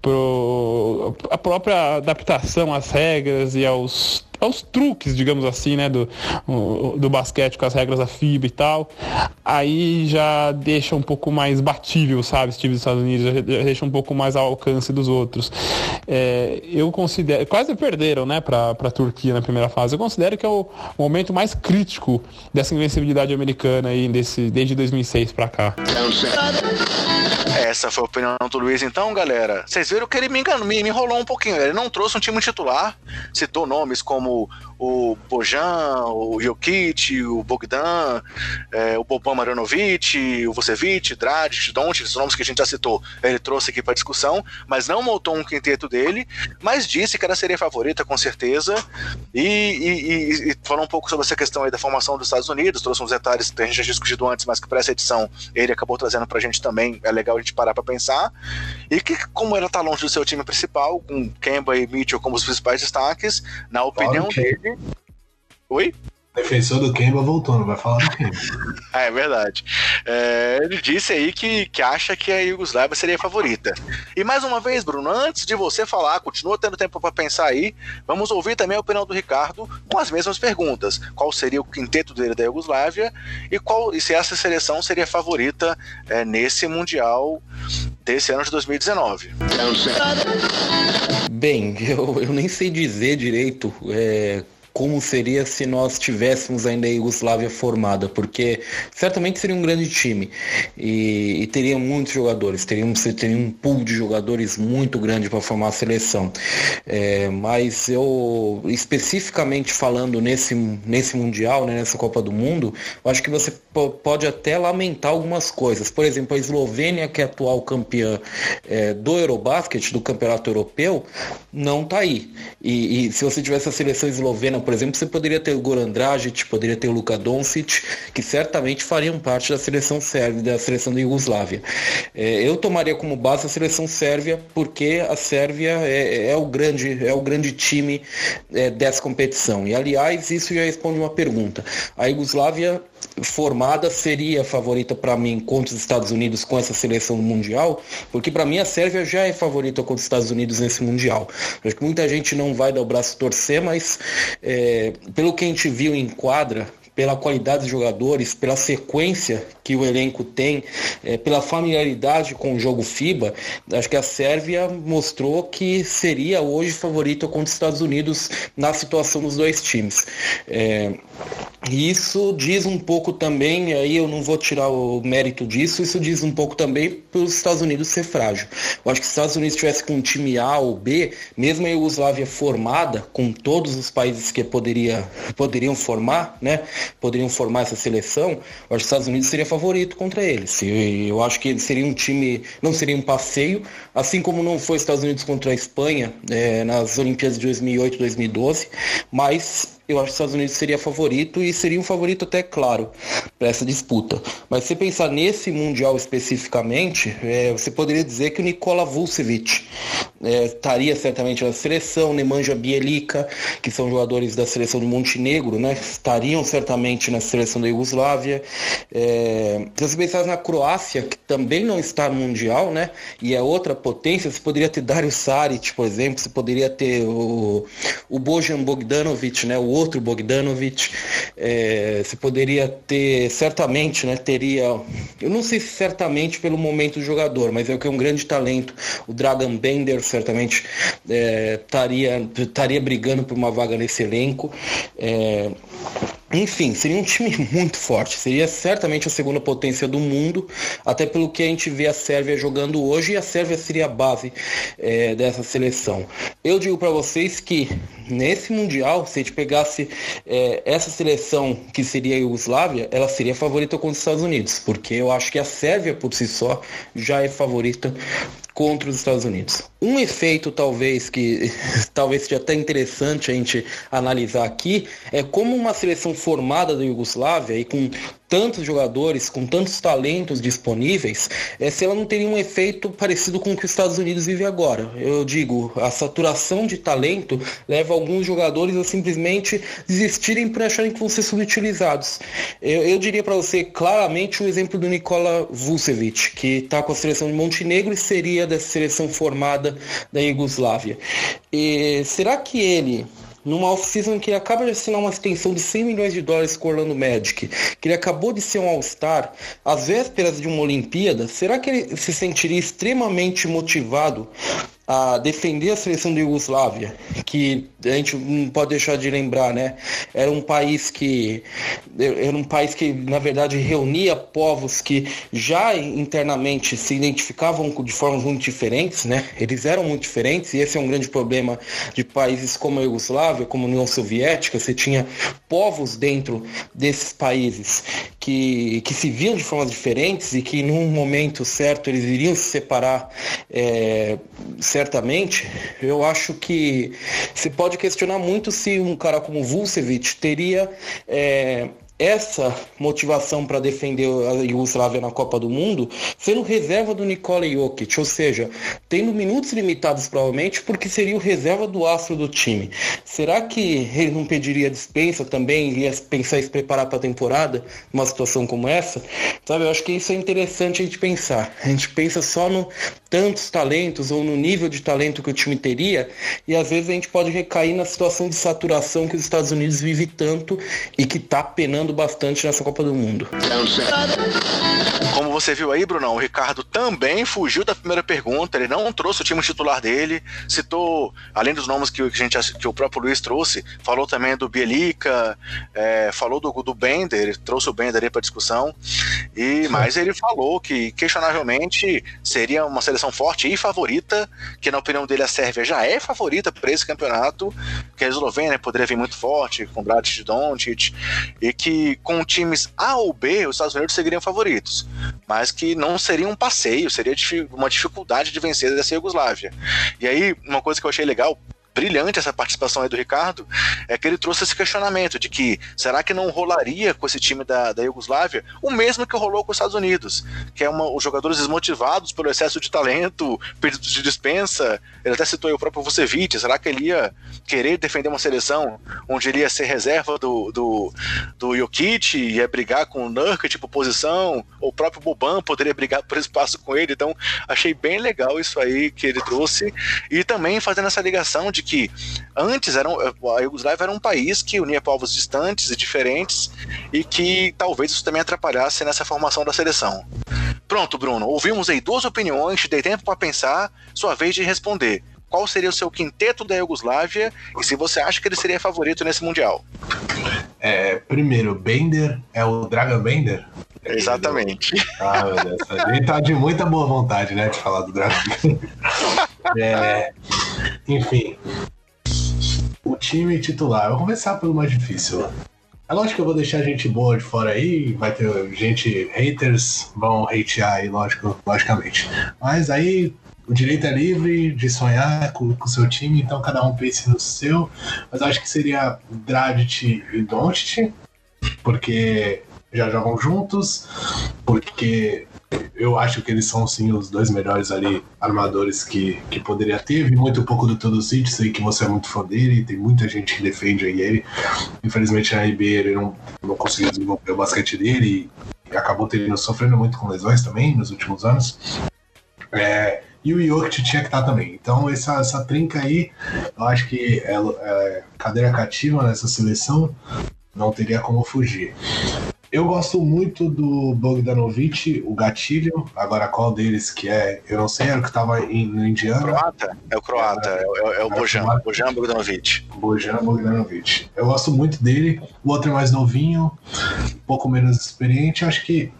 para a própria adaptação às regras e aos aos truques, digamos assim, né, do, do basquete com as regras da FIBA e tal, aí já deixa um pouco mais batível, sabe, esse time dos Estados Unidos, já deixa um pouco mais ao alcance dos outros. É, eu considero, quase perderam, né, para a Turquia na primeira fase, eu considero que é o momento mais crítico dessa invencibilidade americana aí, desse, desde 2006 para cá. Essa foi a opinião do Luiz, então, galera. Vocês viram que ele me enganou, me, me enrolou um pouquinho. Ele não trouxe um time titular, citou nomes como como o Bojan, o Jokic, o Bogdan, é, o Boban Marjanovic, o Vucevic, Dragic, Doncic, os nomes que a gente já citou, ele trouxe aqui para discussão, mas não montou um quinteto dele, mas disse que era a seria favorita com certeza. E, e, e, falou um pouco sobre essa questão aí da formação dos Estados Unidos, trouxe uns detalhes que a gente já discutido antes, mas que para essa edição ele acabou trazendo para a gente também, é legal a gente parar para pensar, e que como ela tá longe do seu time principal, com Kemba e Mitchell como os principais destaques, na opinião dele, Oi? defensor do Kemba voltou, não vai falar do Kemba. ah, é verdade. É, ele disse aí que, que acha que a Yugoslávia seria a favorita. E mais uma vez, Bruno, antes de você falar, continua tendo tempo para pensar aí, vamos ouvir também a opinião do Ricardo com as mesmas perguntas. Qual seria o quinteto dele da Yugoslávia e, qual, e se essa seleção seria a favorita é, nesse Mundial desse ano de 2019? Bem, eu, eu nem sei dizer direito. É como seria se nós tivéssemos ainda a Iugoslávia formada, porque certamente seria um grande time e, e teria muitos jogadores, teria um, teria um pool de jogadores muito grande para formar a seleção. É, mas eu, especificamente falando nesse, nesse Mundial, né, nessa Copa do Mundo, eu acho que você pode até lamentar algumas coisas. Por exemplo, a Eslovênia, que é atual campeã é, do Eurobasket, do Campeonato Europeu, não está aí. E, e se você tivesse a seleção eslovena, por exemplo, você poderia ter o Goran Dragic, poderia ter o Luka Doncic, que certamente fariam parte da seleção sérvia, da seleção da Iugoslávia. É, eu tomaria como base a seleção sérvia, porque a Sérvia é, é o, grande, é o grande time é, dessa competição. E, aliás, isso já responde uma pergunta. A Iugoslávia formada seria a favorita para mim contra os Estados Unidos com essa seleção mundial, porque para mim a Sérvia já é favorita contra os Estados Unidos nesse mundial. Acho que muita gente não vai dar o braço torcer, mas é, pelo que a gente viu em quadra, pela qualidade dos jogadores, pela sequência que o elenco tem, é, pela familiaridade com o jogo FIBA, acho que a Sérvia mostrou que seria hoje favorita contra os Estados Unidos na situação dos dois times. É, isso diz um pouco também, aí eu não vou tirar o mérito disso, isso diz um pouco também para os Estados Unidos ser frágil. Eu acho que se os Estados Unidos tivesse com um time A ou B, mesmo a Iugoslávia formada, com todos os países que poderia, poderiam formar, né? Poderiam formar essa seleção, eu acho que os Estados Unidos seria favorito contra eles. Eu acho que seria um time, não seria um passeio, assim como não foi os Estados Unidos contra a Espanha é, nas Olimpíadas de 2008 e 2012, mas eu acho que os Estados Unidos seria favorito e seria um favorito até claro para essa disputa. Mas se pensar nesse Mundial especificamente, é, você poderia dizer que o Nikola Vucevic é, estaria certamente na seleção, Nemanja Bielica, que são jogadores da seleção do Montenegro, né, estariam certamente na seleção da Iugoslávia. É, se você pensar na Croácia, que também não está no Mundial, né, e é outra potência, você poderia ter Dario Saric, por exemplo, você poderia ter o, o Bojan Bogdanovic, né, o outro Bogdanovic. É, você poderia ter, certamente, né, teria, eu não sei se certamente pelo momento do jogador, mas é que é um grande talento. O Dragan Bender certamente é, estaria, estaria brigando por uma vaga nesse elenco. É, enfim, seria um time muito forte. Seria certamente a segunda potência do mundo, até pelo que a gente vê a Sérvia jogando hoje, e a Sérvia seria a base é, dessa seleção. Eu digo para vocês que nesse Mundial, se a gente pegasse é, essa seleção que seria a Iugoslávia, ela seria favorita contra os Estados Unidos, porque eu acho que a Sérvia por si só já é favorita contra os Estados Unidos. Um efeito talvez que talvez seja até interessante a gente analisar aqui é como uma seleção formada da Iugoslávia e com tantos jogadores, com tantos talentos disponíveis, é, se ela não teria um efeito parecido com o que os Estados Unidos vive agora. Eu digo, a saturação de talento leva alguns jogadores a simplesmente desistirem por acharem que vão ser subutilizados. Eu, eu diria para você claramente o exemplo do Nikola Vucevic, que está com a seleção de Montenegro e seria dessa seleção formada da Iugoslávia. E será que ele numa off-season que ele acaba de assinar uma extensão de 100 milhões de dólares com o Orlando Magic, que ele acabou de ser um All-Star, às vésperas de uma Olimpíada, será que ele se sentiria extremamente motivado a defender a seleção da Iugoslávia, que a gente não pode deixar de lembrar, né? Era um país que era um país que na verdade reunia povos que já internamente se identificavam de formas muito diferentes, né? Eles eram muito diferentes e esse é um grande problema de países como a Iugoslávia, como a União Soviética. Você tinha povos dentro desses países que, que se viam de formas diferentes e que num momento certo eles iriam se separar. É, certamente, eu acho que se pode questionar muito se um cara como Vucevic teria é, essa motivação para defender a Yugoslávia na Copa do Mundo sendo reserva do Nikola Jokic, ou seja, tendo minutos limitados provavelmente porque seria o reserva do astro do time. Será que ele não pediria dispensa também, ia pensar em se preparar para a temporada, numa situação como essa? Sabe, eu acho que isso é interessante a gente pensar. A gente pensa só no tantos talentos ou no nível de talento que o time teria e às vezes a gente pode recair na situação de saturação que os Estados Unidos vive tanto e que está penando bastante nessa Copa do Mundo. Como você viu aí, Brunão, o Ricardo também fugiu da primeira pergunta, ele não trouxe o time titular dele, citou, além dos nomes que, a gente, que o próprio Luiz trouxe, falou também do Bielica, é, falou do, do Bender, trouxe o Bender aí para discussão, e mas ele falou que questionavelmente seria uma seleção forte e favorita, que na opinião dele a Sérvia já é favorita para esse campeonato, que a Eslovênia poderia vir muito forte, com Brad Doncic, e que com times A ou B os Estados Unidos seriam favoritos, mas que não seria um passeio, seria uma dificuldade de vencer dessa Iugoslávia. E aí, uma coisa que eu achei legal, brilhante essa participação aí do Ricardo, é que ele trouxe esse questionamento de que será que não rolaria com esse time da, da Iugoslávia o mesmo que rolou com os Estados Unidos, que é uma, os jogadores desmotivados pelo excesso de talento, pedidos de dispensa, ele até citou aí o próprio Vucevic, será que ele ia querer defender uma seleção onde ele ia ser reserva do, do, do Jokic, ia brigar com o Nurkic por posição, ou o próprio Boban poderia brigar por espaço com ele, então achei bem legal isso aí que ele trouxe, e também fazendo essa ligação de que antes eram, a Iugoslávia era um país que unia povos distantes e diferentes e que talvez isso também atrapalhasse nessa formação da seleção. Pronto, Bruno, ouvimos aí duas opiniões, te dei tempo para pensar, sua vez de responder. Qual seria o seu quinteto da Iugoslávia e se você acha que ele seria favorito nesse Mundial? É, primeiro, Bender é o Dragon Bender? Exatamente. Ah, meu Deus. A gente tá de muita boa vontade, né, de falar do Dragon Bender. É, enfim, o time titular. Eu vou começar pelo mais difícil. É lógico que eu vou deixar gente boa de fora aí, vai ter gente, haters vão hatear aí, lógico, logicamente. Mas aí o direito é livre de sonhar com o seu time, então cada um pense no seu. Mas acho que seria Dragic e Doncic, porque já jogam juntos, porque eu acho que eles são sim os dois melhores ali armadores que, que poderia ter. Vi muito pouco do Todo City, sei que você é muito fã dele, tem muita gente que defende aí ele. Infelizmente na NBA ele não, não conseguiu desenvolver o basquete dele e acabou tendo, sofrendo muito com lesões também nos últimos anos. É, e o Jokic tinha que estar também. Então essa, essa trinca aí, eu acho que é, é cadeira cativa nessa seleção, não teria como fugir. Eu gosto muito do Bogdanovic, o gatilho. Agora, qual deles que é? Eu não sei, era o que estava no Indiana. Croata? É o croata, é, é, é o Bojan. Bojan Bogdanovic. Bojan Bogdanovic. Eu gosto muito dele. O outro é mais novinho, um pouco menos experiente. Acho que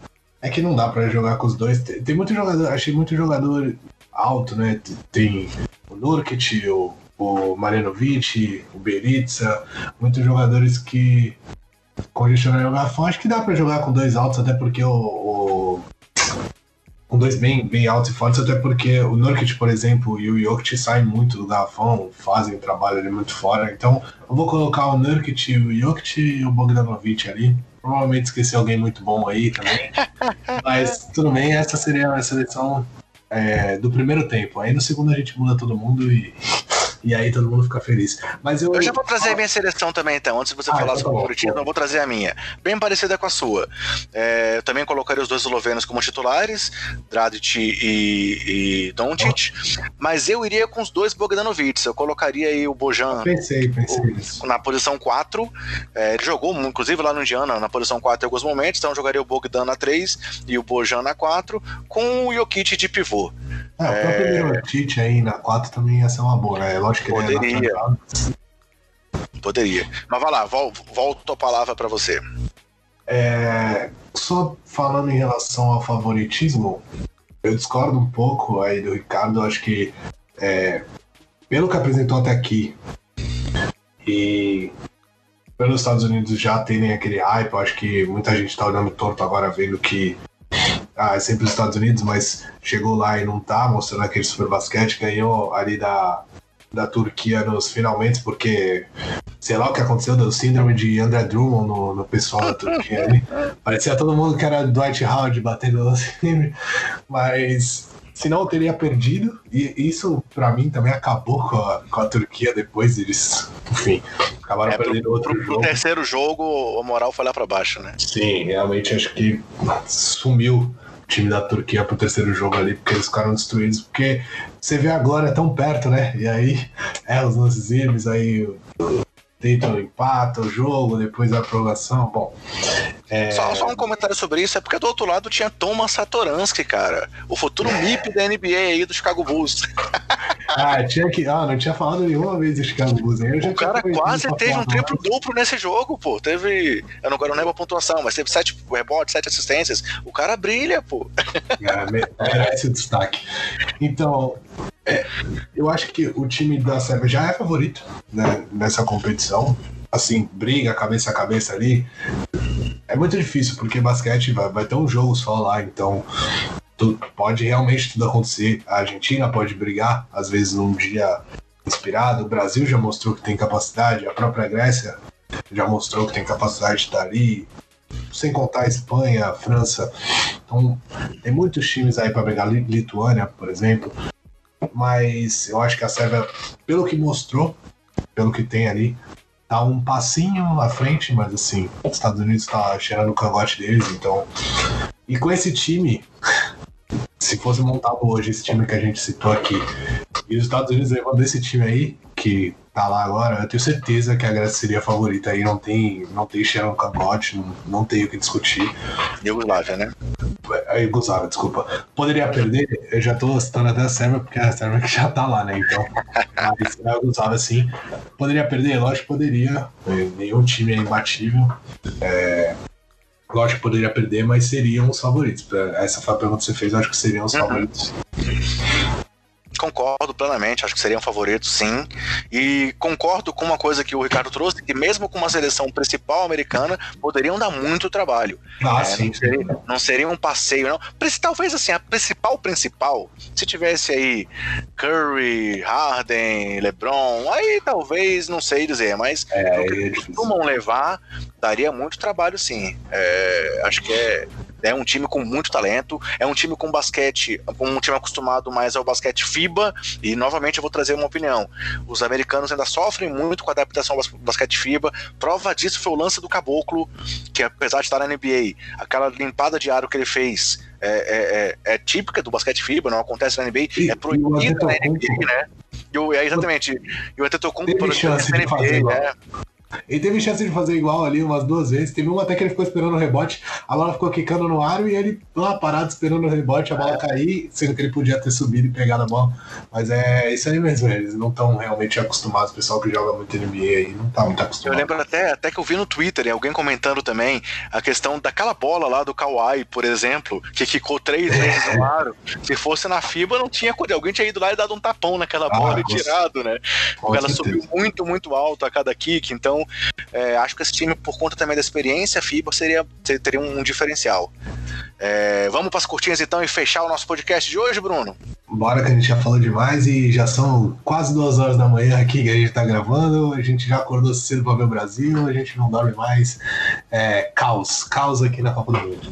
é que não dá para jogar com os dois. Tem, tem muito jogador, achei muito jogador alto, né? Tem o Nurkic, o, o Marinovic, o Beritza, muitos jogadores que congestionar o garrafão, acho que dá para jogar com dois altos, até porque o, o, com dois bem, bem altos e fortes, até porque o Nurkic, por exemplo, e o Jokic saem muito do garrafão, fazem o trabalho ali muito fora. Então, eu vou colocar o Nurkic, o Jokic e o Bogdanovic ali. Provavelmente esqueci alguém muito bom aí também. Mas tudo bem, essa seria a seleção é, do primeiro tempo. Aí no segundo a gente muda todo mundo e e aí todo mundo fica feliz. Mas eu, eu já vou trazer a minha seleção também, então. Antes de você ah, falar então sobre o favoritismo, eu vou trazer a minha. Bem parecida com a sua. É, eu também colocaria os dois eslovenos como titulares, Dradic e, e Doncic, mas eu iria com os dois Bogdanovic. Eu colocaria aí o Bojan pensei, pensei o, na posição 4. É, ele jogou, inclusive, lá no Indiana, na posição 4 em alguns momentos, então eu jogaria o Bogdan na 3 e o Bojan na 4, com o Jokic de pivô. É, o próprio é... Tite aí na 4 também ia ser uma boa, né? Lógico que Poderia. ele é Poderia. Mas vai lá, vol volto a palavra para você. É, só falando em relação ao favoritismo, eu discordo um pouco aí do Ricardo. Acho que, é, pelo que apresentou até aqui, e pelos Estados Unidos já terem aquele hype, eu acho que muita gente está olhando torto agora, vendo que ah, é sempre os Estados Unidos, mas chegou lá e não tá, mostrando aquele super basquete, ganhou ali da, da Turquia nos finalmente, porque sei lá o que aconteceu, do síndrome de André Drummond no, no pessoal da Turquia ali. Parecia todo mundo que era Dwight Howard batendo assim, mas senão eu teria perdido. E isso, para mim, também acabou com a, com a Turquia depois eles, enfim, acabaram é, perdendo pro, outro pro, jogo. No terceiro jogo, a moral foi lá para baixo, né? Sim, realmente acho que sumiu time da Turquia pro terceiro jogo ali, porque eles ficaram destruídos, porque você vê a glória tão perto, né? E aí, é, os lances livres, aí tentam empata o jogo, depois a prorrogação, bom. É... Só, só, um comentário sobre isso, é porque do outro lado tinha Thomas Satoransky, cara. O futuro MIP da NBA aí do Chicago Bulls. ah, tinha que. Ah, não tinha falado nenhuma vez do Chicago Bulls. O cara quase teve um triplo duplo nesse jogo, pô. Teve. Eu não, eu não lembro a pontuação, mas teve sete rebotes, sete assistências. O cara brilha, pô. É, merece o destaque. Então, é, eu acho que o time da Sérvia já é favorito né, nessa competição. Assim, briga cabeça a cabeça ali. É muito difícil, porque basquete vai, vai ter um jogo só lá, então pode realmente tudo acontecer. A Argentina pode brigar, às vezes num dia inspirado. O Brasil já mostrou que tem capacidade, a própria Grécia já mostrou que tem capacidade de estar ali. Sem contar a Espanha, a França. Então, tem muitos times aí para brigar. Lituânia, por exemplo mas eu acho que a Sérvia, pelo que mostrou, pelo que tem ali, tá um passinho à frente, mas assim, os Estados Unidos tá cheirando o cangote deles, então. E com esse time, se fosse montado hoje esse time que a gente citou aqui, e os Estados Unidos levando esse time aí, que tá lá agora, eu tenho certeza que a Grécia seria a favorita aí, não tem, não tem cheirando cangote, não, não tem o que discutir. Yugoslávia, né? A Yugoslávia, desculpa, poderia perder, eu já tô citando até a Sérvia, porque a Sérvia que já tá lá, né? Então, mas a Yugoslávia, sim. Poderia perder? Lógico que poderia. Nenhum time é imbatível. É, lógico que poderia perder, mas seriam os favoritos. Essa foi a pergunta que você fez, eu acho que seriam os uhum. Concordo plenamente, acho que seria um favorito, sim. E concordo com uma coisa que o Ricardo trouxe, que mesmo com uma seleção principal americana, poderiam dar muito trabalho. Ah, é, sim, não, seria, não, seria, um passeio, não. Talvez assim, a principal principal, se tivesse aí Curry, Harden, LeBron, aí talvez, não sei dizer, mas é, que é costumam levar, daria muito trabalho, sim. É, acho que é é um time com muito talento, é um time com basquete, um time acostumado mais ao basquete FIBA, e novamente eu vou trazer uma opinião. Os americanos ainda sofrem muito com a adaptação ao basquete FIBA. Prova disso foi o lance do Caboclo, que apesar de estar na NBA, aquela limpada de aro que ele fez é, é, é, é típica do basquete FIBA, não acontece na NBA, e, é proibida na NBA, né? E o, é, exatamente. E o Antetokounmpo, por exemplo, na NBA, é. Ele teve chance de fazer igual ali umas duas vezes. Teve uma até que ele ficou esperando o rebote, a bola ficou quicando no ar e ele lá parado esperando o rebote, a bola cair, sendo que ele podia ter subido e pegado a bola. Mas é isso aí mesmo, eles não estão realmente acostumados. O pessoal que joga muito NBA aí não tá muito acostumado. Eu lembro até, até que eu vi no Twitter alguém comentando também a questão daquela bola lá do Kawhi, por exemplo, que ficou três vezes no ar. Se fosse na FIBA, não tinha quando alguém tinha ido lá e dado um tapão naquela ah, bola e tirado, né? Porque ela subiu muito, muito alto a cada kick, então então, é, acho que esse time, por conta também da experiência, FIBA seria, teria um, diferencial. É, vamos para as curtinhas então e fechar o nosso podcast de hoje, Bruno? Bora que a gente já falou demais e já são quase duas horas da manhã aqui que a gente tá gravando. A gente já acordou cedo para ver o Brasil, a gente não dorme mais. É, caos, caos aqui na Copa do Mundo.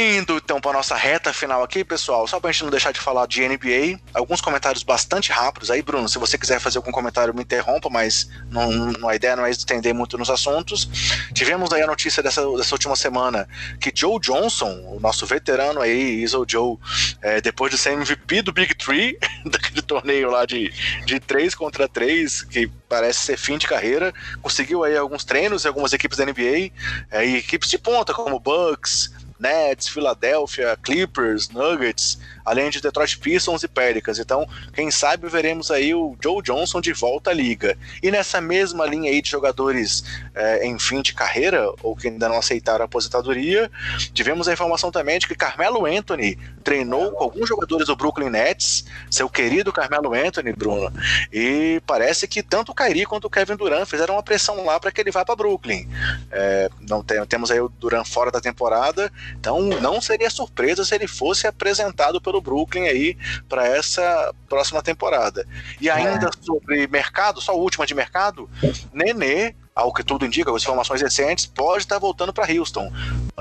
Indo então para nossa reta final aqui, pessoal, só para a gente não deixar de falar de NBA, alguns comentários bastante rápidos. Aí, Bruno, se você quiser fazer algum comentário, me interrompa, mas não, não, a ideia não é estender muito nos assuntos. Tivemos aí a notícia dessa, dessa última semana que Joe Johnson, o nosso veterano aí, Iso Joe, é, depois de ser MVP do Big Three, daquele torneio lá de, de 3 contra 3, que parece ser fim de carreira, conseguiu aí alguns treinos em algumas equipes da NBA, é, e equipes de ponta, como Bucks, Nets, Philadelphia, Clippers, Nuggets, além de Detroit Pistons e Pelicans. Então, quem sabe veremos aí o Joe Johnson de volta à liga. E nessa mesma linha aí de jogadores é, em fim de carreira, ou que ainda não aceitaram a aposentadoria, tivemos a informação também de que Carmelo Anthony treinou com alguns jogadores do Brooklyn Nets, seu querido Carmelo Anthony, Bruno, e parece que tanto o Kyrie quanto o Kevin Durant fizeram uma pressão lá para que ele vá para Brooklyn. É, não tem, temos aí o Durant fora da temporada, então não seria surpresa se ele fosse apresentado pelo Brooklyn aí para essa próxima temporada. E ainda é. sobre mercado, só a última de mercado, Nenê ao que tudo indica, com as informações recentes, pode estar voltando para Houston.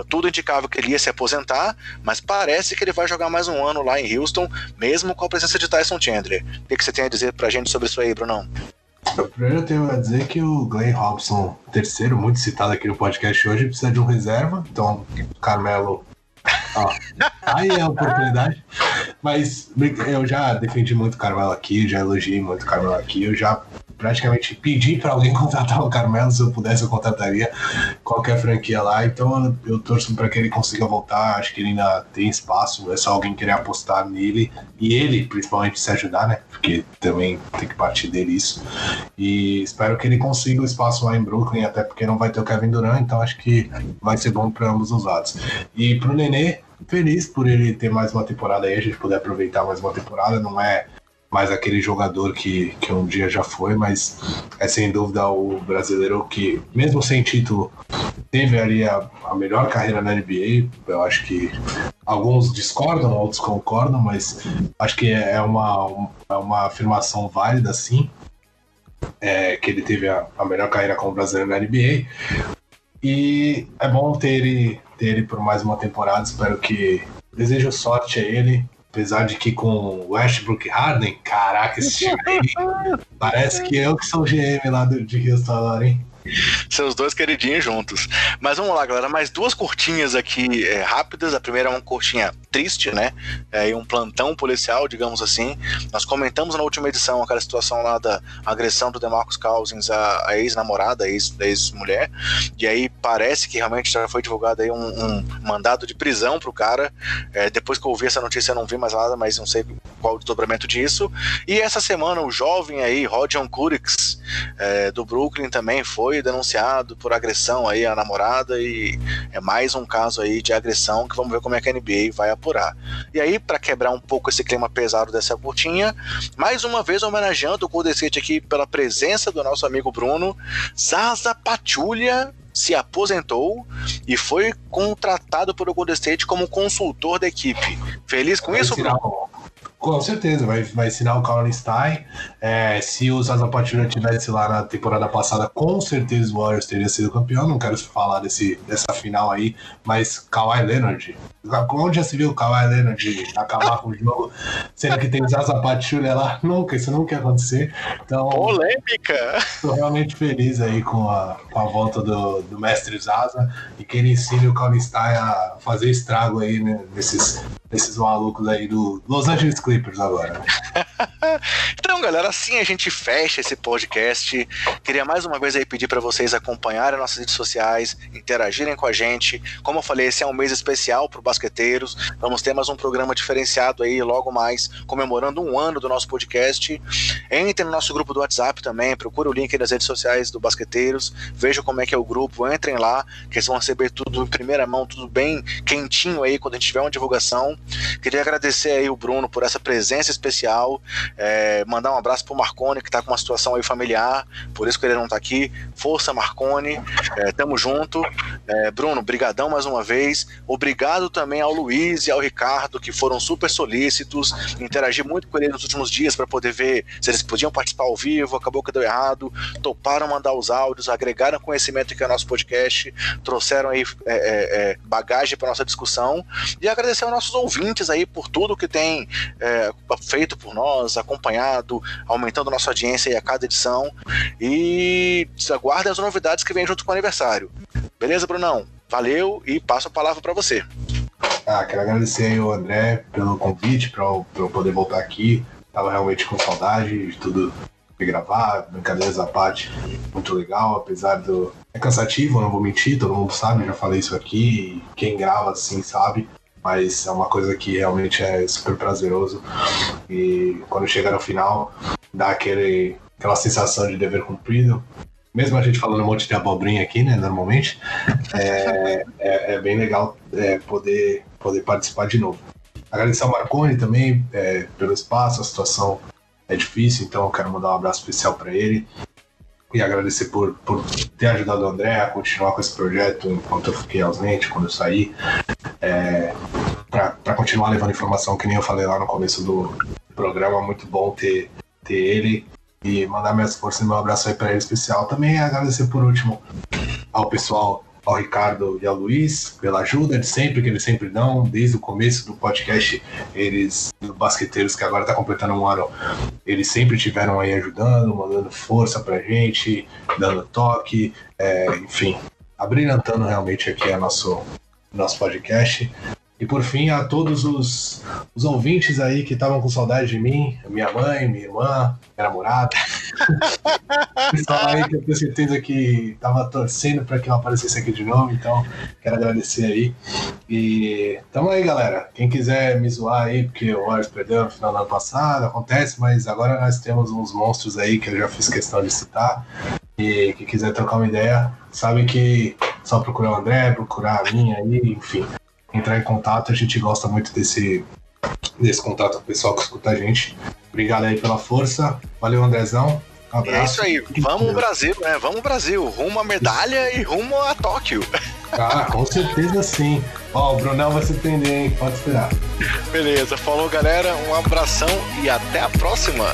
Tudo indicava que ele ia se aposentar, mas parece que ele vai jogar mais um ano lá em Houston, mesmo com a presença de Tyson Chandler. O que você tem a dizer para a gente sobre isso aí, Brunão? Primeiro eu tenho a dizer que o Glenn Robson, terceiro, muito citado aqui no podcast hoje, precisa de um reserva. Então, Carmelo Ó, aí é a oportunidade. Mas eu já defendi muito o Carmelo aqui, já elogiei muito o Carmelo aqui, eu já praticamente pedi para alguém contratar o Carmelo, se eu pudesse eu contrataria qualquer franquia lá, então eu, torço para que ele consiga voltar, acho que ele ainda tem espaço, é só alguém querer apostar nele e ele principalmente se ajudar, né, porque também tem que partir dele isso, e espero que ele consiga o espaço lá em Brooklyn, até porque não vai ter o Kevin Durant, então acho que vai ser bom para ambos os lados. E pro Nenê, feliz por ele ter mais uma temporada aí, a gente poder aproveitar mais uma temporada, não é mais aquele jogador que, que um dia já foi, mas é sem dúvida o brasileiro que, mesmo sem título, teve ali a, a melhor carreira na NBA. Eu acho que alguns discordam, outros concordam, mas acho que é uma, é uma afirmação válida, sim, é, que ele teve a, a melhor carreira como brasileiro na NBA. E é bom ter ele, ter ele por mais uma temporada. Espero que. Desejo sorte a ele Apesar de que com Westbrook e Harden, caraca, esse time aí, parece que eu que sou o GM lá do, de Houston agora, hein? Seus dois queridinhos juntos. Mas vamos lá, galera. Mais duas curtinhas aqui é, rápidas. A primeira é uma curtinha triste, né? É um plantão policial, digamos assim. Nós comentamos na última edição aquela situação lá da agressão do DeMarcus Cousins à, à ex-namorada, à ex-mulher. e aí parece que realmente já foi divulgado aí um, um mandado de prisão pro cara. É, depois que eu ouvi essa notícia, eu não vi mais nada, mas não sei qual o desdobramento disso. E essa semana, o jovem aí, Rodion Kurix, é, do Brooklyn, também foi denunciado por agressão aí à namorada e é mais um caso aí de agressão que vamos ver como é que a NBA vai apurar. E aí, para quebrar um pouco esse clima pesado dessa curtinha, mais uma vez homenageando o Golden State aqui pela presença do nosso amigo Bruno, Zaza Pachulia se aposentou e foi contratado pelo Golden State como consultor da equipe. Feliz com isso, Bruno? Com certeza, vai, vai ensinar o Colin Stein. É, se o Zaza Pachulia tivesse lá na temporada passada, com certeza o Warriors teria sido campeão. Não quero falar desse, dessa final aí, mas Kawhi Leonard. Onde já se viu o Kawhi Leonard acabar com o jogo, sendo que tem o Zaza Pachulia lá? Nunca, isso nunca ia acontecer. Então, Polêmica! Estou realmente feliz aí com a, com a volta do, do mestre Zaza e que ele ensine o Colin Stein a fazer estrago aí né, nesses desses malucos aí do Los Angeles Clippers agora. então, galera, assim a gente fecha esse podcast. Queria mais uma vez aí pedir para vocês acompanharem nossas redes sociais, interagirem com a gente. Como eu falei, esse é um mês especial para basqueteiros. Vamos ter mais um programa diferenciado aí logo mais, comemorando um ano do nosso podcast. Entre no nosso grupo do WhatsApp também, procure o link nas redes sociais do Basqueteiros, vejam como é que é o grupo, entrem lá, que eles vão receber tudo em primeira mão, tudo bem quentinho aí quando a gente tiver uma divulgação. Queria agradecer aí o Bruno por essa presença especial, é, mandar um abraço pro Marcone, que tá com uma situação aí familiar, por isso que ele não tá aqui. Força, Marcone, é, tamo junto. É, Bruno, brigadão mais uma vez. Obrigado também ao Luiz e ao Ricardo, que foram super solícitos, interagi muito com ele nos últimos dias para poder ver se eles podiam participar ao vivo, acabou que deu errado, toparam mandar os áudios, agregaram conhecimento que é nosso podcast, trouxeram aí é bagagem para nossa discussão e agradecer aos nossos ouvintes aí por tudo que tem é, feito por nós, acompanhado, aumentando nossa audiência a cada edição e aguardem as novidades que vêm junto com o aniversário. Beleza, Brunão? Valeu e passo a palavra para você. Ah, quero agradecer aí o André pelo convite para eu poder voltar aqui. Tava realmente com saudade de tudo de gravar, brincadeiras à parte, muito legal, apesar do. É cansativo, não vou mentir, todo mundo sabe, já falei isso aqui, quem grava assim sabe, mas é uma coisa que realmente é super prazeroso. E quando chega no final, dá aquele, aquela sensação de dever cumprido. Mesmo a gente falando um monte de abobrinha aqui, né, normalmente, é, é, é bem legal é, poder, poder participar de novo. Agradecer ao Marconi também é, pelo espaço, a situação é difícil, então eu quero mandar um abraço especial para ele e agradecer por, por ter ajudado o André a continuar com esse projeto enquanto eu fiquei ausente, quando eu saí, é, para continuar levando informação, que nem eu falei lá no começo do programa, muito bom ter, ter ele e mandar minhas forças e meu abraço aí para ele especial. Também agradecer por último ao pessoal ao Ricardo e ao Luiz pela ajuda de sempre, que eles sempre dão, desde o começo do podcast, eles, basqueteiros que agora está completando um ano, eles sempre tiveram aí ajudando, mandando força pra gente, dando toque, é, enfim, abrilhantando realmente aqui a nosso, nosso podcast. E por fim, a todos os, os ouvintes aí que estavam com saudade de mim, minha mãe, minha irmã, minha namorada. Pessoal aí que eu tenho certeza que estava torcendo para que eu aparecesse aqui de novo, então quero agradecer aí. E tamo aí, galera. Quem quiser me zoar aí, porque o Warriors perdeu no final do ano passado, acontece, mas agora nós temos uns monstros aí que eu já fiz questão de citar. E quem quiser trocar uma ideia, sabe que só procurar o André, procurar a minha aí, enfim entrar em contato. A gente gosta muito desse, desse contato com o pessoal que escuta a gente. Obrigado aí pela força. Valeu, Andrezão. Um abraço. É isso aí. Vamos Brasil, né? Vamos Brasil. Rumo à medalha e rumo a Tóquio. Ah, com certeza sim. Ó, o Brunão vai se prender, hein? Pode esperar. Beleza. Falou, galera. Um abração e até a próxima.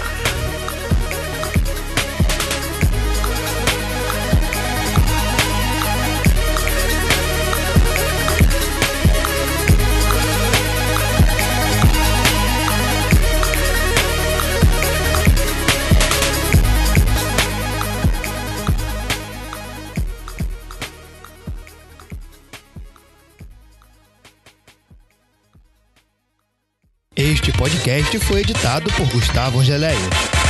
Este podcast foi editado por Gustavo Angeléia.